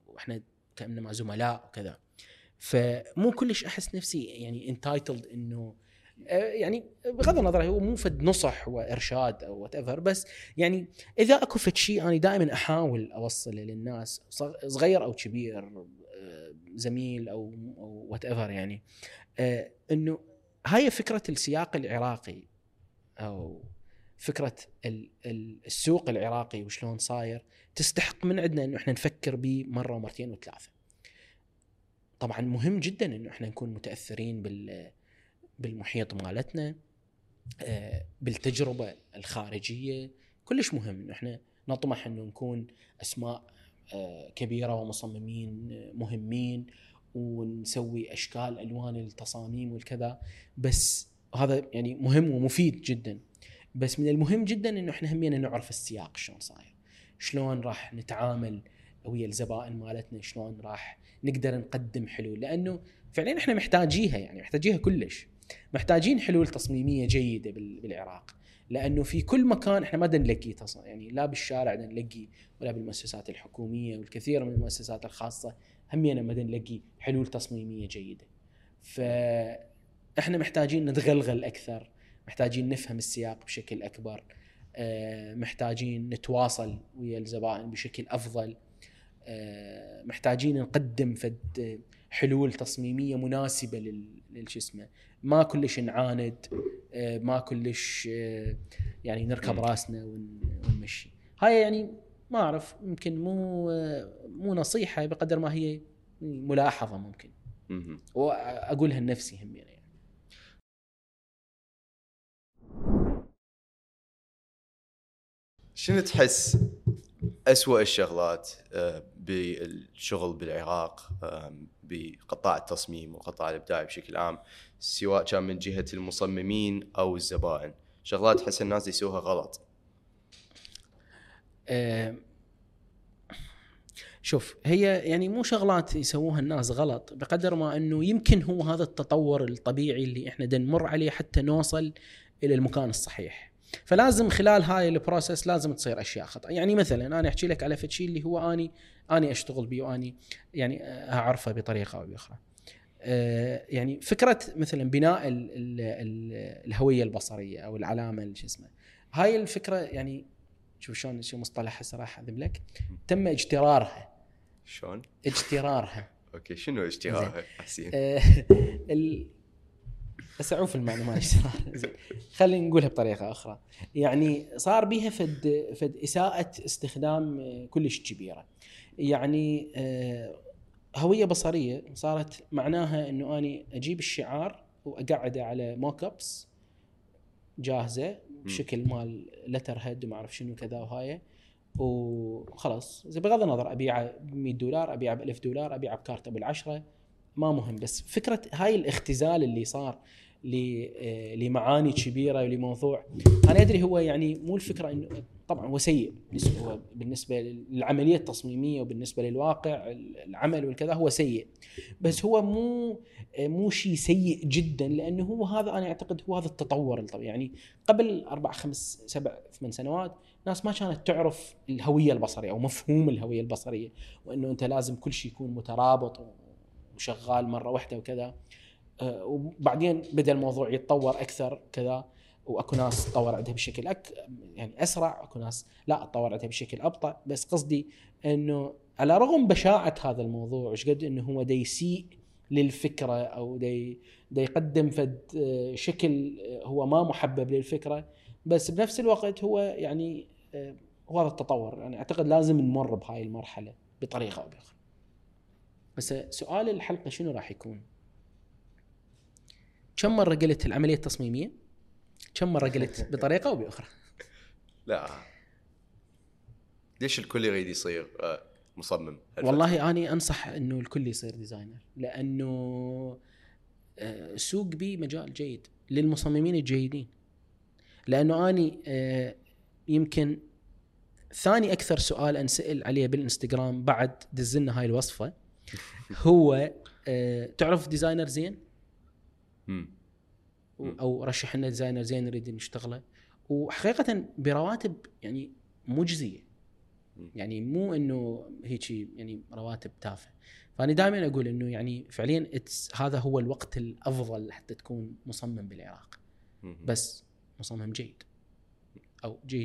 وإحنا كانما زملاء وكذا. فمو كلش أحس نفسي يعني entitled إنه يعني بغض النظر هو مو فد نصح وإرشاد أو whatever بس يعني إذا أكو فد شيء أنا دائما أحاول أوصله للناس صغ- صغير أو كبير آه، زميل أو وات ايفر يعني آه، إنه هاي فكرة السياق العراقي أو فكرة ال- ال- السوق العراقي وشلون صاير تستحق من عندنا إنه إحنا نفكر به مرة ومرتين وثلاثة. طبعا مهم جدا إنه إحنا نكون متأثرين بال بالمحيط مالتنا آه، بالتجربة الخارجية كلش مهم. انه إحنا نطمح إنه نكون أسماء آه، كبيرة ومصممين آه، مهمين ونسوي أشكال ألوان التصاميم والكذا. بس هذا يعني مهم ومفيد جدا. بس من المهم جدا إنه إحنا همينا نعرف السياق شلون صاير. شلون راح نتعامل ويا الزبائن مالتنا؟ شلون راح نقدر نقدم حلول؟ لأنه فعليا إحنا محتاجيها يعني محتاجيها كلش. محتاجين حلول تصميمية جيدة بال- بالعراق لأنه في كل مكان إحنا ما تص- يعني لا بالشارع دا نلاقي ولا بالمؤسسات الحكومية والكثير من المؤسسات الخاصة همينا ما دا نلاقي حلول تصميمية جيدة. فاحنا محتاجين نتغلغل أكثر محتاجين نفهم السياق بشكل أكبر آه، محتاجين نتواصل ويا الزبائن بشكل أفضل آه، محتاجين نقدم فد حلول تصميمية مناسبة لل للش اسمه ما كلش نعاند آه، ما كلش آه، يعني نركب. راسنا ون- ونمشي هاي يعني ما أعرف يمكن مو مو نصيحة بقدر ما هي ملاحظة ممكن. وأقولها لنفسي هم يعني شنو تحس أسوأ الشغلات آه، بالشغل بالعراق بقطاع التصميم وقطاع الإبداع بشكل عام سواء كان من جهة المصممين أو الزبائن. شغلات تحس الناس يسووها غلط. آه، شوف هي يعني مو شغلات يسووها الناس غلط بقدر ما إنه يمكن هو هذا التطور الطبيعي اللي إحنا دا نمر عليه حتى نوصل إلى المكان الصحيح. فلازم خلال هاي البروسس لازم تصير أشياء خطأ. يعني مثلا أنا أحكي لك على شيء اللي هو اني أني أشتغل به وأني يعني أعرفه بطريقة أو بأخرى. آه، يعني فكرة مثلا بناء ال ال ال الهوية البصرية أو العلامة شو اسمه. هاي الفكرة يعني شوف شلون شو مصطلح هسه راح اذب لك. تم اجترارها. شلون؟ اجترارها. أوكي شنو اشتهاها حسين؟ بس اعوف المعنى ما اشترار زين. خلينا نقولها بطريقة أخرى. يعني صار بيها فد فد إساءة استخدام آه، كلش كبيرة. يعني آه، هوية بصرية صارت معناها إنه أني أجيب الشعار وأقعده على موك ابس جاهزه بشكل مال لتر هيد وما أعرف شنو كذا وهاي. وخلاص. زي بغض النظر أبيعه ب 100 دولار أبيعه ب 1000 دولار أبيعه بكارت أبو العشرة ما مهم. بس فكرة هاي الاختزال اللي صار لمعاني كبيرة ولموضوع أنا أدري هو يعني مو الفكرة انه طبعا هو سيء بالنسبة بالنسبة للعمليه التصميمية وبالنسبة للواقع العمل والكذا هو سيء. بس هو مو آه، مو شيء سيء جدا لأنه هو هذا أنا أعتقد هو هذا التطور الطبيعي يعني قبل أربع خمس سبع ثمان سنوات ناس ما كانت تعرف الهوية البصرية أو مفهوم الهوية البصرية وإنه أنت لازم كل شيء يكون مترابط وشغال مرة واحدة وكذا. آه، وبعدين بدا الموضوع يتطور أكثر كذا وأكو ناس تطور عندها بشكل أك... يعني أسرع أكو ناس لا تطور عندها بشكل أبطأ. بس قصدي إنه على رغم بشاعة هذا الموضوع وش قد إنه هو دا يسيء للفكرة أو دا دا يقدم فد آه، شكل آه، هو ما محبب للفكرة. بس بنفس الوقت هو يعني آه، هو هذا التطور. يعني أعتقد لازم نمر بهاي المرحلة بطريقة أو بآخرى. بس سؤال الحلقة شنو راح يكون؟ كم مرة قلت العملية التصميمية؟ كم مرة قلت بطريقة أو بأخرى؟ لا ليش الكل يريد يصير آه، مصمم؟ والله أني أنصح إنه الكل يصير designer لأنه آه، السوق بي مجال جيد للمصممين الجيدين لأنه أني آه، يمكن ثاني أكثر سؤال أنسأل عليه بالإنستغرام بعد دزلنا هاي الوصفة هو تعرف designer زين. أو رشح لنا designer زين نريد نشتغله وحقيقة برواتب يعني مجزية. يعني مو إنه هيك يعني رواتب تافهة. فأنا دائما أقول إنه يعني فعليا هذا هو الوقت الأفضل حتى تكون مصمم بالعراق. بس مصمم جيد. أو جيد.